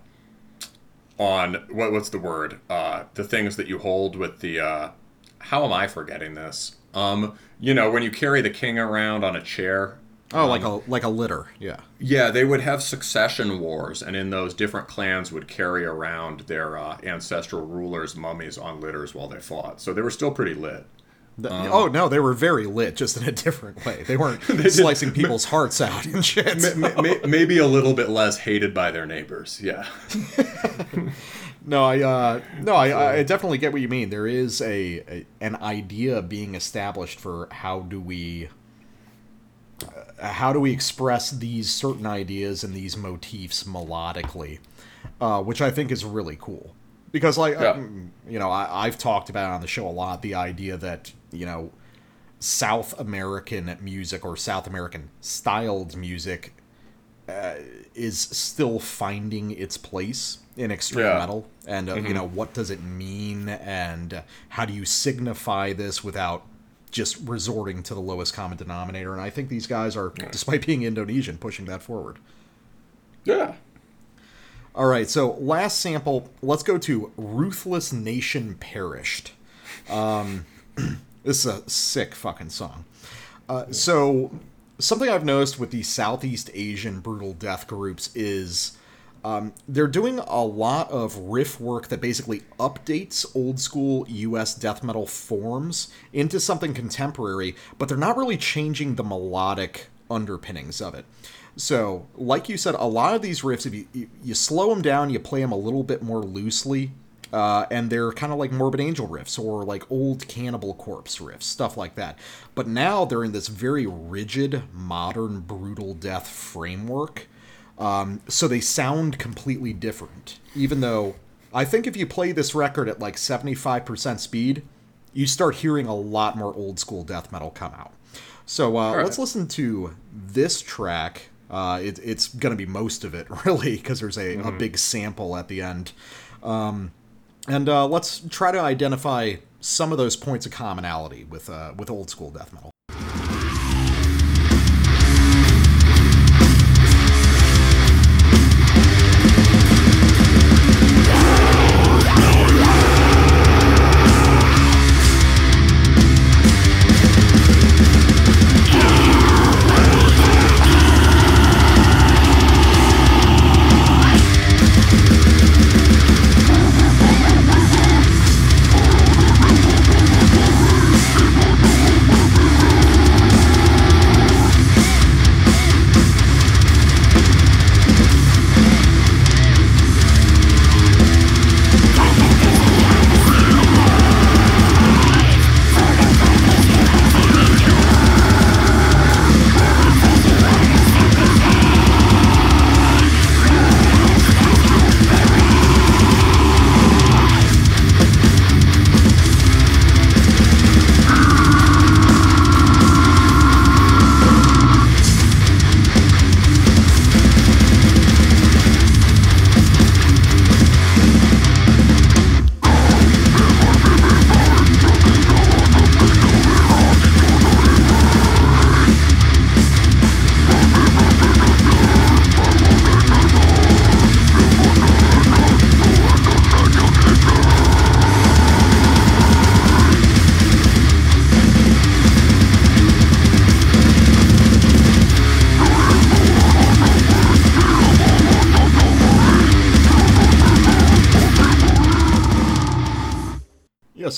Speaker 2: on what what's the word? Uh, the things that you hold with the. Uh, how am I forgetting this? Um, you know, when you carry the king around on a chair
Speaker 1: Oh, like a like a litter. Yeah.
Speaker 2: Yeah, they would have succession wars, and in those, different clans would carry around their uh, ancestral rulers' mummies on litters while they fought. So they were still pretty lit.
Speaker 1: The-
Speaker 2: Um,
Speaker 1: oh no, they were very lit, just in a different way. They weren't slicing people's hearts out and shit.
Speaker 2: Ma- ma- maybe a little bit less hated by their neighbors. Yeah.
Speaker 1: No, I uh, no, I, I definitely get what you mean. There is a, a an idea being established for how do we uh, how do we express these certain ideas and these motifs melodically, uh, which I think is really cool. Because like
Speaker 2: Yeah.
Speaker 1: um, you know, I, I've talked about on the show a lot the idea that you know South American music or South American styled music uh, is still finding its place in extreme
Speaker 2: Yeah.
Speaker 1: metal and uh, you know what does it mean and uh, how do you signify this without just resorting to the lowest common denominator and i think these guys are despite being indonesian pushing that forward
Speaker 2: Yeah.
Speaker 1: All right, so last sample, let's go to Ruthless Nation Perished. Um, this is a sick fucking song. Uh, so, something I've noticed with the Southeast Asian brutal death groups is um, they're doing a lot of riff work that basically updates old school US death metal forms into something contemporary, but they're not really changing the melodic underpinnings of it. So, like you said, a lot of these riffs, if you, you, you slow them down, you play them a little bit more loosely, uh, and they're kind of like Morbid Angel riffs or like old Cannibal Corpse riffs, stuff like that. But now they're in this very rigid, modern, brutal death framework. Um, so they sound completely different. Even though I think if you play this record at like 75% speed, you start hearing a lot more old school death metal come out. So uh,
Speaker 2: right.
Speaker 1: let's listen to this track. Uh, it, it's going to be most of it, really, because there's a, a big sample at the end. Um, and uh, let's try to identify some of those points of commonality with uh, with old school death metal.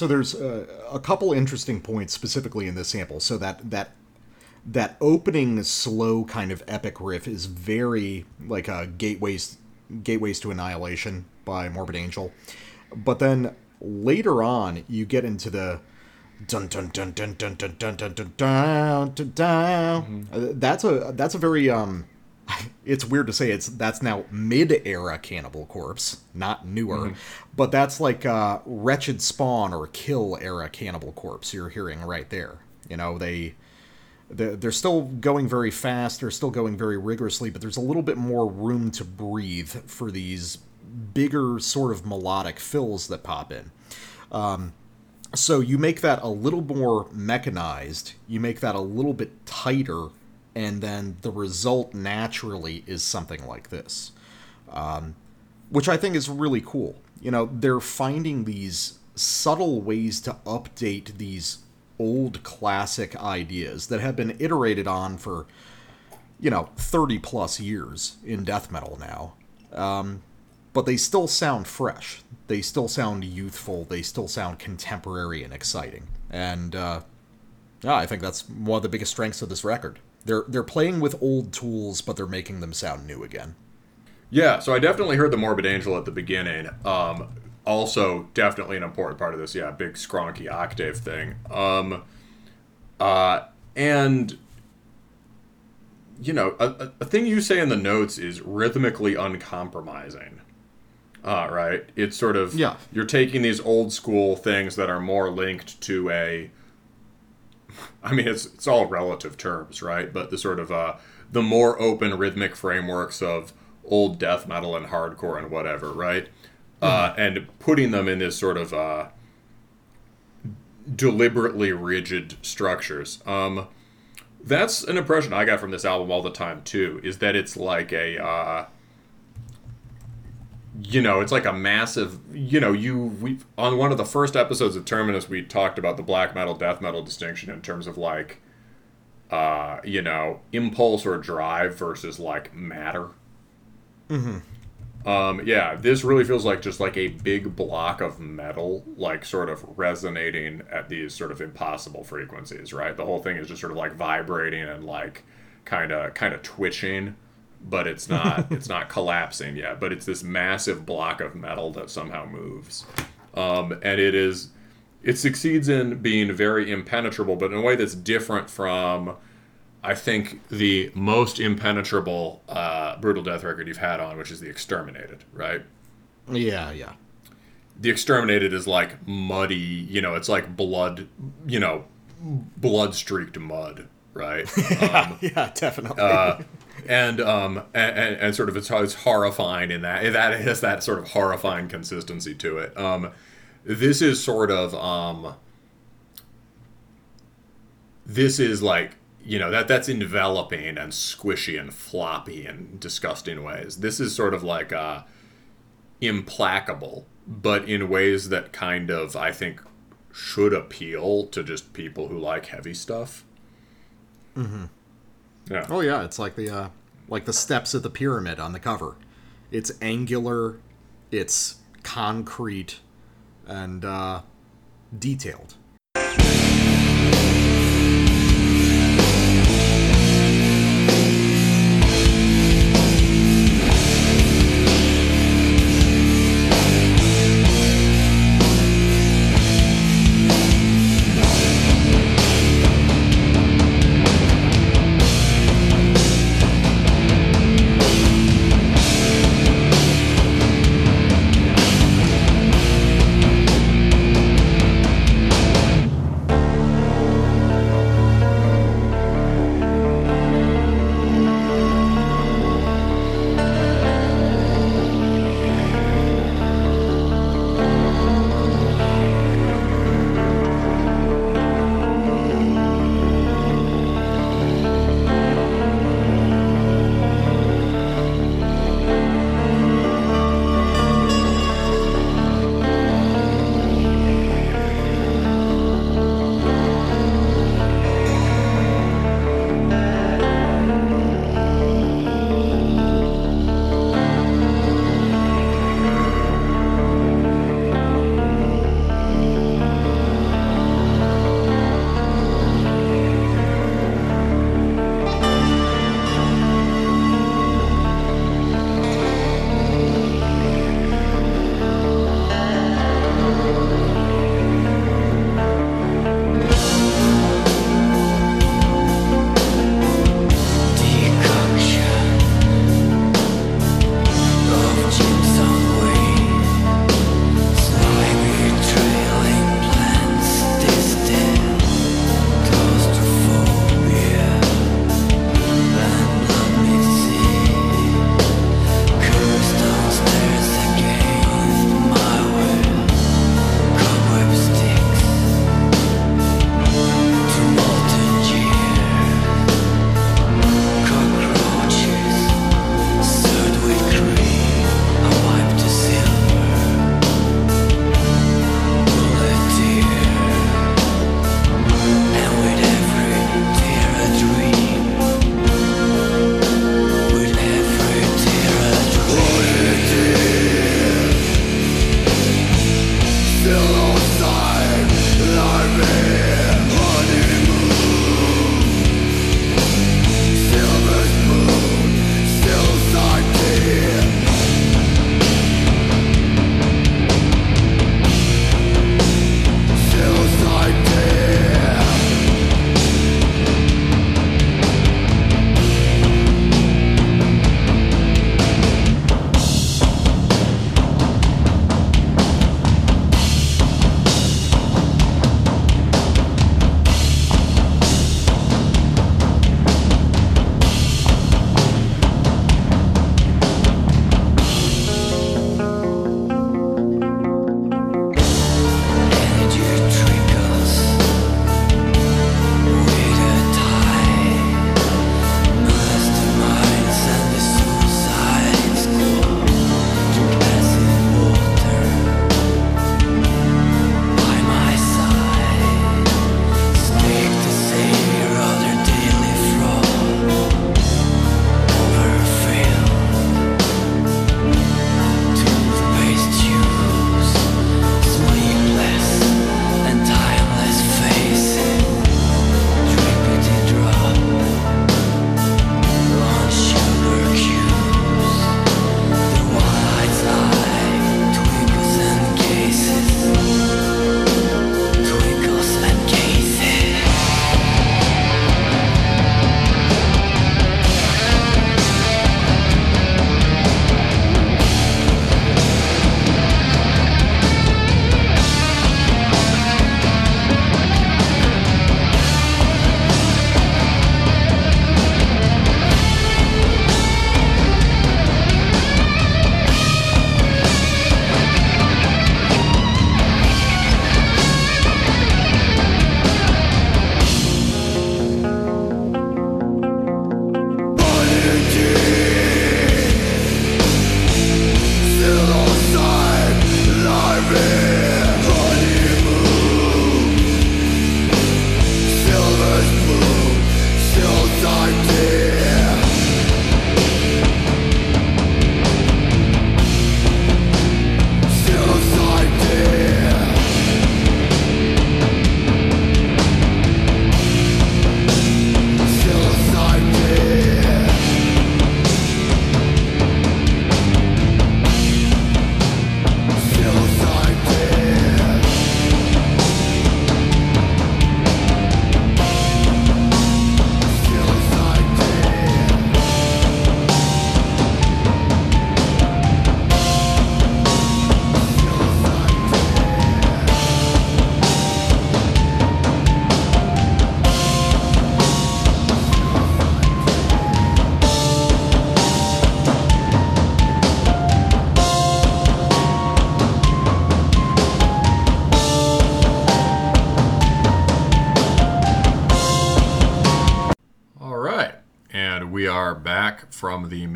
Speaker 1: So there's uh, a couple interesting points specifically in this sample. So that that that opening slow kind of epic riff is very like a gateways gateways to annihilation by Morbid Angel, but then later on you get into the dun dun dun dun dun dun dun dun dun dun. Uh, That's a that's a very um. It's weird to say it's that's now mid-era Cannibal Corpse, not newer, but that's like uh, Wretched Spawn or Kill era Cannibal Corpse. You're hearing right there. You know they they're, they're still going very fast. They're still going very rigorously, but there's a little bit more room to breathe for these bigger sort of melodic fills that pop in. Um, so you make that a little more mechanized, you make that a little bit tighter, and then the result naturally is something like this, um, which I think is really cool. You know, they're finding these subtle ways to update these old classic ideas that have been iterated on for, you know, 30 plus years in death metal now. Um, but they still sound fresh. They still sound youthful. They still sound contemporary and exciting. And uh, yeah, I think that's one of the biggest strengths of this record. They're they're playing with old tools, but they're making them sound new again.
Speaker 2: Yeah, so I definitely heard the Morbid Angel at the beginning. Um, also, definitely an important part of this. Yeah, big skronky octave thing. Um, uh, and you know, a, a- a thing you say in the notes is rhythmically uncompromising. Uh, right? It's sort of
Speaker 1: Yeah.
Speaker 2: You're taking these old school things that are more linked to a. I mean, it's it's all relative terms, right? But the sort of uh, the more open rhythmic frameworks of old death metal and hardcore and whatever, right? Uh, and putting them in this sort of uh, deliberately rigid structures. Um, that's an impression I got from this album all the time too. Is that it's like a uh, you know, it's like a massive, you know, you we on one of the first episodes of Terminus we talked about the black metal death metal distinction in terms of like uh, you know, impulse or drive versus like matter. Mm-hmm. Um, yeah, this really feels like just like a big block of metal, like sort of resonating at these sort of impossible frequencies, right? The whole thing is just sort of like vibrating and like kind of kind of twitching, but it's not it's not collapsing yet. But it's this massive block of metal that somehow moves, um, and it is it succeeds in being very impenetrable, but in a way that's different from, I think, the most impenetrable uh, brutal death record you've had on, which is the Exterminated, right?
Speaker 1: Yeah, yeah.
Speaker 2: The Exterminated is like muddy, you know, it's like blood, you know, blood streaked mud, right? Um,
Speaker 1: Yeah, definitely.
Speaker 2: And um and, and, and sort of it's, it's horrifying in that that has that sort of horrifying consistency to it. Um this is sort of um this is like you know that that's enveloping and squishy and floppy in disgusting ways. This is sort of like uh implacable but in ways that kind of i think should appeal to just people who like heavy stuff. Mm-hmm. Yeah
Speaker 1: oh yeah, it's like the uh, like the steps of the pyramid on the cover. It's angular, it's concrete, and uh, detailed.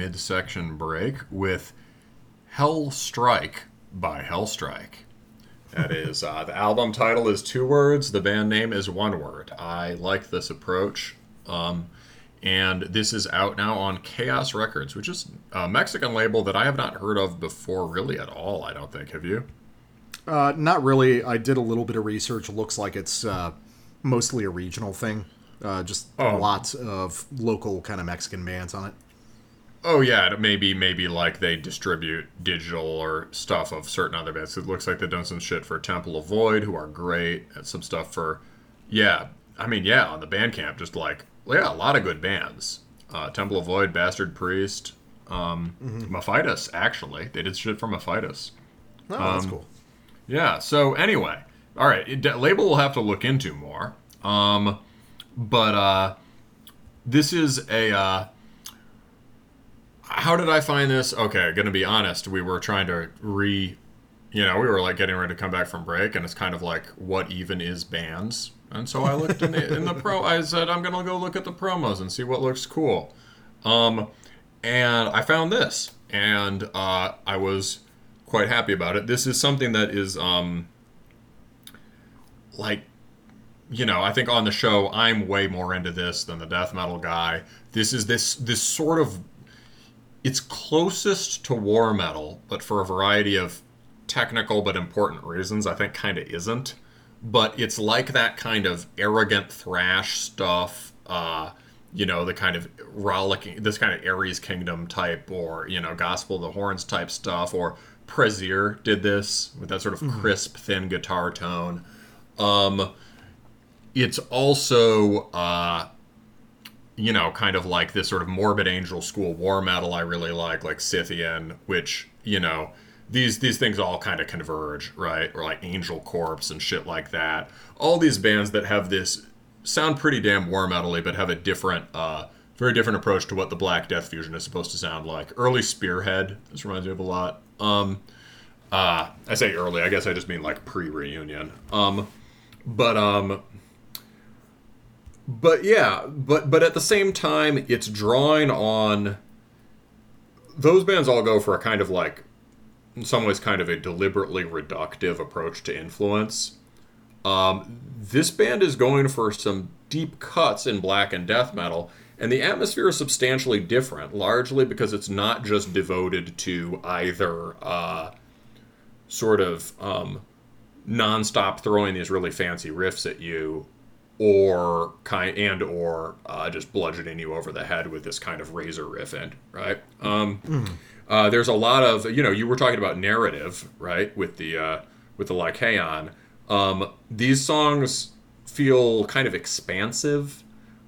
Speaker 2: Midsection break with Hell Strike by Hellstrike. That is, uh, the album title is two words, the band name is one word. I like this approach. Um, and this is out now on Chaos Records, which is a Mexican label that I have not heard of before, really at all. I don't think. Have you?
Speaker 1: Uh, not really. I did a little bit of research. Looks like it's uh, mostly a regional thing. Uh, just
Speaker 2: Oh.
Speaker 1: lots of local kind of Mexican bands on it.
Speaker 2: Oh yeah, maybe maybe like they distribute digital or stuff of certain other bands. It looks like they've done some shit for Temple of Void, who are great, and some stuff for, yeah. I mean, yeah, on the Bandcamp, just like yeah, a lot of good bands. Uh, Temple of Void, Bastard Priest, um, Mephitis. Actually, they did shit for Mephitis.
Speaker 1: Oh, that's
Speaker 2: Um,
Speaker 1: cool.
Speaker 2: Yeah. So anyway, all right. It, label will have to look into more. Um, but uh, this is a. Uh, how did I find this? Okay, gonna be honest. We were trying to re, you know, we were like getting ready to come back from break, and it's kind of like, what even is bands? And so I looked in the, in the pro. I said, I'm gonna go look at the promos and see what looks cool. Um, and I found this, and uh, I was quite happy about it. This is something that is um, like you know, I think on the show I'm way more into this than the death metal guy. This is this this sort of it's closest to war metal, but for a variety of technical but important reasons, I think kind of isn't. But it's like that kind of arrogant thrash stuff, uh, you know, the kind of rollicking, this kind of Ares Kingdom type, or, you know, Gospel of the Horns type stuff, or Prezier did this with that sort of crisp, thin guitar tone. Um, it's also uh, you know kind of like this sort of morbid angel school war metal i really like like scythian which you know these these things all kind of converge right? Or like angel corpse and shit like that. All these bands that have this sound pretty damn war metally but have a different uh very different approach to what the black death fusion is supposed to sound like. Early spearhead this reminds me of a lot. Um uh i say early i guess i just mean like pre-reunion. Um but um but yeah but but at the same time it's drawing on those bands all go for a kind of like in some ways kind of a deliberately reductive approach to influence. Um, this band is going for some deep cuts in black and death metal and the atmosphere is substantially different largely because it's not just devoted to either uh, sort of um, non-stop throwing these really fancy riffs at you or kind and or uh, just bludgeoning you over the head with this kind of razor riff end, right? Um, uh, there's a lot of you know you were talking about narrative, right? With the uh, with the Lykhaeon, um, these songs feel kind of expansive.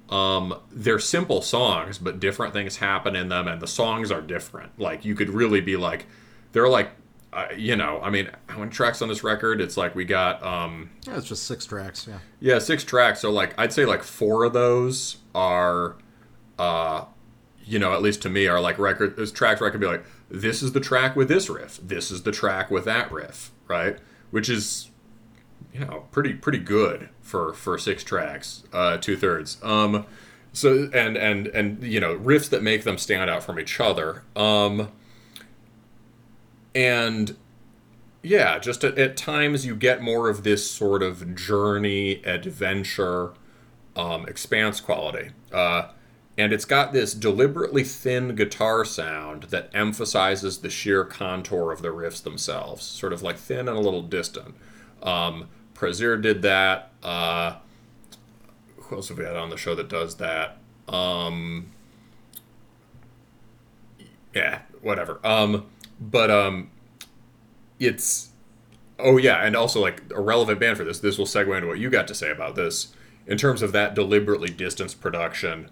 Speaker 2: Um, they're simple songs, but different things happen in them, and the songs are different. Like you could really be like, they're like, uh, you know, I mean, how many tracks on this record? It's like we got. Um,
Speaker 1: Yeah, it's just six tracks. Yeah.
Speaker 2: yeah, six tracks. So like I'd say like four of those are uh you know, at least to me are like record those tracks where I could be like, this is the track with this riff, this is the track with that riff, right? Which is you know, pretty pretty good for for six tracks, uh two thirds. Um so and and and you know, riffs that make them stand out from each other. Um and yeah, just at, at times you get more of this sort of journey, adventure, um, expanse quality. Uh, and it's got this deliberately thin guitar sound that emphasizes the sheer contour of the riffs themselves, sort of like thin and a little distant. Um, Prezier did that. Uh, who else have we had on the show that does that? Um, yeah, whatever. Um, but um, it's oh yeah, and also like a relevant band for this. This will segue into what you got to say about this in terms of that deliberately distanced production.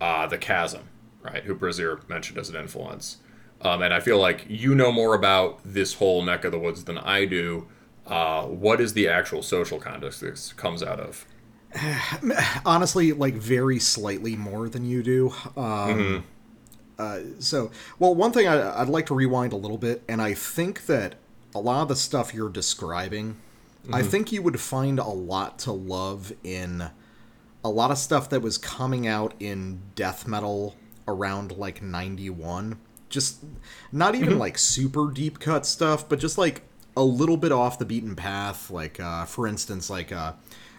Speaker 2: Uh, the Chasm, right? Who Brazier mentioned as an influence, um, and I feel like you know more about this whole neck of the woods than I do. Uh, what is the actual social context this comes out of?
Speaker 1: honestly like very slightly more than you do um uh, so well one thing I, i'd like to rewind a little bit and i think that a lot of the stuff you're describing i think you would find a lot to love in a lot of stuff that was coming out in death metal around like 91. Just not even like super deep cut stuff, but just like a little bit off the beaten path. Like, uh, for instance, like uh,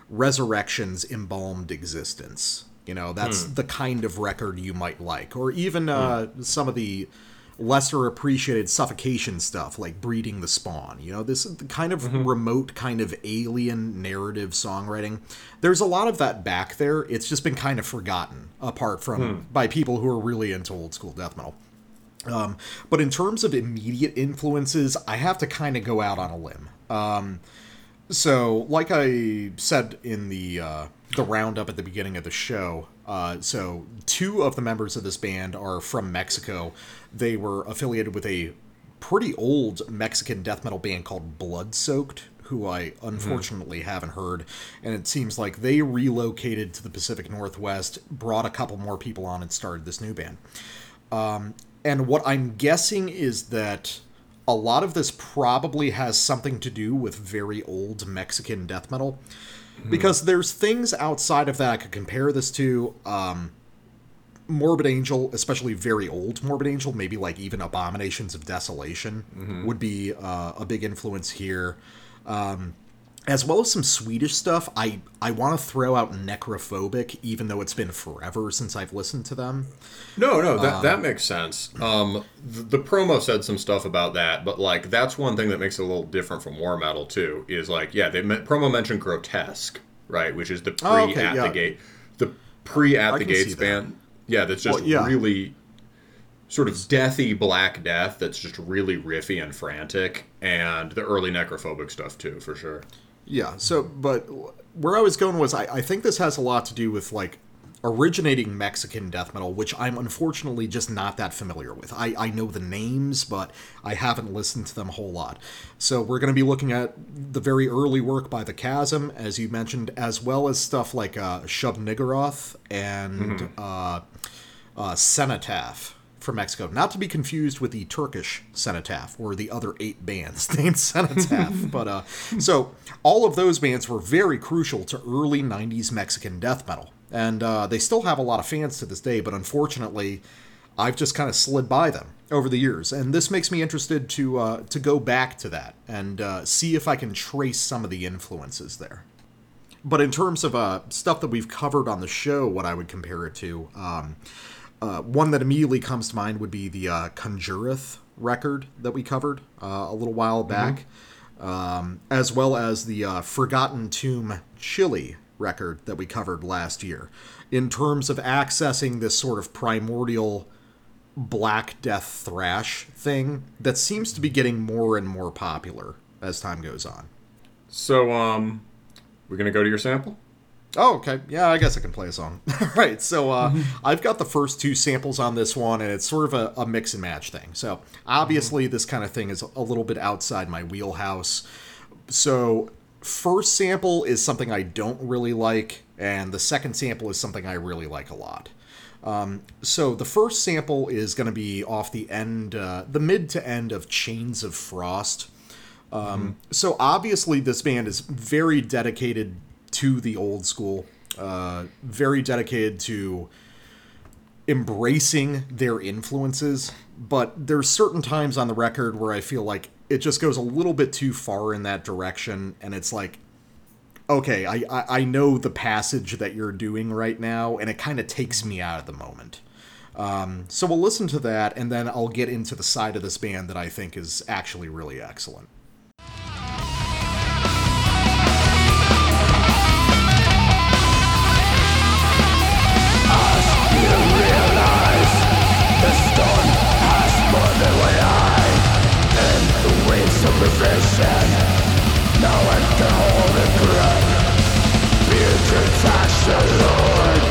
Speaker 1: Resurrection's Embalmed Existence. You know, that's the kind of record you might like. Or even uh, some of the lesser appreciated suffocation stuff like breeding the spawn. You know this is the kind of remote kind of alien narrative songwriting. There's a lot of that back there. It's just been kind of forgotten apart from by people who are really into old school death metal. Um, but in terms of immediate influences i have to kind of go out on a limb. Um, so like i said in the uh, the roundup at the beginning of the show. Uh, so two of the members of this band are from mexico. They were affiliated with a pretty old mexican death metal band called blood soaked who i unfortunately haven't heard. And it seems like they relocated to the pacific northwest brought a couple more people on and started this new band. And what I'm guessing is that a lot of this probably has something to do with very old Mexican death metal. Because there's things outside of that I could compare this to. Um, Morbid Angel, especially very old Morbid Angel, maybe like even Abominations of Desolation, would be uh, a big influence here. Um, as well as some Swedish stuff. I, I want to throw out Necrophobic, even though it's been forever since I've listened to them.
Speaker 2: No, no, that that makes sense. Um, the, the promo said some stuff about that, but like that's one thing that makes it a little different from war metal too. Is like, yeah, they me- promo mentioned grotesque, right, which is the pre
Speaker 1: Oh, okay,
Speaker 2: at
Speaker 1: yeah.
Speaker 2: the gate, the pre at the gates
Speaker 1: that.
Speaker 2: band. Yeah, that's just
Speaker 1: Well, yeah.
Speaker 2: really sort of deathy black death. That's just really riffy and frantic, and the early necrophobic stuff too, for sure.
Speaker 1: Yeah. So, but where I was going was I, I think this has a lot to do with like originating Mexican death metal, which I'm unfortunately just not that familiar with. I, I know the names, but I haven't listened to them a whole lot. So we're going to be looking at the very early work by The Chasm, as you mentioned, as well as stuff like uh, Shub Niggurath and uh, uh, Cenotaph from Mexico. Not to be confused with the Turkish Cenotaph or the other eight bands named Cenotaph. but uh, so all of those bands were very crucial to early 90s Mexican death metal. And uh, they still have a lot of fans to this day, but unfortunately, I've just kind of slid by them over the years. And this makes me interested to, uh, to go back to that and uh, see if I can trace some of the influences there. But in terms of uh, stuff that we've covered on the show, what I would compare it to, um, uh, one that immediately comes to mind would be the uh, Conjureth record that we covered uh, a little while back, um, as well as the uh, Forgotten Tomb Chili record that we covered last year. In terms of accessing this sort of primordial Black Death thrash thing that seems to be getting more and more popular as time goes on.
Speaker 2: So, um, we're gonna go to your sample.
Speaker 1: Oh, okay. Yeah, I guess I can play a song. All right. So uh, I've got the first two samples on this one, and it's sort of a, a mix and match thing. So obviously, this kind of thing is a little bit outside my wheelhouse. So, first sample is something I don't really like, and the second sample is something I really like a lot. Um, so the first sample is going to be off the end, uh, the mid to end of Chains of Frost. Um, So obviously, this band is very dedicated to the old school, uh, very dedicated to embracing their influences. But there's certain times on the record where I feel like it just goes a little bit too far in that direction, and it's like, okay, I I, I know the passage that you're doing right now, and it kind of takes me out of the moment. Um, so we'll listen to that, and then I'll get into the side of this band that I think is actually really excellent.
Speaker 4: supervision now I can hold it bright the Lord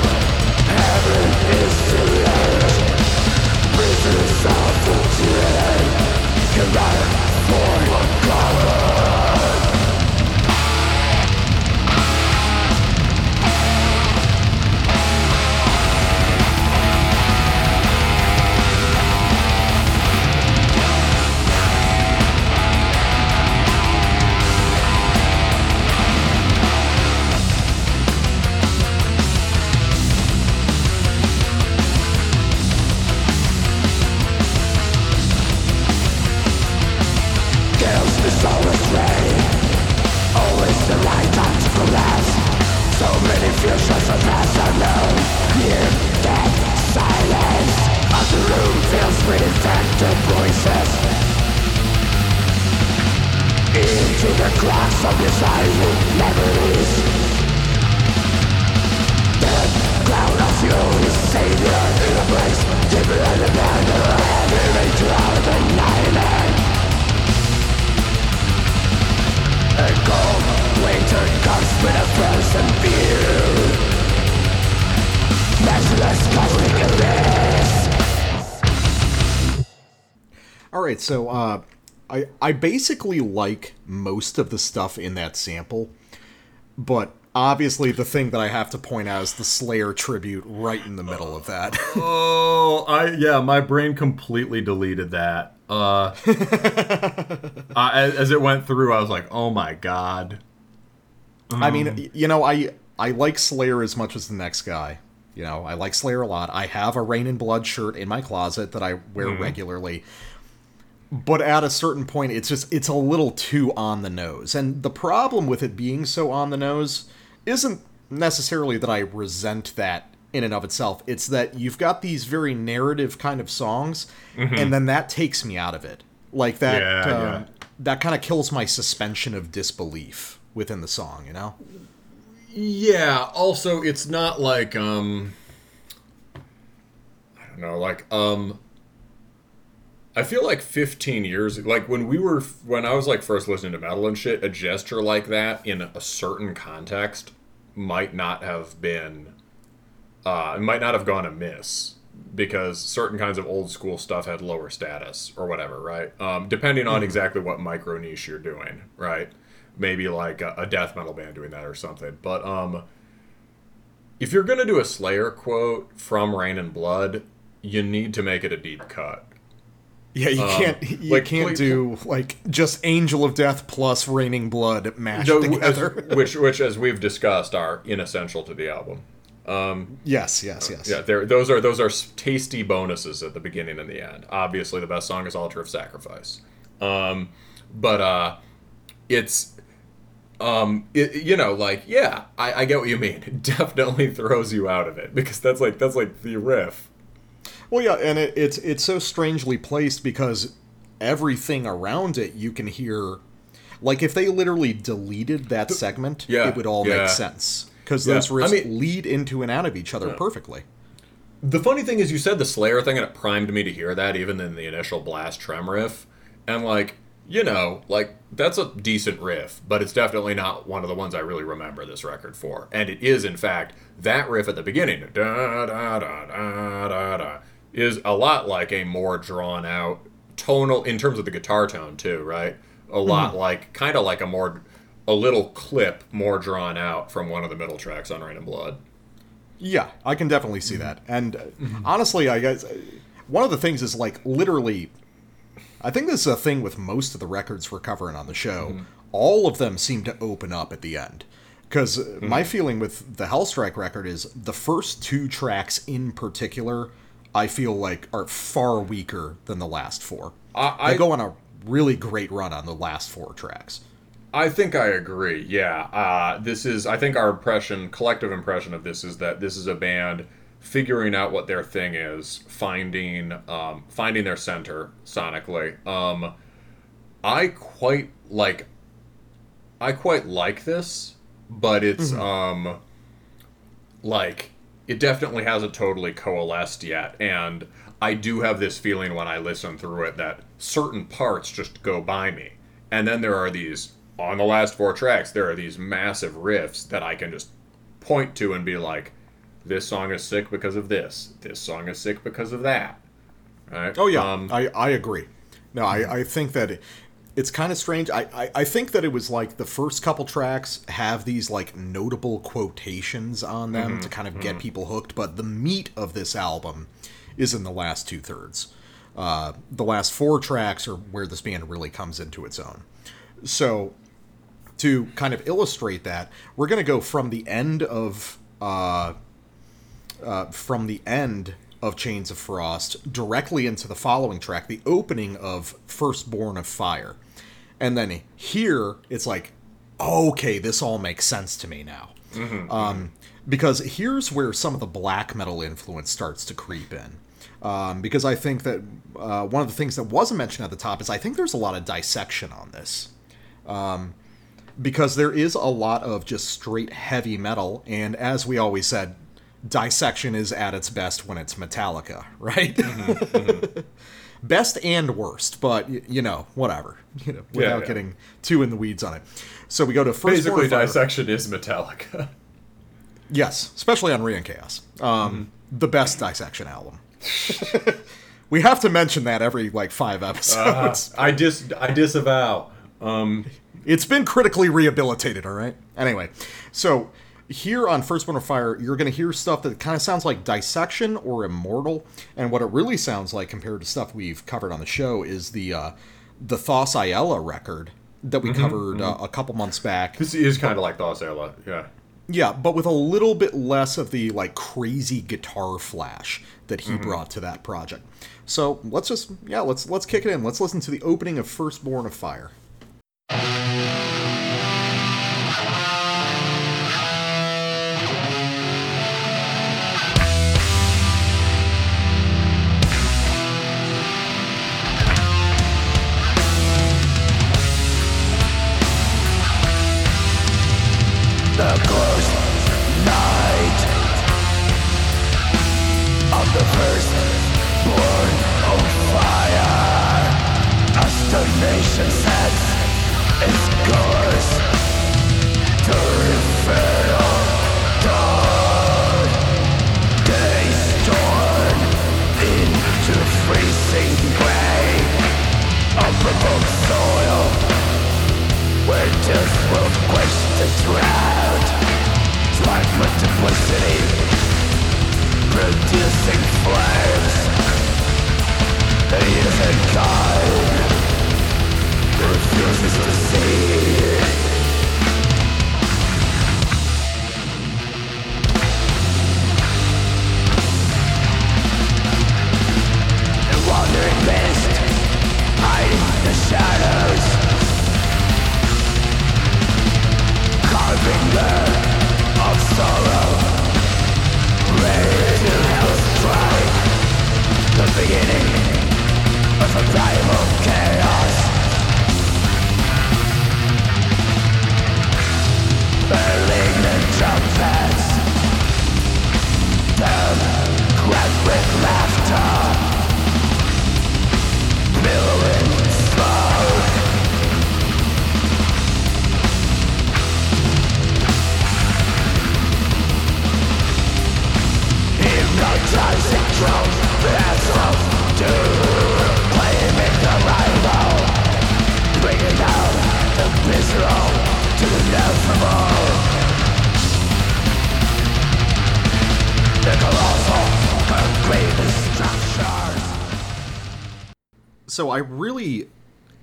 Speaker 4: Heaven is late Prisoners of the for color? sacred effect of voices Into the cracks of your silent memories The crown of your savior in a place Deeper than the banner Every rage out of an island A cold winter comes with a frozen fear Measureless cosmic event.
Speaker 1: All right, so uh, I I basically like most of the stuff in that sample, but obviously the thing that I have to point out is the Slayer tribute right in the middle of that.
Speaker 2: Oh, I yeah, my brain completely deleted that. Uh, I, as, as it went through, I was like, "Oh my god!"
Speaker 1: I mean, you know, I I like Slayer as much as the next guy. You know, I like Slayer a lot. I have a Reign in Blood shirt in my closet that I wear regularly. But at a certain point, it's just it's a little too on the nose. And the problem with it being so on the nose isn't necessarily that I resent that in and of itself. It's that you've got these very narrative kind of songs, and then that takes me out of it. Like that,
Speaker 2: Yeah,
Speaker 1: um,
Speaker 2: yeah.
Speaker 1: that kind of kills my suspension of disbelief within the song. You know?
Speaker 2: Yeah. Also, it's not like um, I don't know, like um. I feel like 15 years, like when we were, when I was like first listening to metal and shit, a gesture like that in a certain context might not have been, uh, it might not have gone amiss because certain kinds of old school stuff had lower status or whatever, right? Um, depending on exactly what micro niche you're doing, right? Maybe like a, a death metal band doing that or something. But um, if you're gonna do a Slayer quote from Reign in Blood, you need to make it a deep cut.
Speaker 1: Yeah, you can't you
Speaker 2: like,
Speaker 1: can't
Speaker 2: please-
Speaker 1: do like just Angel of Death plus Raining Blood mashed
Speaker 2: No, as-
Speaker 1: together.
Speaker 2: which, which, as we've discussed, are inessential to the album.
Speaker 1: yes, yes, yes.
Speaker 2: Yeah, those are those are tasty bonuses at the beginning and the end. Obviously, the best song is "Altar of Sacrifice," um, but uh, it's um, it, you know, like yeah, I, I get what you mean. It definitely throws you out of it because that's like that's like the riff.
Speaker 1: Well, yeah, and it, it's it's so strangely placed because everything around it you can hear. Like if they literally deleted that segment,
Speaker 2: Yeah,
Speaker 1: it would all
Speaker 2: yeah.
Speaker 1: make sense because
Speaker 2: Yeah,
Speaker 1: those
Speaker 2: I mean-
Speaker 1: lead into and out of each other perfectly.
Speaker 2: The funny thing is, you said the Slayer thing, and it primed me to hear that even in the initial blast trem riff, and like you know, like that's a decent riff, but it's definitely not one of the ones I really remember this record for. And it is, in fact, that riff at the beginning, da da da da da da, is a lot like a more drawn out tonal in terms of the guitar tone too, right? A lot mm-hmm. like kind of like a more a little clip more drawn out from one of the middle tracks on Reign in Blood.
Speaker 1: Yeah, I can definitely see mm-hmm. that. And uh, mm-hmm. honestly, I guess uh, one of the things is like literally, I think this is a thing with most of the records we're covering on the show. All of them seem to open up at the end. Because uh, my feeling with the Hellstrike record is the first two tracks in particular, I feel like are far weaker than the last four.
Speaker 2: I-
Speaker 1: they go on a really great run on the last four tracks.
Speaker 2: I think I agree. Yeah, uh, this is. I think our impression, collective impression of this, is that this is a band figuring out what their thing is, finding, um, finding their center sonically. Um, I quite like. I quite like this, but it's um, like it definitely hasn't totally coalesced yet, and I do have this feeling when I listen through it that certain parts just go by me, and then there are these on the last four tracks. There are these massive riffs that I can just point to and be like, "This song is sick because of this. This song is sick because of that." Right?
Speaker 1: Oh yeah,
Speaker 2: Um,
Speaker 1: I, I agree. No, I, I think that it's kind of strange. I, I, I think that it was like the first couple tracks have these like notable quotations on them to kind of get people hooked, but the meat of this album is in the last two thirds. Uh, the last four tracks are where this band really comes into its own. So to kind of illustrate that, we're going to go from the end of uh, uh, from the end of Chains of Frost directly into the following track, the opening of Firstborn of Fire. And then here, it's like, okay, this all makes sense to me now. Um, because here's where some of the black metal influence starts to creep in. Um, because I think that uh, one of the things that wasn't mentioned at the top is I think there's a lot of dissection on this. Um, because there is a lot of just straight heavy metal, and as we always said, dissection is at its best when it's Metallica, right? best and worst, but y- you know, whatever. You know, without
Speaker 2: yeah.
Speaker 1: getting too in the weeds on it. So we go to first
Speaker 2: Basically, dissection is Metallica.
Speaker 1: Yes, especially on Reinkaos. Um,
Speaker 2: Mm-hmm.
Speaker 1: The best dissection album. we have to mention that every like five episodes.
Speaker 2: I dis I disavow. Um,
Speaker 1: It's been critically rehabilitated, all right? Anyway, so here on First Born of Fire, you're going to hear stuff that kind of sounds like Dissection or Immortal. And what it really sounds like compared to stuff we've covered on the show is the uh, the Thos Ayala record that we covered Uh, a couple months back.
Speaker 2: this is kind of like Thosela, yeah.
Speaker 1: Yeah, but with a little bit less of the like crazy guitar flash that he brought to that project. So let's just yeah, let's let's kick it in. Let's listen to the opening of Firstborn of Fire. So I really,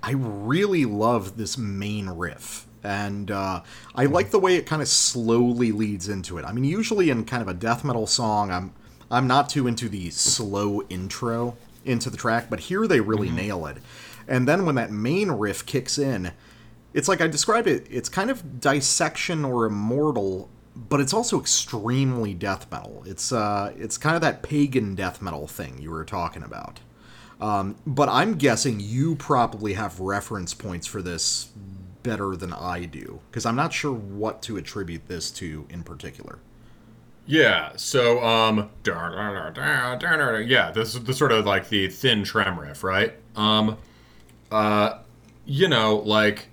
Speaker 1: I really love this main riff, and uh, I like the way it kind of slowly leads into it. I mean, usually in kind of a death metal song, I'm I'm not too into the slow intro into the track, but here they really nail it. And then when that main riff kicks in, it's like I described it. It's kind of dissection or immortal, but it's also extremely death metal. It's uh, it's kind of that pagan death metal thing you were talking about. Um, but I'm guessing you probably have reference points for this better than I do, because I'm not sure what to attribute this to in particular.
Speaker 2: Yeah, so um yeah, this is the sort of like the thin trem riff, right? Um uh you know, like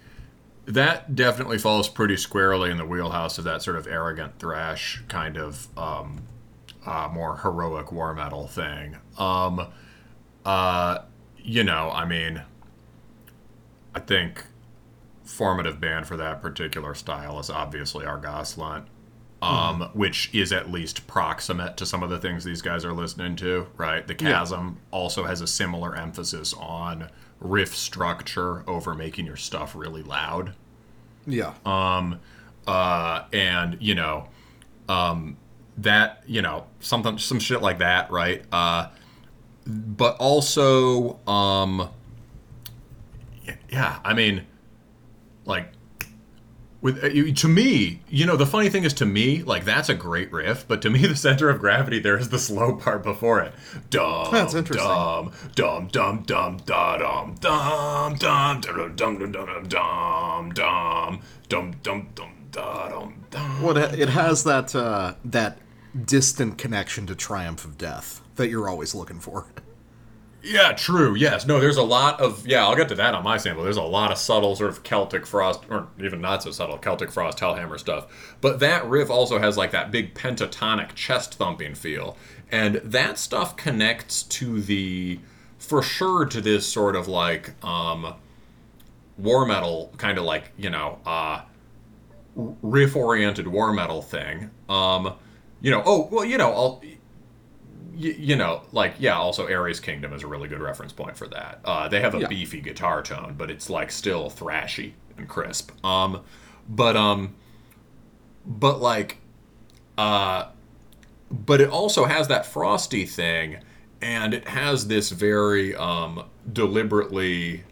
Speaker 2: that definitely falls pretty squarely in the wheelhouse of that sort of arrogant thrash kind of um uh more heroic war metal thing. Um uh you know, I mean I think formative band for that particular style is obviously Argoslant um, which is at least proximate to some of the things these guys are listening to, right? The Chasm also has a similar emphasis on riff structure over making your stuff really loud.
Speaker 1: Yeah.
Speaker 2: Um, uh, and you know, um, that you know something, some shit like that, right? Uh, but also, um, yeah, I mean, like with uh, to me, you know, the funny thing is to me, like that's a great riff, but to me, the center of gravity there is the slow part before it. Dum,
Speaker 1: That's interesting.
Speaker 2: Dum, dum, dum, dum, da, dum, dum, dum, dum, dum, dum, dum, dum, dum, dum, dum, dum, dum, dum.
Speaker 1: Well, it has that uh, that distant connection to Triumph of Death that you're always looking for.
Speaker 2: Yeah, true. Yes. No, there's a lot of yeah, I'll get to that on my sample. There's a lot of subtle sort of Celtic frost or even not so subtle Celtic frost hellhammer stuff. But that riff also has like that big pentatonic chest thumping feel. And that stuff connects to the for sure to this sort of like um war metal kind of like, you know, uh riff oriented war metal thing. Um you know, oh, well, you know, I'll y- you know, like yeah. Also, Ares Kingdom is a really good reference point for that. Uh, they have a
Speaker 1: Yeah.
Speaker 2: beefy guitar tone, but it's like still thrashy and crisp. Um, but um, but like, uh, but it also has that frosty thing, and it has this very um deliberately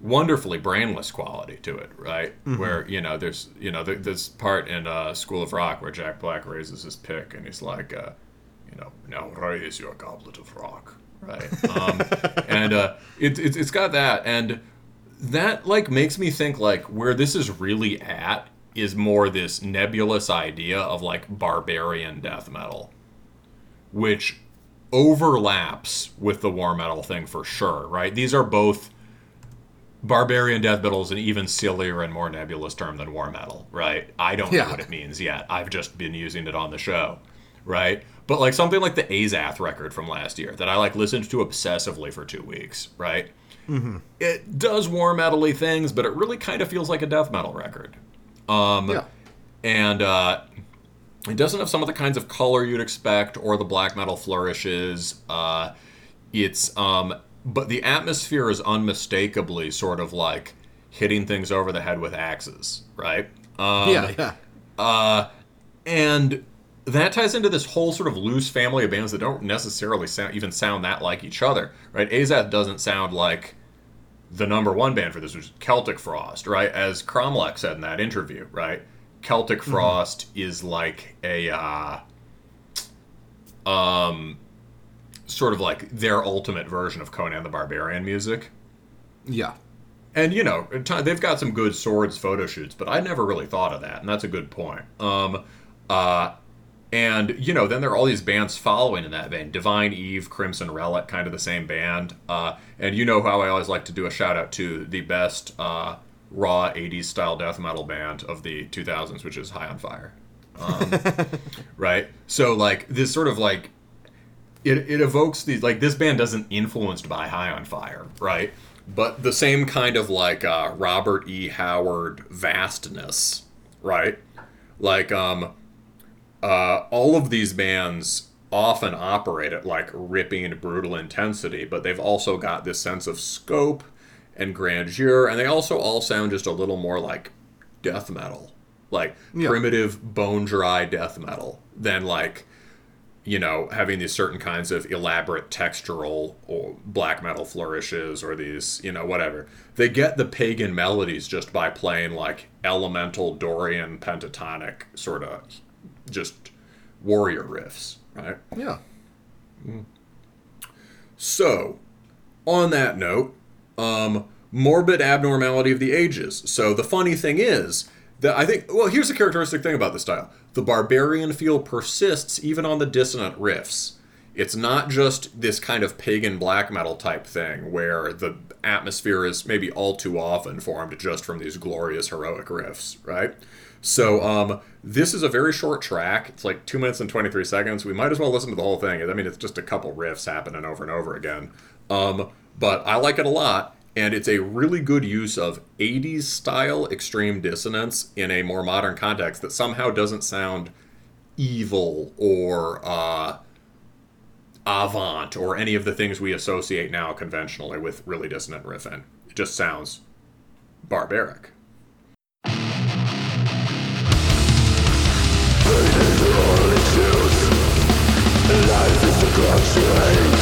Speaker 2: wonderfully brainless quality to it, right? Where you know, there's you know, there, this part in uh, School of Rock where Jack Black raises his pick and he's like, uh, you know, now raise your goblet of rock, right? Um, and uh, it, it, it's got that, and that like makes me think like where this is really at is more this nebulous idea of like barbarian death metal, which overlaps with the war metal thing for sure, right? These are both barbarian death metal is an even sillier and more nebulous term than war metal, right? I don't
Speaker 1: Yeah.
Speaker 2: know what it means yet. I've just been using it on the show, right? But like something like the Azath record from last year that I like listened to obsessively for two weeks, right? It does war metally things, but it really kind of feels like a death metal record. Um,
Speaker 1: yeah.
Speaker 2: and uh, it doesn't have some of the kinds of color you'd expect or the black metal flourishes. Uh, it's um, but the atmosphere is unmistakably sort of like hitting things over the head with axes, right? Um,
Speaker 1: yeah, yeah.
Speaker 2: and that ties into this whole sort of loose family of bands that don't necessarily sound, even sound that like each other, right? Azath doesn't sound like the number one band for this, which is Celtic Frost, right? As Cromlech said in that interview, right? Celtic Frost is like a uh, um, sort of like their ultimate version of Conan the Barbarian music.
Speaker 1: Yeah.
Speaker 2: And you know, they've got some good swords photo shoots, but I never really thought of that, and that's a good point. Um, uh, and you know, then there are all these bands following in that vein: Divine Eve, Crimson Relic, kind of the same band. Uh, and you know how I always like to do a shout out to the best uh, raw '80s style death metal band of the 2000s, which is High on Fire. Um, right? So like this sort of like it, it evokes these like this band doesn't influenced by High on Fire, right? But the same kind of like uh, Robert E. Howard vastness, right? Like um, uh, all of these bands often operate at like ripping brutal intensity, but they've also got this sense of scope and grandeur, and they also all sound just a little more like death metal, like
Speaker 1: Yeah.
Speaker 2: primitive bone dry death metal than like you know, having these certain kinds of elaborate textural or black metal flourishes or these, you know, whatever. They get the pagan melodies just by playing like elemental Dorian pentatonic sort of just warrior riffs, right?
Speaker 1: Yeah.
Speaker 2: So, on that note, um, morbid abnormality of the ages. So the funny thing is that I think, well, here's the characteristic thing about this style: the barbarian feel persists even on the dissonant riffs. It's not just this kind of pagan black metal type thing where the atmosphere is maybe all too often formed just from these glorious heroic riffs, right? So um, this is a very short track. It's like two minutes and twenty three seconds. We might as well listen to the whole thing. I mean, it's just a couple riffs happening over and over again. Um, but I like it a lot, and it's a really good use of '80s style extreme dissonance in a more modern context that somehow doesn't sound evil or uh, avant or any of the things we associate now conventionally with really dissonant riffing. It just sounds barbaric.
Speaker 4: Life is a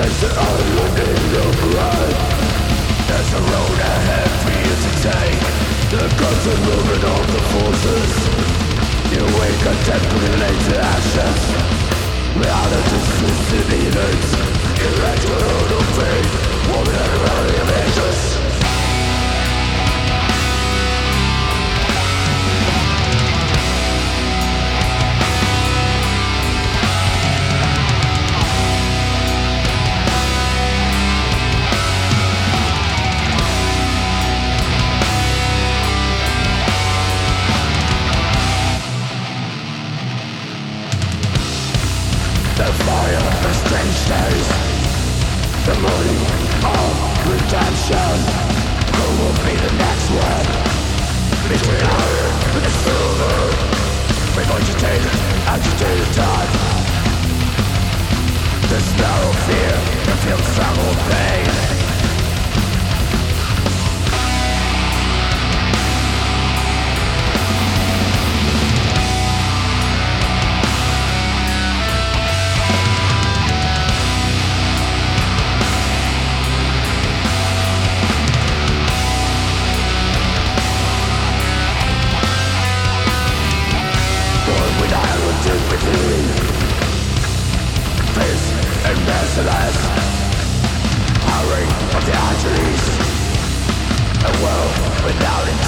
Speaker 4: Takes the island in your blood There's a road ahead for you to take The gun the movement of the forces You wake a to ashes Reality twisted events Irrational faith Woman and gangsters The morning of redemption. Who will be the next one? Between iron and silver. We agitate, agitate time. There's no fear, I feel some pain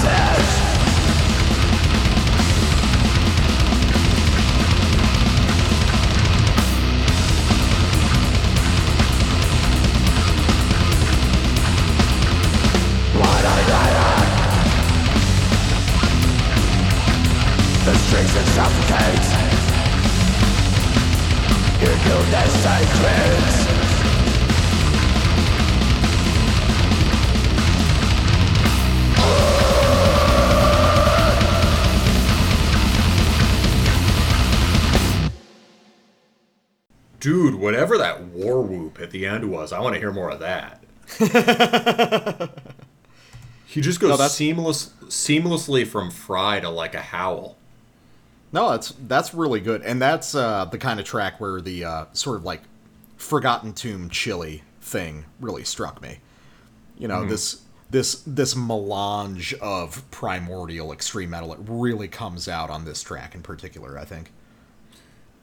Speaker 4: voices the
Speaker 2: end was, I want to hear more of that. he just goes
Speaker 1: No, that's-
Speaker 2: seamless, seamlessly from fry to like a howl.
Speaker 1: No, that's that's really good, and that's uh, the kind of track where the uh, sort of like Forgotten Tomb chili thing really struck me. You know this this this melange of primordial extreme metal. It really comes out on this track in particular. I think.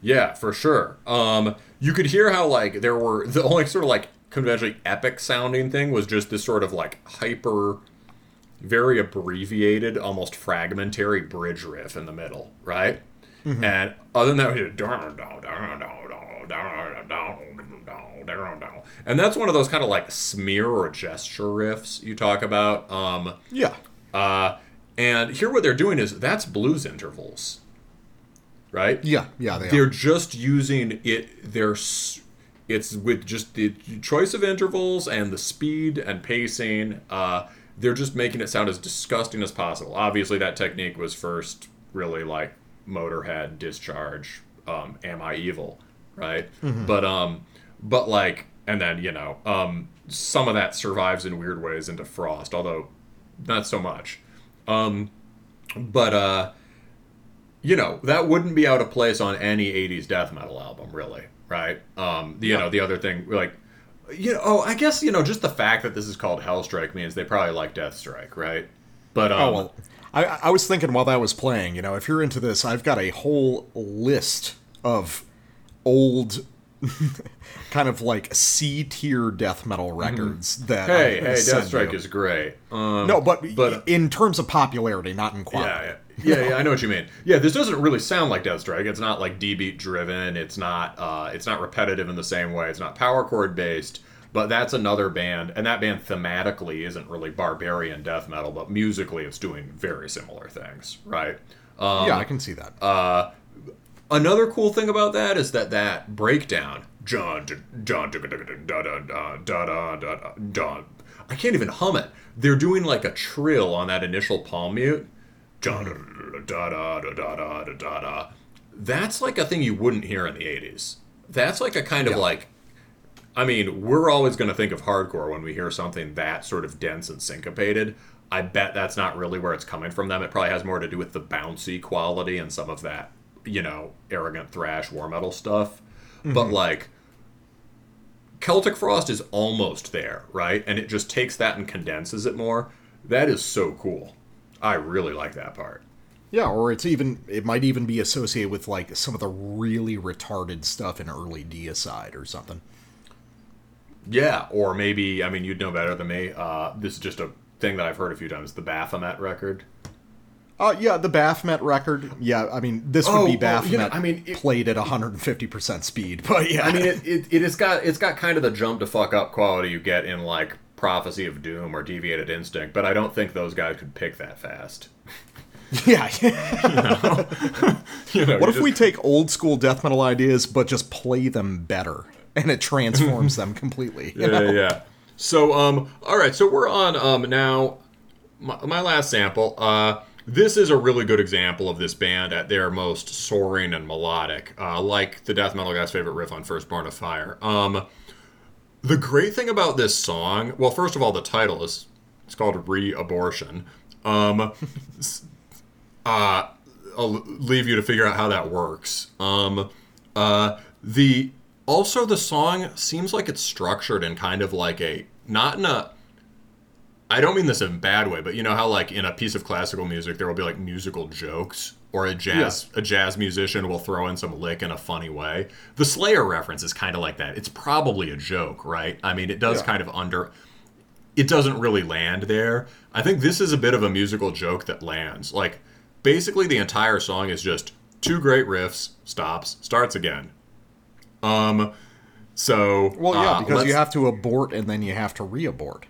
Speaker 2: Yeah, for sure. Um, you could hear how like there were the only sort of like conventionally epic sounding thing was just this sort of like hyper, very abbreviated, almost fragmentary bridge riff in the middle, right? Mm-hmm. And other than that, we did and that's one of those kind of like smear or gesture riffs you talk about. Um,
Speaker 1: yeah.
Speaker 2: Uh, and here, what they're doing is that's blues intervals right?
Speaker 1: Yeah. Yeah. They
Speaker 2: they're
Speaker 1: are.
Speaker 2: just using it they're it's with just the choice of intervals and the speed and pacing uh, they're just making it sound as disgusting as possible obviously that technique was first really like motorhead discharge um, am i evil right but um but like and then you know um some of that survives in weird ways into frost although not so much um but uh you know that wouldn't be out of place on any 80s death metal album really right um you know the other thing like you know oh i guess you know just the fact that this is called hellstrike means they probably like deathstrike right but um
Speaker 1: Oh well. I, I was thinking while that was playing, you know, if you're into this, I've got a whole list of old, kind of like C tier death metal records that.
Speaker 2: Mm-hmm. hey
Speaker 1: I'm
Speaker 2: hey deathstrike is great um
Speaker 1: No, but,
Speaker 2: but-
Speaker 1: in terms of popularity, not in quality.
Speaker 2: yeah, yeah, yeah, yeah. I know what you mean. Yeah, this doesn't really sound like Deathstrike. It's not like D beat driven. It's not. Uh, it's not repetitive in the same way. It's not power chord based. But that's another band, and that band thematically isn't really barbarian death metal, but musically it's doing very similar things, right? Um,
Speaker 1: yeah, I can see that.
Speaker 2: uh, Another cool thing about that is that that breakdown, John, John, da da da da da da. I can't even hum it. They're doing like a trill on that initial palm mute. That's like a thing you wouldn't hear in the '80s. That's like a kind of
Speaker 1: Yeah.
Speaker 2: like. I mean, we're always going to think of hardcore when we hear something that sort of dense and syncopated. I bet that's not really where it's coming from them. It probably has more to do with the bouncy quality and some of that, you know, arrogant thrash war metal stuff. But like Celtic Frost is almost there, right? And it just takes that and condenses it more. That is so cool. I really like that part.
Speaker 1: Yeah, or it's even it might even be associated with like some of the really retarded stuff in early Deicide or something.
Speaker 2: Yeah, or maybe I mean you'd know better than me. Uh, this is just a thing that I've heard a few times. The Baphomet record.
Speaker 1: Uh, yeah, the Baphomet record. Yeah, I mean this would
Speaker 2: Oh,
Speaker 1: be
Speaker 2: well, you know,
Speaker 1: Baphomet.
Speaker 2: I mean, it-
Speaker 1: played at 150 percent speed, but yeah,
Speaker 2: I mean, it, it, it has got it's got kind of the jump to fuck up quality you get in like Prophecy of Doom or Deviated Instinct, but I don't think those guys could pick that fast.
Speaker 1: yeah.
Speaker 2: You know,
Speaker 1: what
Speaker 2: you
Speaker 1: if we take old school death metal ideas but just play them better, and it transforms them completely?
Speaker 2: yeah,
Speaker 1: know?
Speaker 2: yeah. So, um, all right. So we're on um now. My, my last sample. Uh, this is a really good example of this band at their most soaring and melodic, uh, like the death metal guy's favorite riff on Firstborn of Fire. Um, the great thing about this song, well, first of all, the title is it's called Re-Abortion. Um, uh, I'll leave you to figure out how that works. Um, uh, the also the song seems like it's structured in kind of like a not in a. I don't mean this in a bad way, but you know how like in a piece of classical music there will be like musical jokes, or a jazz a jazz musician will throw in some lick in a funny way. The Slayer reference is kind of like that. It's probably a joke, right? I mean, it does
Speaker 1: Yeah.
Speaker 2: kind of under it doesn't really land there. I think this is a bit of a musical joke that lands. Like, basically, the entire song is just two great riffs, stops, starts again. Um, so
Speaker 1: Well, yeah,
Speaker 2: uh,
Speaker 1: because you have to abort and then you have to re-abort.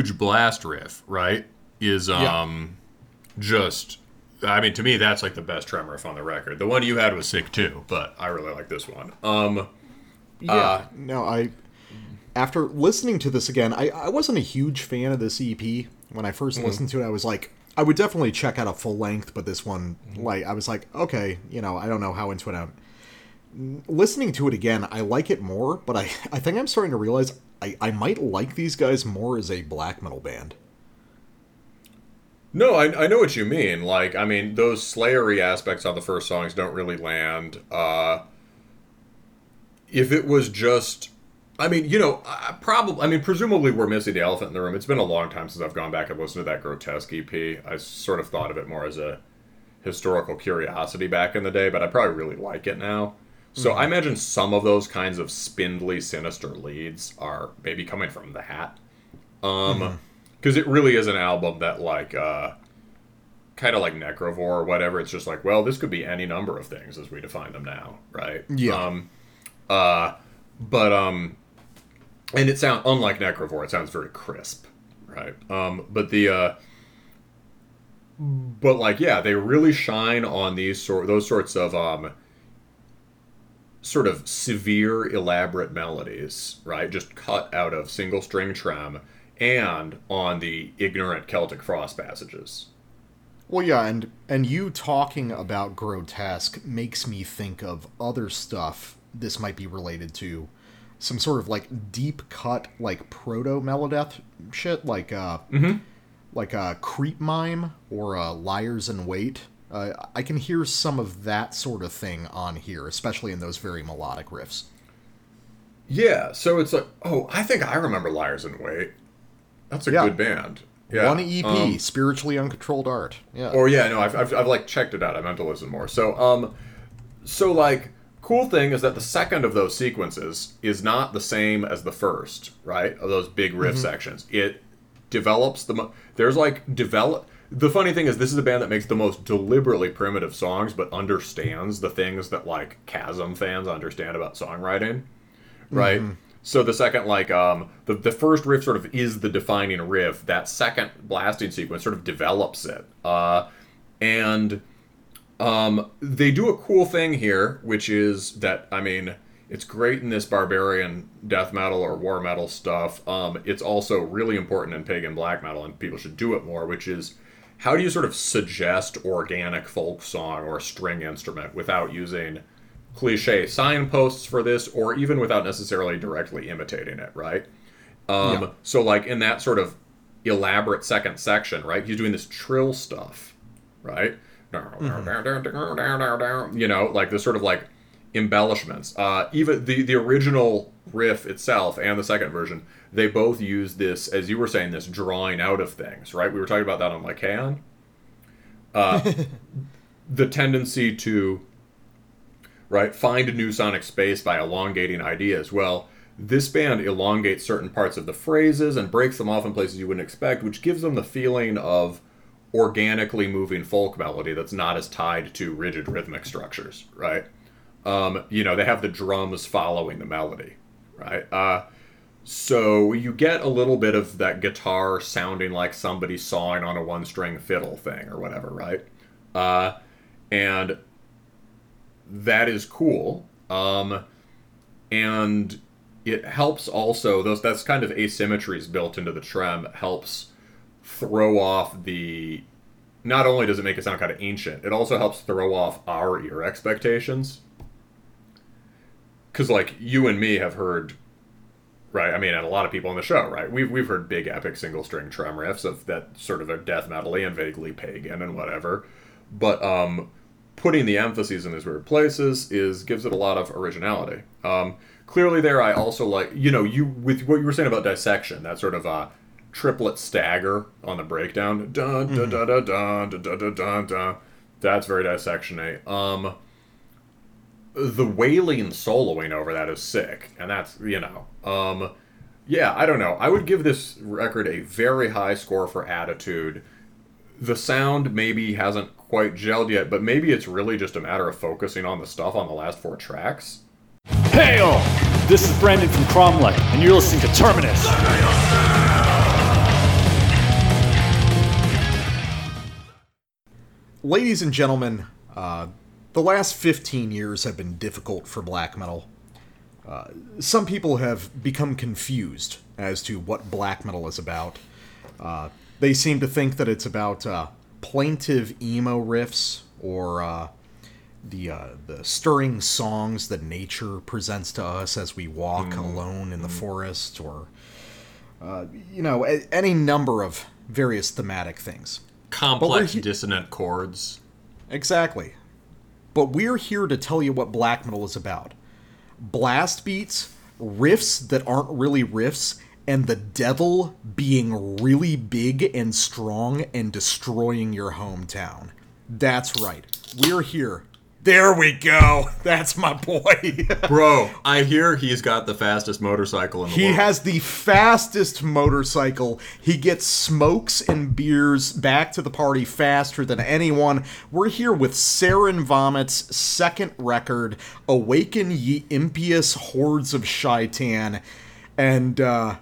Speaker 2: Huge blast riff, right, is um just. I mean, to me, that's like the best tremor riff on the record. The one you had was sick too, but I really like this one. Um,
Speaker 1: Yeah.
Speaker 2: Uh,
Speaker 1: no, I after listening to this again, I, I wasn't a huge fan of this EP. When I
Speaker 2: Mm.
Speaker 1: first listened to it, I was like, I would definitely check out a full length, but this one,
Speaker 2: Mm-hmm.
Speaker 1: like, I was like, okay, you know, I don't know how into it I'm. Listening to it again, I like it more, but I, I think I'm starting to realize I, I might like these guys more as a black metal band.
Speaker 2: No, I, I know what you mean. Like, I mean, those Slayery aspects on the first songs don't really land. Uh, if it was just, I mean, you know, I, probably, I mean, presumably we're missing the elephant in the room. It's been a long time since I've gone back and listened to that Grotesque EP. I sort of thought of it more as a historical curiosity back in the day, but I probably really like it now. So I imagine some of those kinds of spindly, sinister leads are maybe coming from the hat. Um, because it really is an album that like uh kind of like necrovore or whatever it's just like well this could be any number of things as we define them now right
Speaker 1: Yeah.
Speaker 2: um uh but um and it sounds unlike necrovore it sounds very crisp right um but the uh but like yeah, they really shine on these sort those sorts of um sort of severe elaborate melodies, right? Just cut out of single string trem and on the ignorant Celtic frost passages.
Speaker 1: Well, yeah, and and you talking about grotesque makes me think of other stuff this might be related to, some sort of like deep cut like proto melodeth shit, like uh, like a Creepmime or uh, Liers in Wait. Uh, I can hear some of that sort of thing on here, especially in those very melodic riffs.
Speaker 2: Yeah, so it's like, oh, I think I remember Liers in Wait. That's a
Speaker 1: Yeah.
Speaker 2: good band. Yeah.
Speaker 1: One EP,
Speaker 2: um,
Speaker 1: spiritually uncontrolled art. Yeah.
Speaker 2: Or yeah, no, I've, I've, I've like checked it out. I meant to listen more. So um, so like cool thing is that the second of those sequences is not the same as the first, right? Of those big riff sections. It develops the mo- there's like develop. The funny thing is, this is a band that makes the most deliberately primitive songs, but understands the things that like Chasm fans understand about songwriting, right? So the second, like, um, the the first riff sort of is the defining riff. That second blasting sequence sort of develops it, uh, and um, they do a cool thing here, which is that I mean, it's great in this barbarian death metal or war metal stuff. Um, it's also really important in pagan black metal, and people should do it more. Which is, how do you sort of suggest organic folk song or string instrument without using cliche signposts for this, or even without necessarily directly imitating it, right? Um,
Speaker 1: Yeah.
Speaker 2: So, like in that sort of elaborate second section, right? He's doing this trill stuff, right? You know, like this sort of like embellishments. Uh, even the the original riff itself and the second version, they both use this, as you were saying, this drawing out of things, right? We were talking about that on Lykhaeon. Uh, the tendency to right find a new sonic space by elongating ideas. Well, this band elongates certain parts of the phrases and breaks them off in places you wouldn't expect, which gives them the feeling of organically moving folk melody that's not as tied to rigid rhythmic structures, right? Um, you know, they have the drums following the melody, right? Uh, so you get a little bit of that guitar sounding like somebody sawing on a one string fiddle thing or whatever, right? Uh, and that is cool. Um, and it helps also those that's kind of asymmetries built into the trem helps throw off the not only does it make it sound kind of ancient, it also helps throw off our ear expectations. Cause like you and me have heard right? I mean, and a lot of people on the show, right? We've we've heard big epic single string trem riffs of that sort of are death metally and vaguely pagan and whatever. But um, putting the emphases in these weird places is gives it a lot of originality. Um, clearly, there I also like you know you with what you were saying about dissection, that sort of uh, triplet stagger on the breakdown. Dun dun dun dun dun dun dun dun dun. dun. That's very dissectiony. Um, the wailing soloing over that is sick, and that's you know, um, yeah, I don't know. I would give this record a very high score for attitude. The sound maybe hasn't quite gelled yet, but maybe it's really just a matter of focusing on the stuff on the last four tracks.
Speaker 5: Hail! This is Brandon from Cromlech, and you're listening to Terminus.
Speaker 1: Ladies and gentlemen, uh, the last 15 years have been difficult for black metal. Uh, some people have become confused as to what black metal is about. Uh, they seem to think that it's about uh, plaintive emo riffs or uh, the uh, the stirring songs that nature presents to us as we walk alone in the forest, or uh, you know, a- any number of various thematic things.
Speaker 2: Complex
Speaker 1: he-
Speaker 2: dissonant chords.
Speaker 1: Exactly. But we're here to tell you what black metal is about. Blast beats, riffs that aren't really riffs, and the devil being really big and strong and destroying your hometown. That's right. We're here. There we go. That's my boy.
Speaker 2: Bro, I hear he's got the fastest motorcycle in the
Speaker 1: He
Speaker 2: world.
Speaker 1: He has the fastest motorcycle. He gets smokes and beers back to the party faster than anyone. We're here with Sarinvomit's second record, Awaken Ye Impious Hordes of Shaitan. And, uh,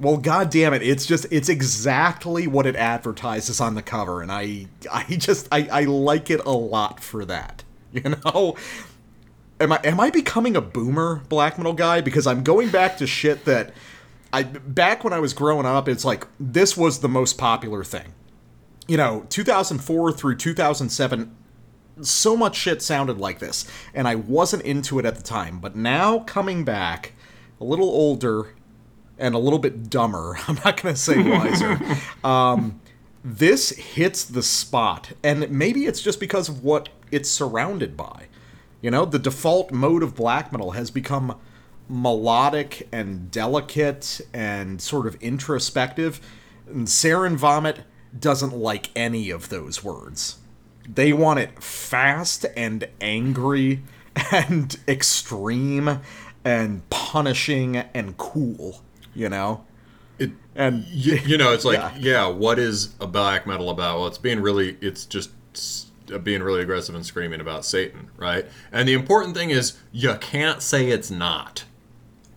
Speaker 1: Well, god damn it, it's just it's exactly what it advertises on the cover, and I I just I, I like it a lot for that. You know? Am I am I becoming a boomer black metal guy? Because I'm going back to shit that I back when I was growing up, it's like this was the most popular thing. You know, 2004 through 2007 so much shit sounded like this, and I wasn't into it at the time. But now coming back, a little older and a little bit dumber, I'm not going to say wiser. um, this hits the spot, and maybe it's just because of what it's surrounded by. You know, the default mode of black metal has become melodic and delicate and sort of introspective. And Sarinvomit doesn't like any of those words. They want it fast and angry and extreme and punishing and cool, you know?
Speaker 2: It,
Speaker 1: And
Speaker 2: you, you know, it's like,
Speaker 1: Yeah.
Speaker 2: yeah. what is a black metal about? Well, it's being really, it's just uh, being really aggressive and screaming about Satan, right? And the important thing is, you can't say it's not,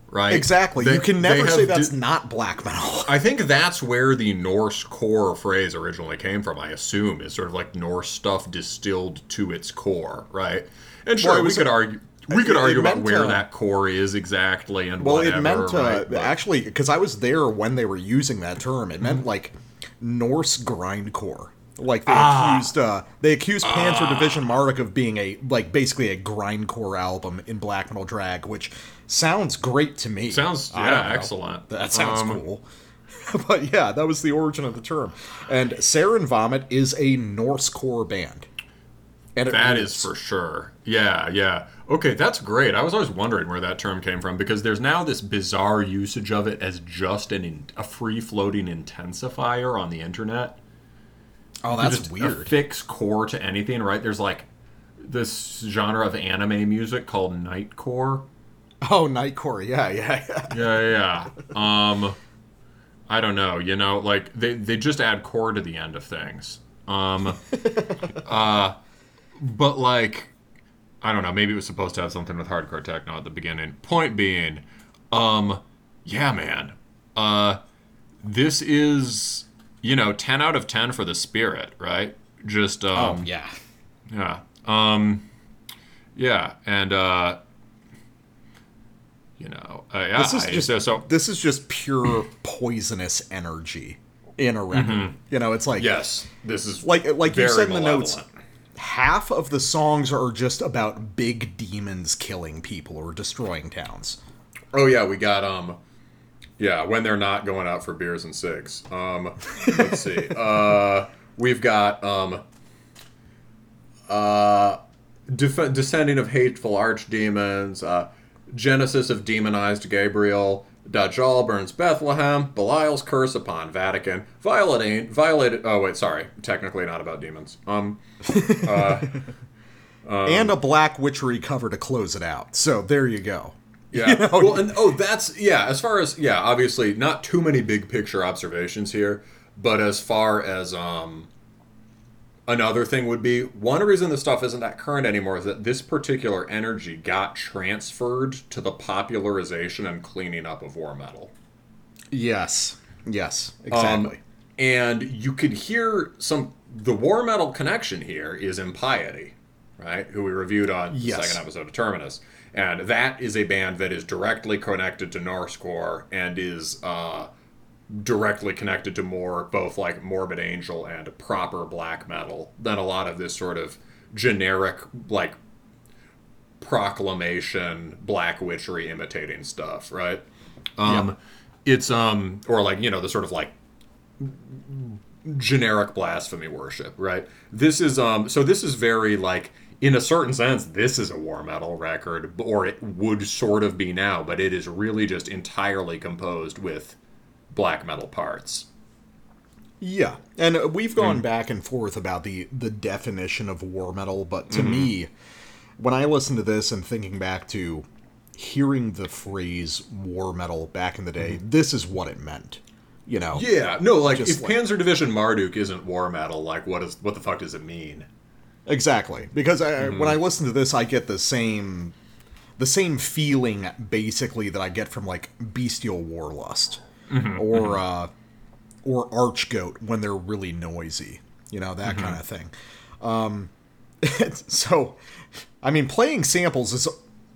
Speaker 2: right?
Speaker 1: exactly.
Speaker 2: They-
Speaker 1: you can never say that's not black metal.
Speaker 2: I think that's where the Norse core phrase originally came from. I assume is sort of like Norse stuff distilled to its core, right? And sure,
Speaker 1: Well,
Speaker 2: we could
Speaker 1: a-
Speaker 2: argue. We could
Speaker 1: it- it
Speaker 2: argue about where that core is exactly and
Speaker 1: Well,
Speaker 2: whatever.
Speaker 1: it meant uh,
Speaker 2: right? But-
Speaker 1: actually because I was there when they were using that term. It
Speaker 2: Mm-hmm.
Speaker 1: meant like Norse grindcore. Like they
Speaker 2: Ah.
Speaker 1: accused uh, they accused Panzer Division Marduk of being a like basically a grindcore album in black metal drag, which sounds great to me.
Speaker 2: Sounds yeah, excellent.
Speaker 1: That sounds
Speaker 2: Um,
Speaker 1: cool. but yeah, that was the origin of the term. And Sarinvomit is a Norse core band. And
Speaker 2: That is for sure. Yeah, yeah. Okay, that's great. I was always wondering where that term came from because there's now this bizarre usage of it as just an in, a free floating intensifier on the internet.
Speaker 1: Oh, that's
Speaker 2: a
Speaker 1: weird.
Speaker 2: fixed core to anything, right? There's like this genre of anime music called nightcore.
Speaker 1: Oh, Nightcore. Yeah, yeah, yeah.
Speaker 2: Yeah, yeah. Um, I don't know. You know, like they they just add core to the end of things. Um, uh, but like, I don't know. Maybe it was supposed to have something with hardcore techno at the beginning. Point being, um, yeah, man. Uh, this is you know ten out of ten for the spirit, right? Just um,
Speaker 1: Oh, yeah.
Speaker 2: yeah. Um yeah, and uh you know, uh, yeah,
Speaker 1: This is
Speaker 2: I-
Speaker 1: just
Speaker 2: so, so
Speaker 1: this is just pure poisonous energy in a record. You know, it's like
Speaker 2: yes, this is
Speaker 1: like like you said in the notes. Half of the songs are just about big demons killing people or destroying towns.
Speaker 2: Oh yeah, we got um yeah, when they're not going out for beers and cigs. Um let's see. Uh we've got um uh def- descending of hateful archdemons, uh Genesis of demonized Gabriel, Dajjal burns Bethlehem, Belial's curse upon Vatican, violating violated oh wait, sorry, technically not about demons. Um
Speaker 1: and a black witchery cover to close it out. So there you go.
Speaker 2: Yeah. well, and oh, that's yeah. As far as yeah, obviously not too many big picture observations here, but as far as um, another thing would be one reason this stuff isn't that current anymore is that this particular energy got transferred to the popularization and cleaning up of war metal.
Speaker 1: Yes. Yes.
Speaker 2: Um,
Speaker 1: Exactly.
Speaker 2: and you could hear some. The war metal connection here is impiety, right? Who we reviewed on the second episode of Terminus, and that is a band that is directly connected to Norsecore and is uh, directly connected to more both like Morbid Angel and proper black metal than a lot of this sort of generic like proclamation black witchery imitating stuff, right? Um, it's um or like you know the sort of like generic blasphemy worship, right? This is um so this is very like in a certain sense this is a war metal record or it would sort of be now, but it is really just entirely composed with black metal parts.
Speaker 1: Yeah, and we've gone
Speaker 2: Hmm.
Speaker 1: back and forth about the the definition of war metal, but to
Speaker 2: Mm-hmm.
Speaker 1: me, when I listen to this and thinking back to hearing the phrase war metal back in the day, this is what it meant. You know,
Speaker 2: Mm-hmm. Yeah, no, like
Speaker 1: Just
Speaker 2: if
Speaker 1: like-
Speaker 2: Panzer Division Marduk isn't war metal, like what is what the fuck does it mean?
Speaker 1: exactly. Because I,
Speaker 2: Mm-hmm.
Speaker 1: when I listen to this, I get the same the same feeling basically that I get from like bestial warlust. Or uh, or Archgoat when they're really noisy, you know that kind of thing. Um, so, I mean, playing samples is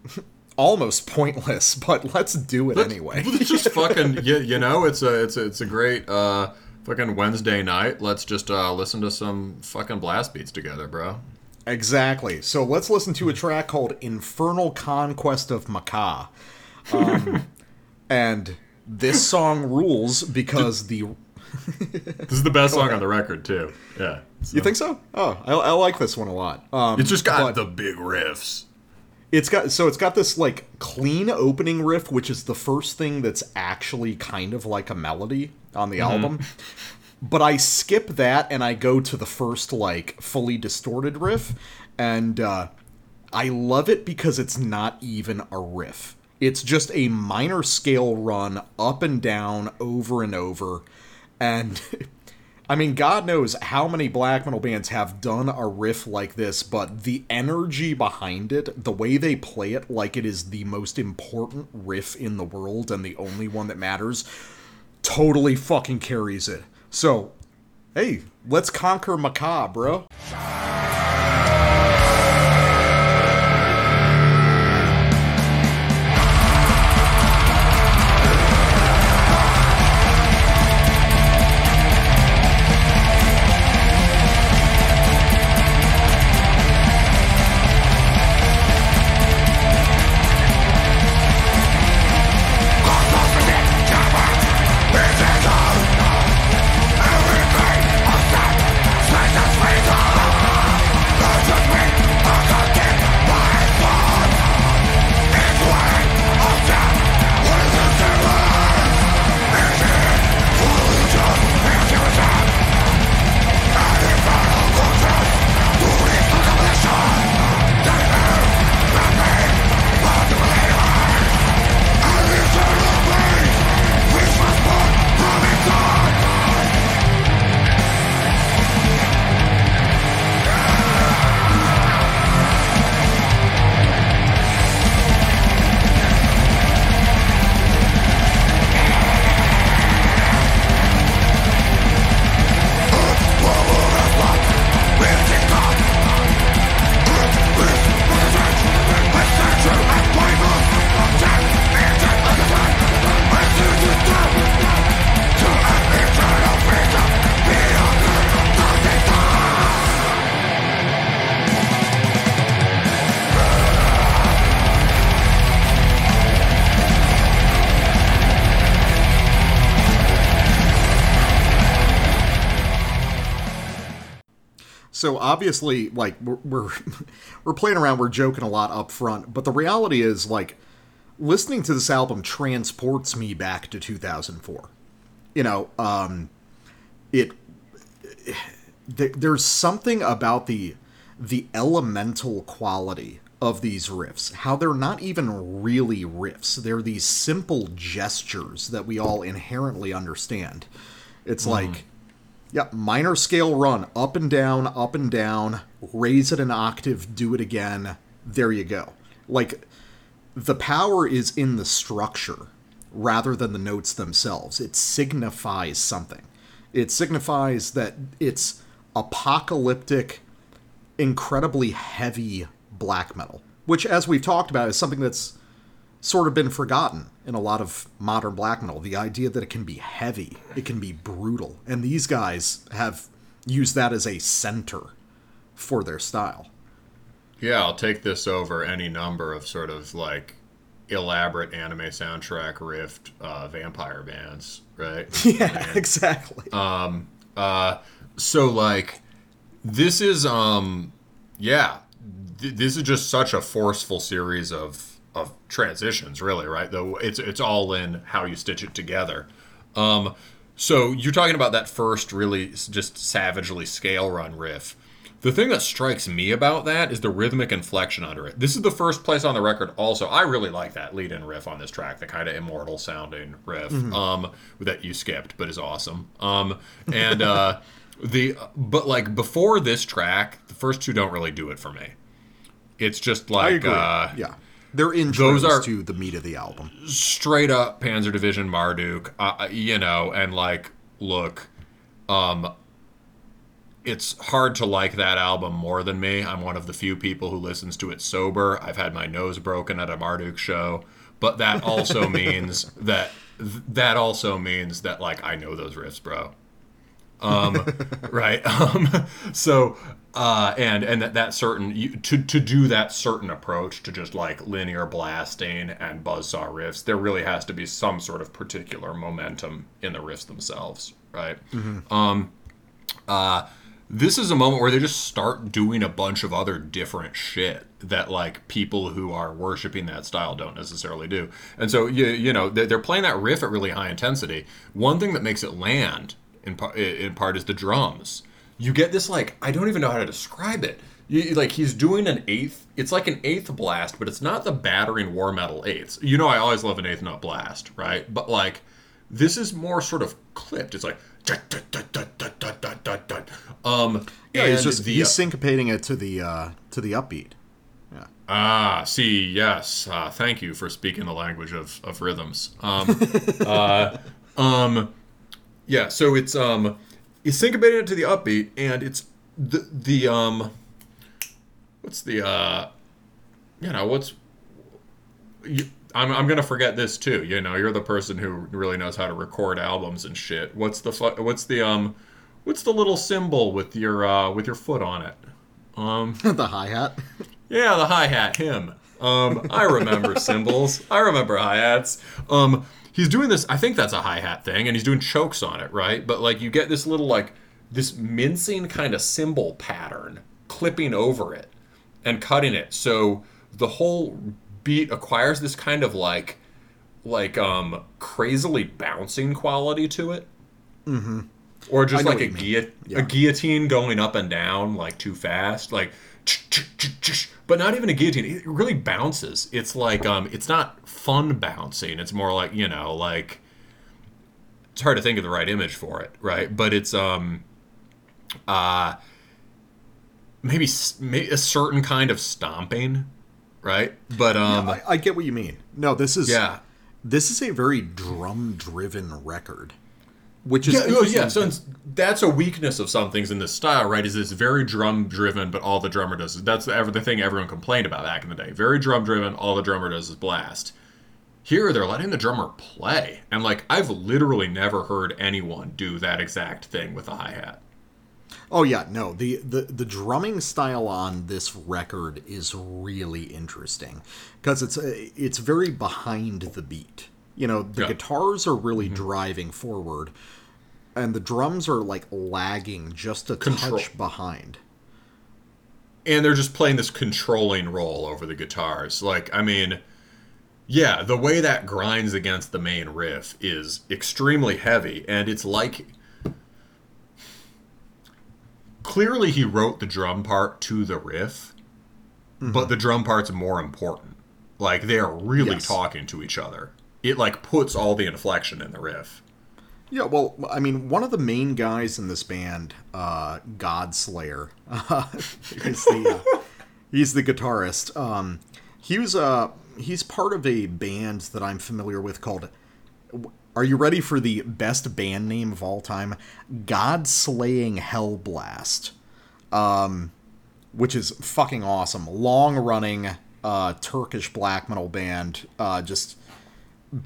Speaker 1: almost pointless, but let's do it anyway.
Speaker 2: It's just fucking you, you know, it's a it's a, it's a great uh fucking Wednesday night. Let's just uh listen to some fucking blast beats together, bro.
Speaker 1: Exactly. So let's listen to a track called Infernal Conquest of Macaw. Um, and this song rules because the.
Speaker 2: This is the best song on the record too. Yeah.
Speaker 1: You think so? Oh, I, I like this one a lot. Um,
Speaker 2: It's just got the big riffs.
Speaker 1: It's got so it's got this like clean opening riff, which is the first thing that's actually kind of like a melody on the album. But I skip that and I go to the first like fully distorted riff, and uh, I love it because it's not even a riff. It's just a minor scale run up and down over and over, and I mean, God knows how many black metal bands have done a riff like this, but the energy behind it, the way they play it like it is the most important riff in the world and the only one that matters, totally fucking carries it. So, hey, let's conquer Macabre, bro. So obviously, like we're we're, we're playing around, we're joking a lot up front, but the reality is, like, listening to this album transports me back to 2004. You know, um, it th- there's something about the the elemental quality of these riffs how they're not even really riffs. They're these simple gestures that we all inherently understand. It's like yeah minor scale run up and down up and down raise it an octave do it again there you go like the power is in the structure rather than the notes themselves. It signifies something. It signifies that it's apocalyptic, incredibly heavy black metal, which, as we've talked about, is something that's sort of been forgotten in a lot of modern black metal. The idea that it can be heavy, it can be brutal. And these guys have used that as a center for their style.
Speaker 2: Yeah, I'll take this over any number of sort of like elaborate anime soundtrack riffed uh, vampire bands, right?
Speaker 1: Yeah, exactly.
Speaker 2: Um, uh, so like, this is um, yeah, th- this is just such a forceful series of of transitions, really, right? Though it's it's all in how you stitch it together. Um, so you're talking about that first really just savagely scale run riff. The thing that strikes me about that is the rhythmic inflection under it. This is the first place on the record. Also, I really like that lead-in riff on this track, the kind of immortal sounding riff um, that you skipped, but is awesome. Um, and uh, the but like before this track, the first two don't really do it for me. It's just like. Uh,
Speaker 1: Yeah. They're intros
Speaker 2: Those are-
Speaker 1: to the meat of the album.
Speaker 2: straight up Panzer Division Marduk, uh, you know, and like, look, um, it's hard to like that album more than me. I'm one of the few people who listens to it sober. I've had my nose broken at a Marduk show, but that also means that that also means that like I know those riffs, bro. Um, right. Um, so uh, and and that, that certain you, to to do that certain approach to just like linear blasting and buzzsaw riffs, there really has to be some sort of particular momentum in the riffs themselves, right? Um, uh, this is a moment where they just start doing a bunch of other different shit that like people who are worshiping that style don't necessarily do. And so you you know they're they're playing that riff at really high intensity. One thing that makes it land in part in part is the drums you get this like I don't even know how to describe it. You, like he's doing an eighth. It's like an eighth blast, but it's not the battering war metal eighths. You know, I always love an eighth nut blast, right? But like this is more sort of clipped. It's like dut, um
Speaker 1: yeah, he's just
Speaker 2: the,
Speaker 1: he's uh, syncopating it to the uh, to the upbeat.
Speaker 2: Ah, see, yes. Uh, thank you for speaking the language of of rhythms. Um, uh, um, yeah. So it's um, he's syncopating it to the upbeat, and it's the the um, what's the uh, you know, what's you, I'm I'm gonna forget this too. You know, you're the person who really knows how to record albums and shit. What's the fu- what's the um, what's the little symbol with your uh with your foot on it? Um.
Speaker 1: the hi hat.
Speaker 2: Yeah, the hi hat, him. Um, I remember symbols. I remember hi hats. Um, he's doing this. I think that's a hi hat thing, and he's doing chokes on it, right? But like, you get this little like this mincing kind of cymbal pattern clipping over it and cutting it, so the whole beat acquires this kind of like like um crazily bouncing quality to it. Mm-hmm. Or just like a,
Speaker 1: what you mean.
Speaker 2: guillot- a guillotine going up and down like too fast, like but not even a guillotine. It really bounces. It's like um, it's not fun bouncing. It's more like you know, like it's hard to think of the right image for it, right? But it's um, uh, maybe, s- may a certain kind of stomping, right? But um,
Speaker 1: I, I get what you mean. No, this is
Speaker 2: yeah.
Speaker 1: this is a very drum driven record, which is
Speaker 2: Yeah, oh, yeah. So that's a weakness of some things in this style, right? Is it's very drum driven, but all the drummer does is that's the, ever- the thing everyone complained about back in the day. Very drum driven, all the drummer does is blast. Here, they're letting the drummer play, and like I've literally never heard anyone do that exact thing with a hi hat.
Speaker 1: Oh yeah, no. The, the the drumming style on this record is really interesting because it's it's very behind the beat. You know, the
Speaker 2: Yeah.
Speaker 1: guitars are really mm-hmm. driving forward and the drums are like lagging just a
Speaker 2: Control-
Speaker 1: touch behind.
Speaker 2: and they're just playing this controlling role over the guitars. Like, I mean, yeah, the way that grinds against the main riff is extremely heavy, and it's like clearly he wrote the drum part to the riff, mm-hmm. but the drum part's more important. Like they are really
Speaker 1: Yes.
Speaker 2: talking to each other. It like puts all the inflection in the riff.
Speaker 1: Yeah, well, I mean, one of the main guys in this band, uh, Godslayer, uh, is the uh, he's the guitarist. Um, he was uh, he's part of a band that I'm familiar with called. Are you ready for the best band name of all time? God Slaying Hellblast, um, which is fucking awesome. Long running uh, Turkish black metal band. Uh, just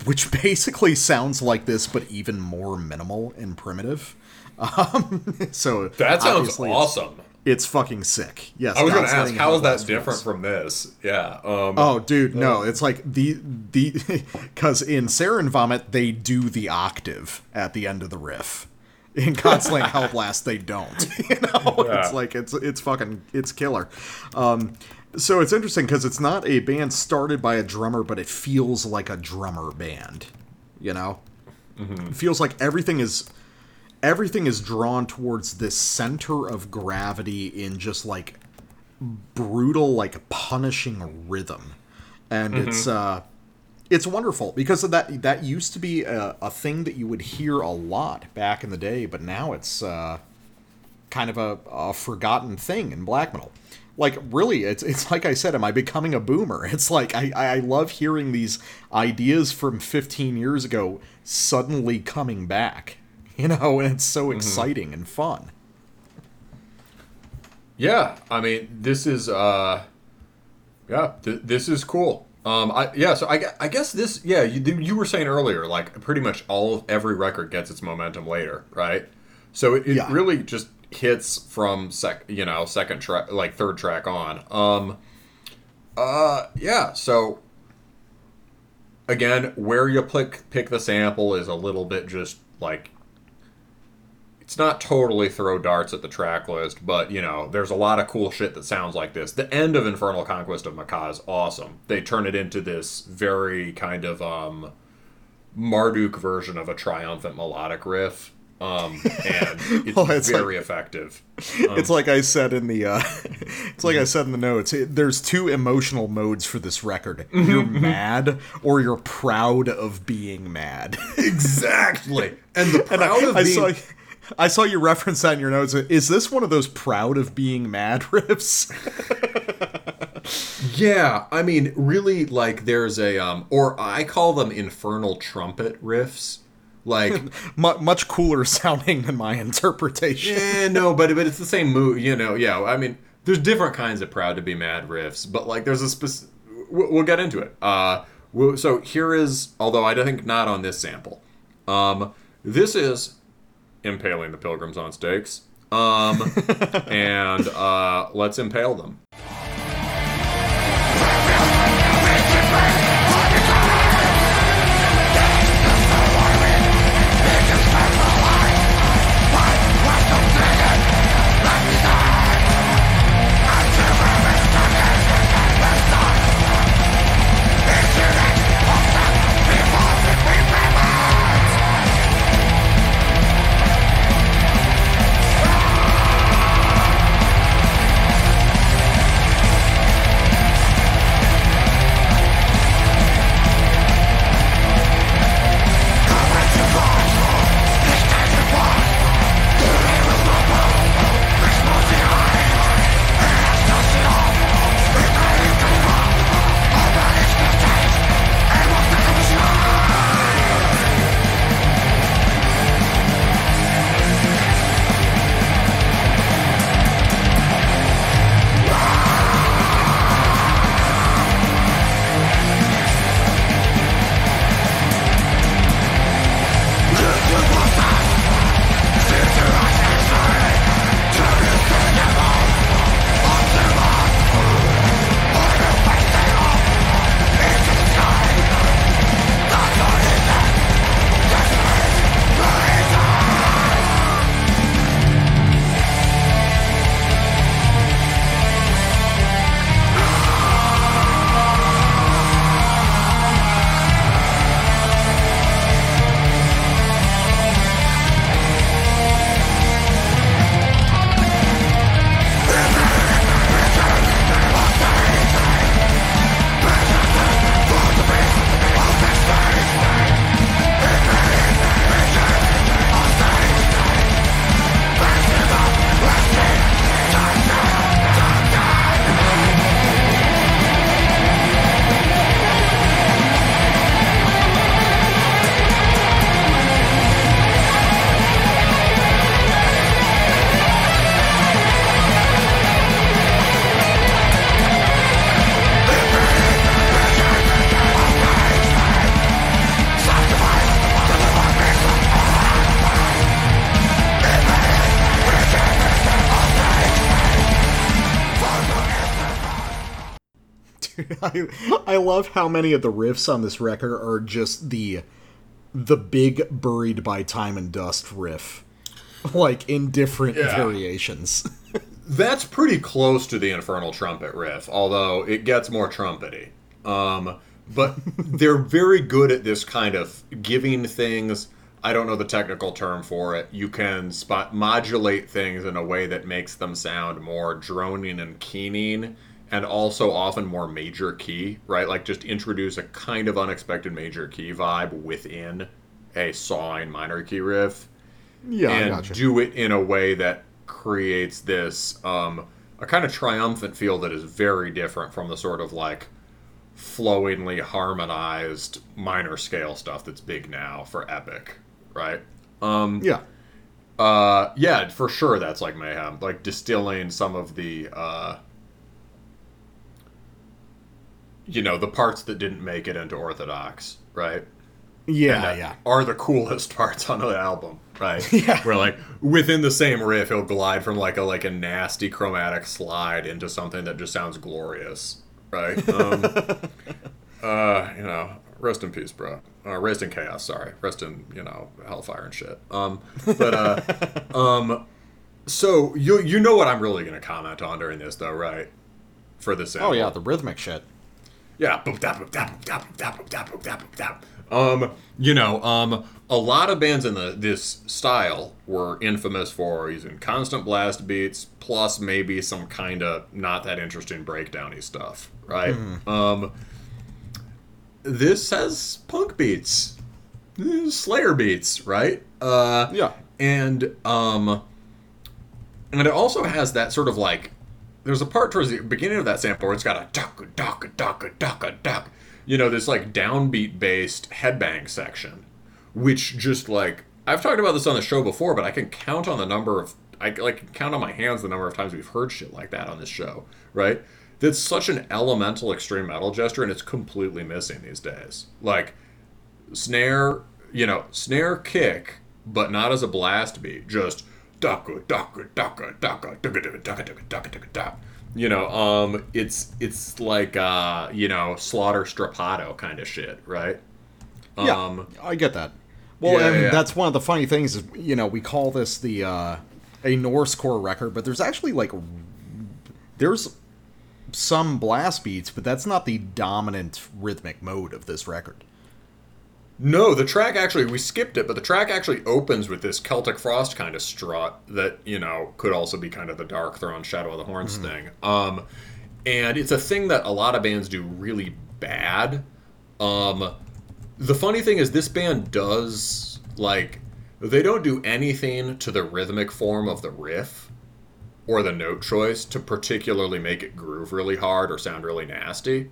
Speaker 1: which basically sounds like this, but even more minimal and primitive. Um, so
Speaker 2: That sounds
Speaker 1: obviously it's-
Speaker 2: awesome.
Speaker 1: It's, fucking sick. Yes.
Speaker 2: I was going to ask, how is that different
Speaker 1: rules.
Speaker 2: from this? Yeah. Um,
Speaker 1: Oh, dude, no! It's like the the because in Sarinvomit they do the octave at the end of the riff. In God Slaying Hellblast they don't. You know,
Speaker 2: Yeah.
Speaker 1: it's like it's it's fucking it's killer. Um, so it's interesting because it's not a band started by a drummer, but it feels like a drummer band. You know, it feels like everything is everything is drawn towards this center of gravity in just like brutal like punishing rhythm and it's uh it's wonderful because of that that used to be a, a thing that you would hear a lot back in the day but now it's uh kind of a, a forgotten thing in black metal. Like really, it's it's like I said, am I becoming a boomer? It's like I I love hearing these ideas from 15 years ago suddenly coming back, you know, and it's so exciting and fun.
Speaker 2: Yeah, I mean, this is uh, yeah, th- this is cool. Um, I yeah, so I, I guess this yeah, you you were saying earlier like pretty much all every record gets its momentum later, right? So it, it
Speaker 1: Yeah.
Speaker 2: really just hits from sec you know second track like third track on. Um, uh, yeah, so again, where you pick pick the sample is a little bit just like it's not totally throw darts at the track list, but you know, there's a lot of cool shit that sounds like this. The end of Infernal Conquest of Mecca is awesome. They turn it into this very kind of um Marduk version of a triumphant melodic riff. Um, and it's,
Speaker 1: Oh, it's
Speaker 2: very effective.
Speaker 1: it's like I said in the uh, it's like I said in the notes. It, there's two emotional modes for this record. You're mad or you're proud of being mad.
Speaker 2: Exactly. And the
Speaker 1: And
Speaker 2: proud
Speaker 1: I,
Speaker 2: of
Speaker 1: I
Speaker 2: being
Speaker 1: saw I saw you reference that in your notes. Is this one of those proud of being mad riffs?
Speaker 2: Yeah, I mean, really, like there's a um, or I call them infernal trumpet riffs. Like,
Speaker 1: Mu much cooler sounding than my interpretation.
Speaker 2: eh, no, but but it's the same move, you know. Yeah, I mean, there's different kinds of proud to be mad riffs, but like there's a specific. We'll, we'll get into it. Uh, we'll, so here is, although I think not on this sample. Um, this is impaling the pilgrims on stakes. Um, and uh, let's impale them.
Speaker 1: I, I love how many of the riffs on this record are just the the big buried by time and dust riff like in different
Speaker 2: Yeah.
Speaker 1: variations
Speaker 2: That's pretty close to the infernal trumpet riff, although it gets more trumpety. Um, but they're very good at this kind of giving things. I don't know the technical term for it. You can spot modulate things in a way that makes them sound more droning and keening, and also often more major key. Right, like just introduce a kind of unexpected major key vibe within a sawing minor key riff
Speaker 1: yeah I
Speaker 2: and
Speaker 1: gotcha.
Speaker 2: do it in a way that creates this um, a kind of triumphant feel that is very different from the sort of like flowingly harmonized minor scale stuff that's big now for epic, right?
Speaker 1: Yeah.
Speaker 2: Uh, yeah, for sure. That's like mayhem, like distilling some of the, uh, you know, the parts that didn't make it into orthodox, right?
Speaker 1: Yeah,
Speaker 2: And that
Speaker 1: yeah.
Speaker 2: are the coolest parts on the album, right?
Speaker 1: Yeah.
Speaker 2: Where like within the same riff, he'll glide from like a like a nasty chromatic slide into something that just sounds glorious, right? Um, uh, you know, rest in peace, bro. Uh, rest in chaos. Sorry, rest in you know hellfire and shit. Um, but uh, um, so you you know what I'm really gonna comment on during this though, right? For this.
Speaker 1: Oh yeah, the rhythmic shit.
Speaker 2: Yeah. Um, you know, um, a lot of bands in the this style were infamous for using constant blast beats, plus maybe some kind of not that interesting breakdowny stuff, right? Um, this has punk beats, eh, Slayer beats, right? Uh,
Speaker 1: Yeah.
Speaker 2: and um, and it also has that sort of like there's a part towards the beginning of that sample where it's got a duck duck duck duck duck you know this like downbeat based headbang section which just like i've talked about this on the show before but i can count on the number of i like count on my hands the number of times we've heard shit like that on this show right that's such an elemental extreme metal gesture and it's completely missing these days like snare, you know, snare kick, but not as a blast beat. Just ducka ducka ducka ducka ducka ducka ducka ducka ducka ducka duck. You know, um, it's it's like uh, you know, slaughter Strappado kind of shit, right?
Speaker 1: Yeah,
Speaker 2: Um,
Speaker 1: I get that. Well,
Speaker 2: yeah,
Speaker 1: and
Speaker 2: yeah.
Speaker 1: that's one of the funny things is you know we call this the uh, a Norsecore record, but there's actually like there's some blast beats, but that's not the dominant rhythmic mode of this record.
Speaker 2: No, the track actually we skipped it, but the track actually opens with this Celtic Frost kind of strut that you know could also be kind of the Darkthrone Shadow of the Horns thing. Um, and it's a thing that a lot of bands do really bad. Um, the funny thing is, this band does like they don't do anything to the rhythmic form of the riff or the note choice to particularly make it groove really hard or sound really nasty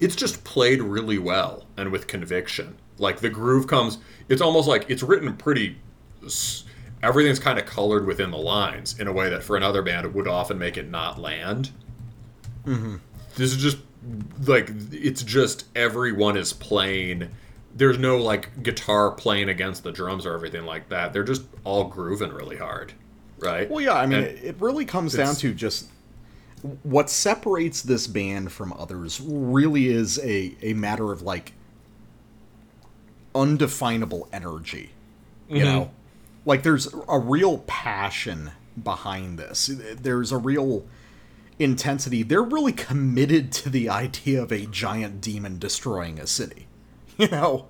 Speaker 2: it's just played really well and with conviction. Like the groove comes, it's almost like it's written pretty. Everything's kind of colored within the lines in a way that for another band it would often make it not land. Mm-hmm. This is just like it's just everyone is playing. There's no like guitar playing against the drums or everything like that. They're just all grooving really hard, right?
Speaker 1: Well, yeah, I mean,
Speaker 2: And-
Speaker 1: it really comes down to just what separates this band from others really is a, a matter of like undefinable energy. You mm-hmm. know? Like there's a real passion behind this. There's a real intensity. They're really committed to the idea of a giant demon destroying a city. You know?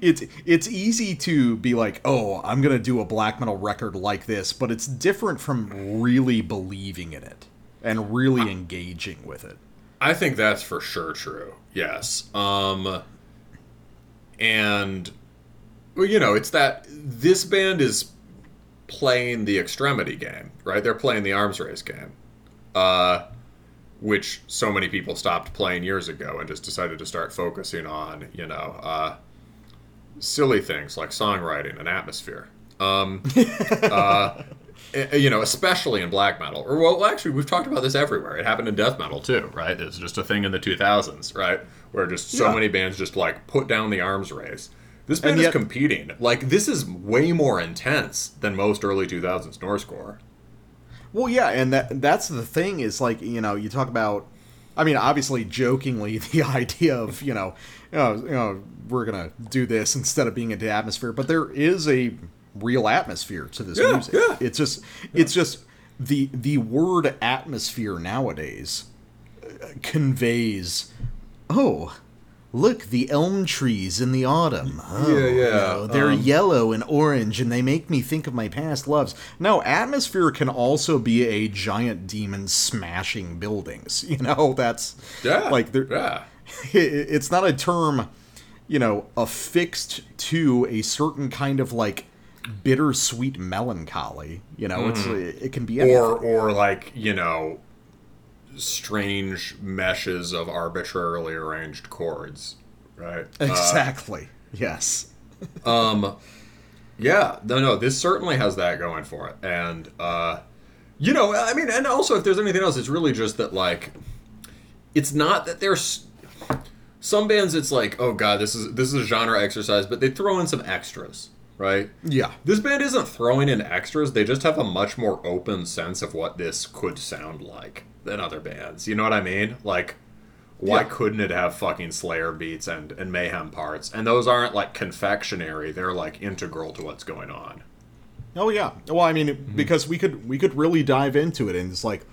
Speaker 1: It's it's easy to be like, "Oh, I'm going to do a black metal record like this," but it's different from really believing in it and really engaging with it.
Speaker 2: I think that's for sure true. Yes. Um and well, you know, it's that this band is playing the extremity game, right? They're playing the arms race game. Uh which so many people stopped playing years ago and just decided to start focusing on, you know, uh silly things like songwriting and atmosphere. Um uh, Uh, you know, especially in black metal. Or well, actually, we've talked about this everywhere. It happened in death metal too, right? It's just a thing in the 2000s, right? Where just so
Speaker 1: Yeah.
Speaker 2: many bands just like put down the arms race. This band
Speaker 1: And
Speaker 2: is competing. Like this is way more intense than most early 2000s Norsecore.
Speaker 1: Well, yeah, and that that's the thing is like you know you talk about, I mean, obviously jokingly the idea of you know, you know, you know we're gonna do this instead of being into the atmosphere, but there is a real atmosphere to this
Speaker 2: Yeah,
Speaker 1: music.
Speaker 2: yeah.
Speaker 1: It's just it's just the the word atmosphere nowadays uh, conveys, oh. Look, the elm trees in the autumn. Oh,
Speaker 2: Yeah, yeah,
Speaker 1: you know, they're
Speaker 2: um,
Speaker 1: yellow and orange, and they make me think of my past loves. No, atmosphere can also be a giant demon smashing buildings. You know, that's
Speaker 2: Yeah.
Speaker 1: like there.
Speaker 2: yeah.
Speaker 1: It's not a term, you know, affixed to a certain kind of like bittersweet melancholy. You know, it's it can be anything.
Speaker 2: or or like you know strange meshes of arbitrarily arranged chords right Uh,
Speaker 1: exactly. yes.
Speaker 2: Um Yeah no no this certainly has that going for it and uh you know i mean and also if there's anything else it's really just that like it's not that there's some bands it's like oh god this is this is a genre exercise but they throw in some extras right
Speaker 1: Yeah.
Speaker 2: This band isn't throwing in extras, they just have a much more open sense of what this could sound like than other bands. You know what I mean? Like, why
Speaker 1: Yeah.
Speaker 2: couldn't it have fucking Slayer beats and, and Mayhem parts? And those aren't like confectionery, they're like integral to what's going on.
Speaker 1: Oh yeah. Well, I mean, mm-hmm. because we could we could really dive into it, and it's like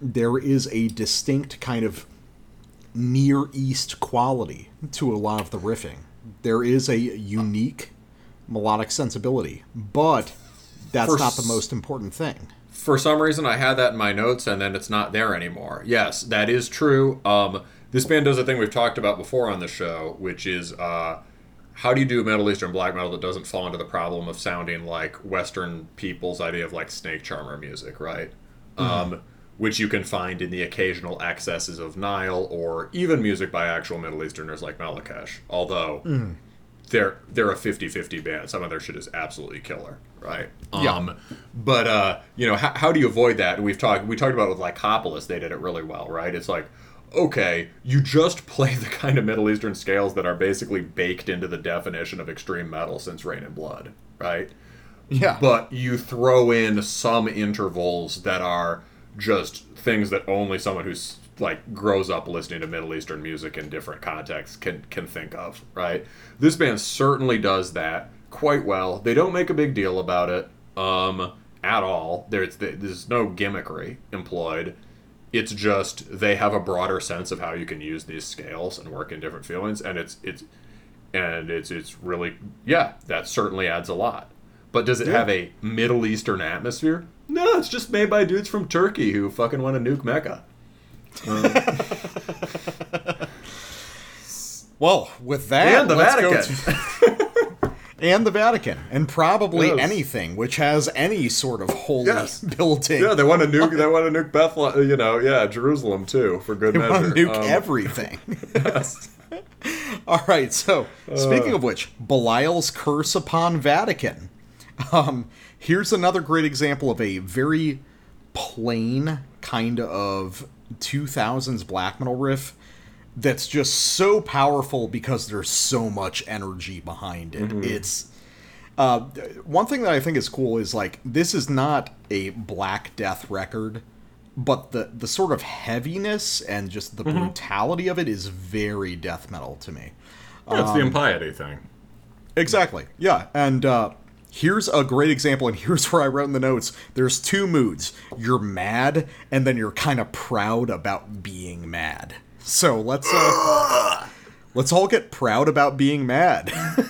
Speaker 1: there is a distinct kind of near east quality to a lot of the riffing. There is a unique melodic sensibility, but that's
Speaker 2: For
Speaker 1: not the most important thing.
Speaker 2: For some reason, I had that in my notes, and then it's not there anymore. Yes, that is true. Um, this band does a thing we've talked about before on the show, which is uh, how do you do Middle Eastern black metal that doesn't fall into the problem of sounding like Western people's idea of like snake charmer music, right? Um, which you can find in the occasional excesses of Nile or even music by actual Middle Easterners like Melechesh. Although they're they're a 50-50 band. Some of their shit is absolutely killer, right?
Speaker 1: Yeah.
Speaker 2: Um, but uh, you know, how, how do you avoid that? We've talked we talked about it with Lycopolis. They did it really well, right? It's like, okay, you just play the kind of Middle Eastern scales that are basically baked into the definition of extreme metal since Reign in Blood, right?
Speaker 1: Yeah.
Speaker 2: But you throw in some intervals that are just things that only someone who's like grows up listening to Middle Eastern music in different contexts can can think of, right? This band certainly does that quite well. They don't make a big deal about it um, at all. There's there's no gimmickry employed. It's just they have a broader sense of how you can use these scales and work in different feelings, and it's it's and it's it's really yeah that certainly adds a lot. But does it have a Middle Eastern atmosphere? No, it's just made by dudes from Turkey who fucking want to nuke Mecca.
Speaker 1: Well, with that,
Speaker 2: And the Vatican.
Speaker 1: to- and the Vatican, and probably
Speaker 2: Yes.
Speaker 1: anything which has any sort of holy
Speaker 2: Yes.
Speaker 1: building.
Speaker 2: yeah, they want to nuke. They want to nuke Bethlehem. You know, yeah, Jerusalem too, for good
Speaker 1: They
Speaker 2: measure.
Speaker 1: want to nuke
Speaker 2: Um,
Speaker 1: everything.
Speaker 2: yes.
Speaker 1: All right, so
Speaker 2: Uh.
Speaker 1: speaking of which, Belial's curse upon Vatican. Um, here's another great example of a very plain kind of 2000s black metal riff that's just so powerful because there's so much energy behind it. It's uh, one thing that I think is cool is like this is not a Black Death record, but the the sort of heaviness and just the brutality of it is very death metal to me.
Speaker 2: That's the impiety thing.
Speaker 1: Exactly. Yeah. And uh, here's a great example, and here's where I wrote in the notes. There's two moods. You're mad, and then you're kind of proud about being mad. So let's uh, let's all get proud about being mad.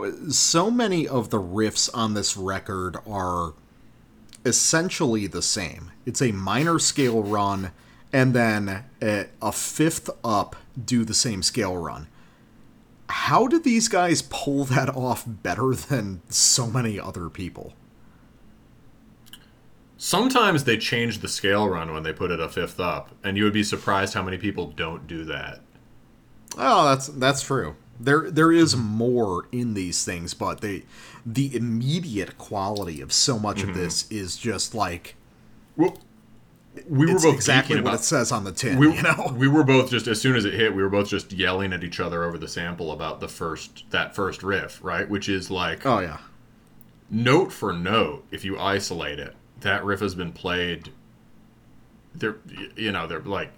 Speaker 1: know, so many of the riffs on this record are essentially the same. It's a minor scale run, and then a, a fifth up do the same scale run. How did these guys pull that off better than so many other people?
Speaker 2: Sometimes they change the scale run when they put it a fifth up, and you would be surprised how many people don't do that.
Speaker 1: Oh, that's that's true. There there is more in these things, but they the immediate quality of so much of mm-hmm. this is just like
Speaker 2: Well, we were both
Speaker 1: exactly what
Speaker 2: about-
Speaker 1: it says on the tin.
Speaker 2: we,
Speaker 1: you know,
Speaker 2: we were both just as soon as it hit, we were both just yelling at each other over the sample about the first that first riff, right? Which is like
Speaker 1: oh yeah,
Speaker 2: note for note, if you isolate it, that riff has been played. There, you know, they're like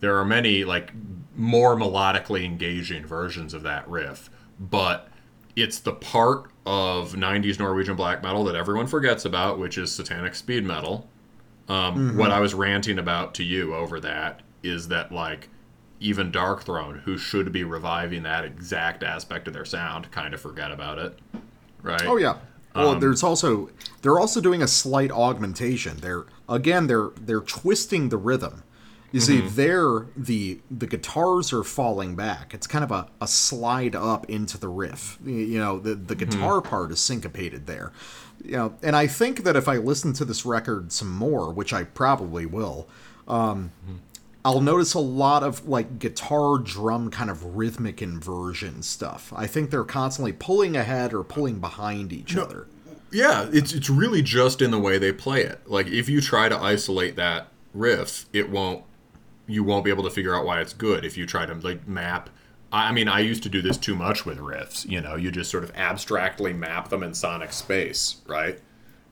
Speaker 2: there are many like more melodically engaging versions of that riff, but it's the part of 90s Norwegian black metal that everyone forgets about, which is satanic speed metal. Um, What I was ranting about to you over that is that like even Darkthrone, who should be reviving that exact aspect of their sound, kind of forget about it, right?
Speaker 1: oh yeah. Well,
Speaker 2: Um,
Speaker 1: there's also they're also doing a slight augmentation. They're again they're they're twisting the rhythm. You see,
Speaker 2: Mm-hmm.
Speaker 1: there the the guitars are falling back. It's kind of a, a slide up into the riff. You know, the the
Speaker 2: Mm-hmm.
Speaker 1: guitar part is syncopated there. You know, and I think that if I listen to this record some more, which I probably will, um, I'll notice a lot of like guitar drum kind of rhythmic inversion stuff. I think they're constantly pulling ahead or pulling behind each other.
Speaker 2: Yeah, it's it's really just in the way they play it. Like if you try to isolate that riff, it won't you won't be able to figure out why it's good if you try to like map I mean, I used to do this too much with riffs, you know, you just sort of abstractly map them in sonic space, right?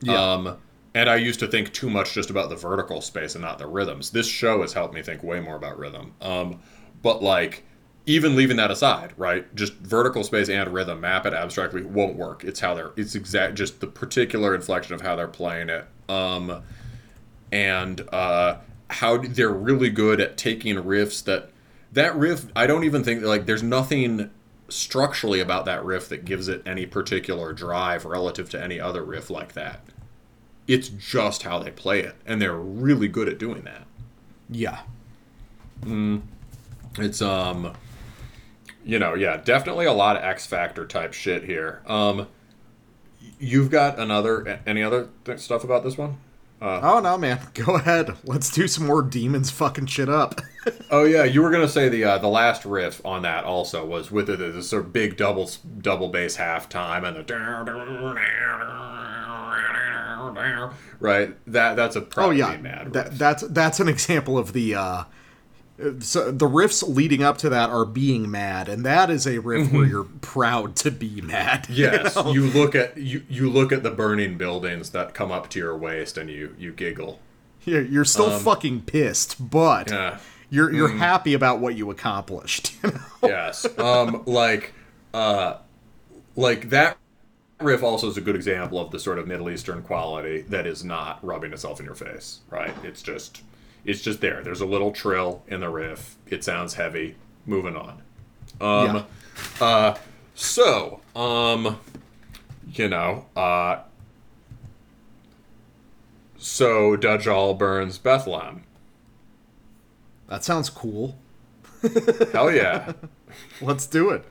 Speaker 1: Yeah.
Speaker 2: Um and I used to think too much just about the vertical space and not the rhythms. This show has helped me think way more about rhythm. Um but like even leaving that aside, right? Just vertical space and rhythm, map it abstractly won't work. It's how they're it's exact just the particular inflection of how they're playing it. Um and uh how they're really good at taking riffs that that riff I don't even think like there's nothing structurally about that riff that gives it any particular drive relative to any other riff like that. It's just how they play it and they're really good at doing that.
Speaker 1: Yeah.
Speaker 2: It's um you know, yeah, definitely a lot of X Factor type shit here. Um you've got another any other th- stuff about this one?
Speaker 1: Oh no, man. Go ahead. Let's do some more demons fucking shit up.
Speaker 2: Oh yeah, you were gonna say the uh, the last riff on that also was with the, the sort of big double double bass halftime and the right that that's a
Speaker 1: oh yeah.
Speaker 2: mad
Speaker 1: That, that's that's an example of the uh so the riffs leading up to that are being mad, and that is a riff where you're proud to be mad. you
Speaker 2: yes,
Speaker 1: know?
Speaker 2: you look at you you look at the burning buildings that come up to your waist and you you giggle.
Speaker 1: You're, you're still fucking pissed, but
Speaker 2: Um, Yeah.
Speaker 1: you're you're happy about what you accomplished. You know?
Speaker 2: yes um like uh like that riff also is a good example of the sort of middle eastern quality that is not rubbing itself in your face right it's just it's just there there's a little trill in the riff it sounds heavy moving on um uh so um you know uh so Dajjal burns Bethlehem.
Speaker 1: That sounds cool.
Speaker 2: Hell yeah.
Speaker 1: Let's do it.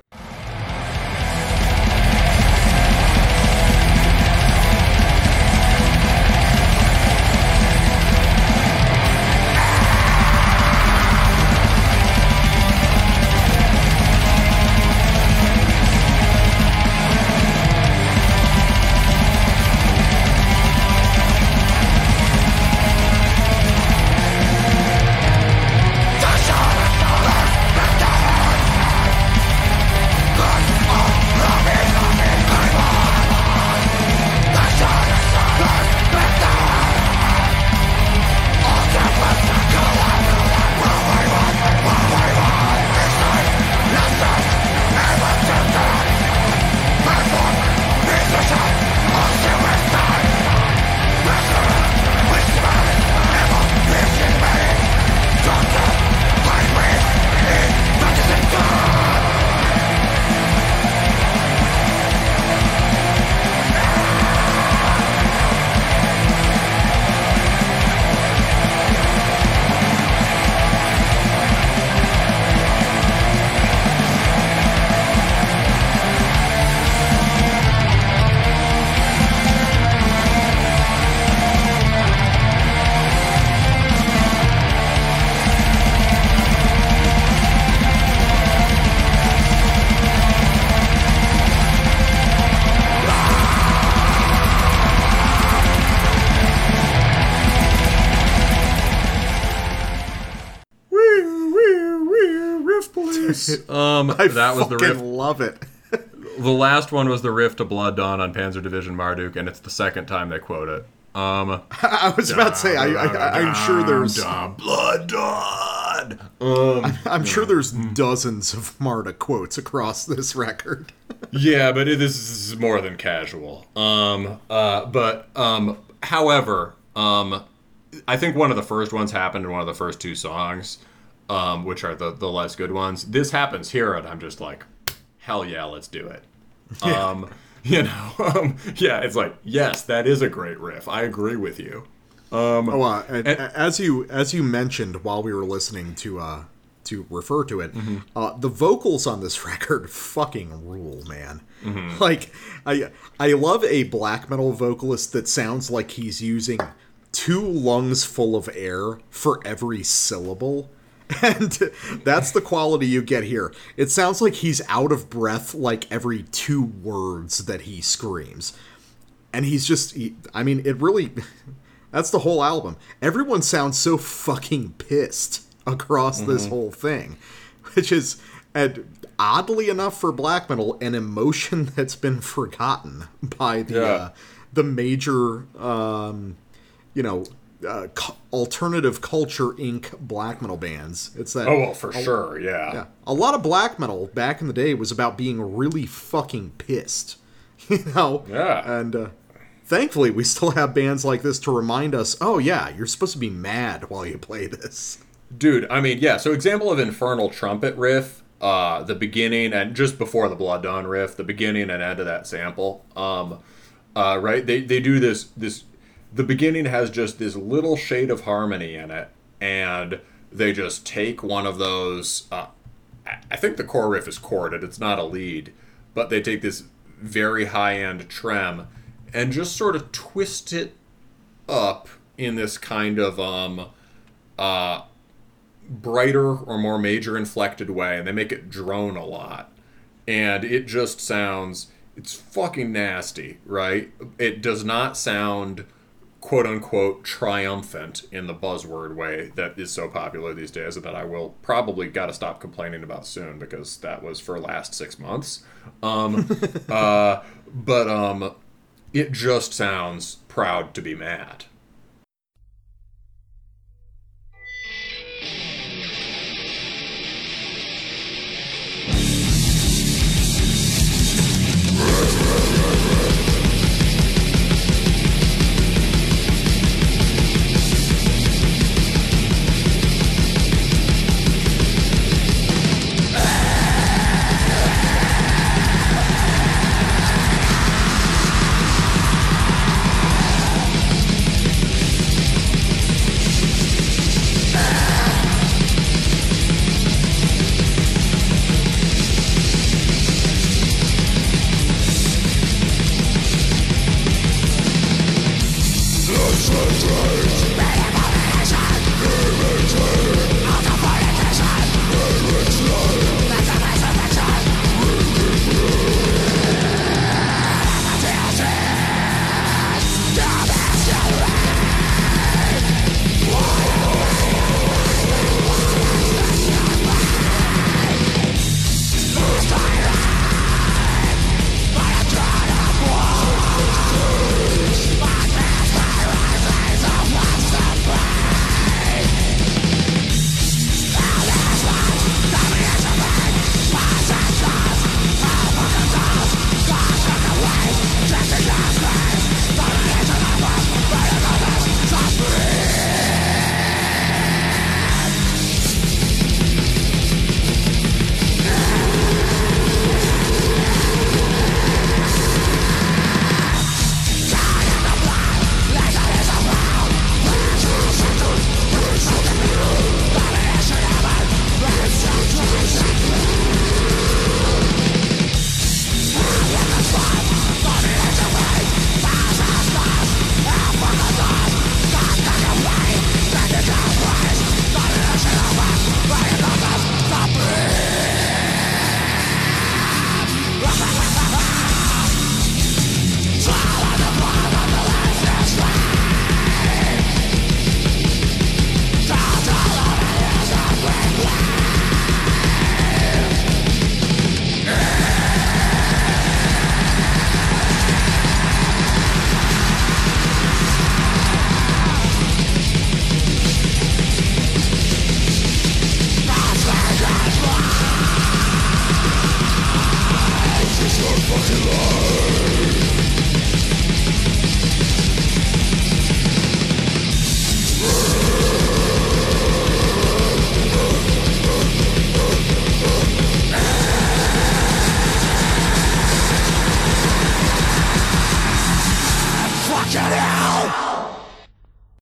Speaker 1: I
Speaker 2: that was the
Speaker 1: fucking
Speaker 2: riff.
Speaker 1: love it.
Speaker 2: The last one was the riff to Blood Dawn on Panzer Division Marduk, and it's the second time they quote it. Um,
Speaker 1: I was about to say, I, I, I'm sure there's,
Speaker 2: Da- Blood Dawn. Um,
Speaker 1: I'm sure there's dozens of Marduk quotes across this record.
Speaker 2: yeah, but it, this is more than casual. Um, uh, but um, however, um, I think one of the first ones happened in one of the first two songs, um, which are the the less good ones. This happens here, and I'm just like, hell yeah, let's do it. Um, you know, um, yeah, it's like yes, that is a great riff. I agree with you.
Speaker 1: Oh, uh, and,
Speaker 2: And-
Speaker 1: as you as you mentioned while we were listening to uh to refer to it,
Speaker 2: Mm-hmm.
Speaker 1: uh, the vocals on this record fucking rule, man.
Speaker 2: Mm-hmm.
Speaker 1: Like I I love a black metal vocalist that sounds like he's using two lungs full of air for every syllable. And that's the quality you get here. It sounds like he's out of breath like every two words that he screams and he's just he, i mean it really that's the whole album everyone sounds so fucking pissed across this whole thing which is and oddly enough for black metal an emotion that's been forgotten by the
Speaker 2: Yeah.
Speaker 1: uh, the major um you know uh, cu- alternative culture inc black metal bands it's that
Speaker 2: Oh well, for sure, yeah.
Speaker 1: yeah. A lot of black metal back in the day was about being really fucking pissed. You know?
Speaker 2: Yeah.
Speaker 1: And uh, thankfully, we still have bands like this to remind us oh, yeah, you're supposed to be mad while you play this.
Speaker 2: Dude, I mean, yeah. So example of infernal trumpet riff, uh, the beginning and just before the Blood Dawn riff, the beginning and end of that sample. Um, uh, right? They they do this this. The beginning has just this little shade of harmony in it, and they just take one of those. Uh, I- think the core riff is chorded. It's not a lead, but they take this very high end trem and just sort of twist it up in this kind of um uh brighter or more major inflected way and they make it drone a lot and it just sounds it's fucking nasty right it does not sound quote unquote triumphant in the buzzword way that is so popular these days and that I will probably got to stop complaining about soon because that was for last 6 months. Um uh but um it just sounds proud to be mad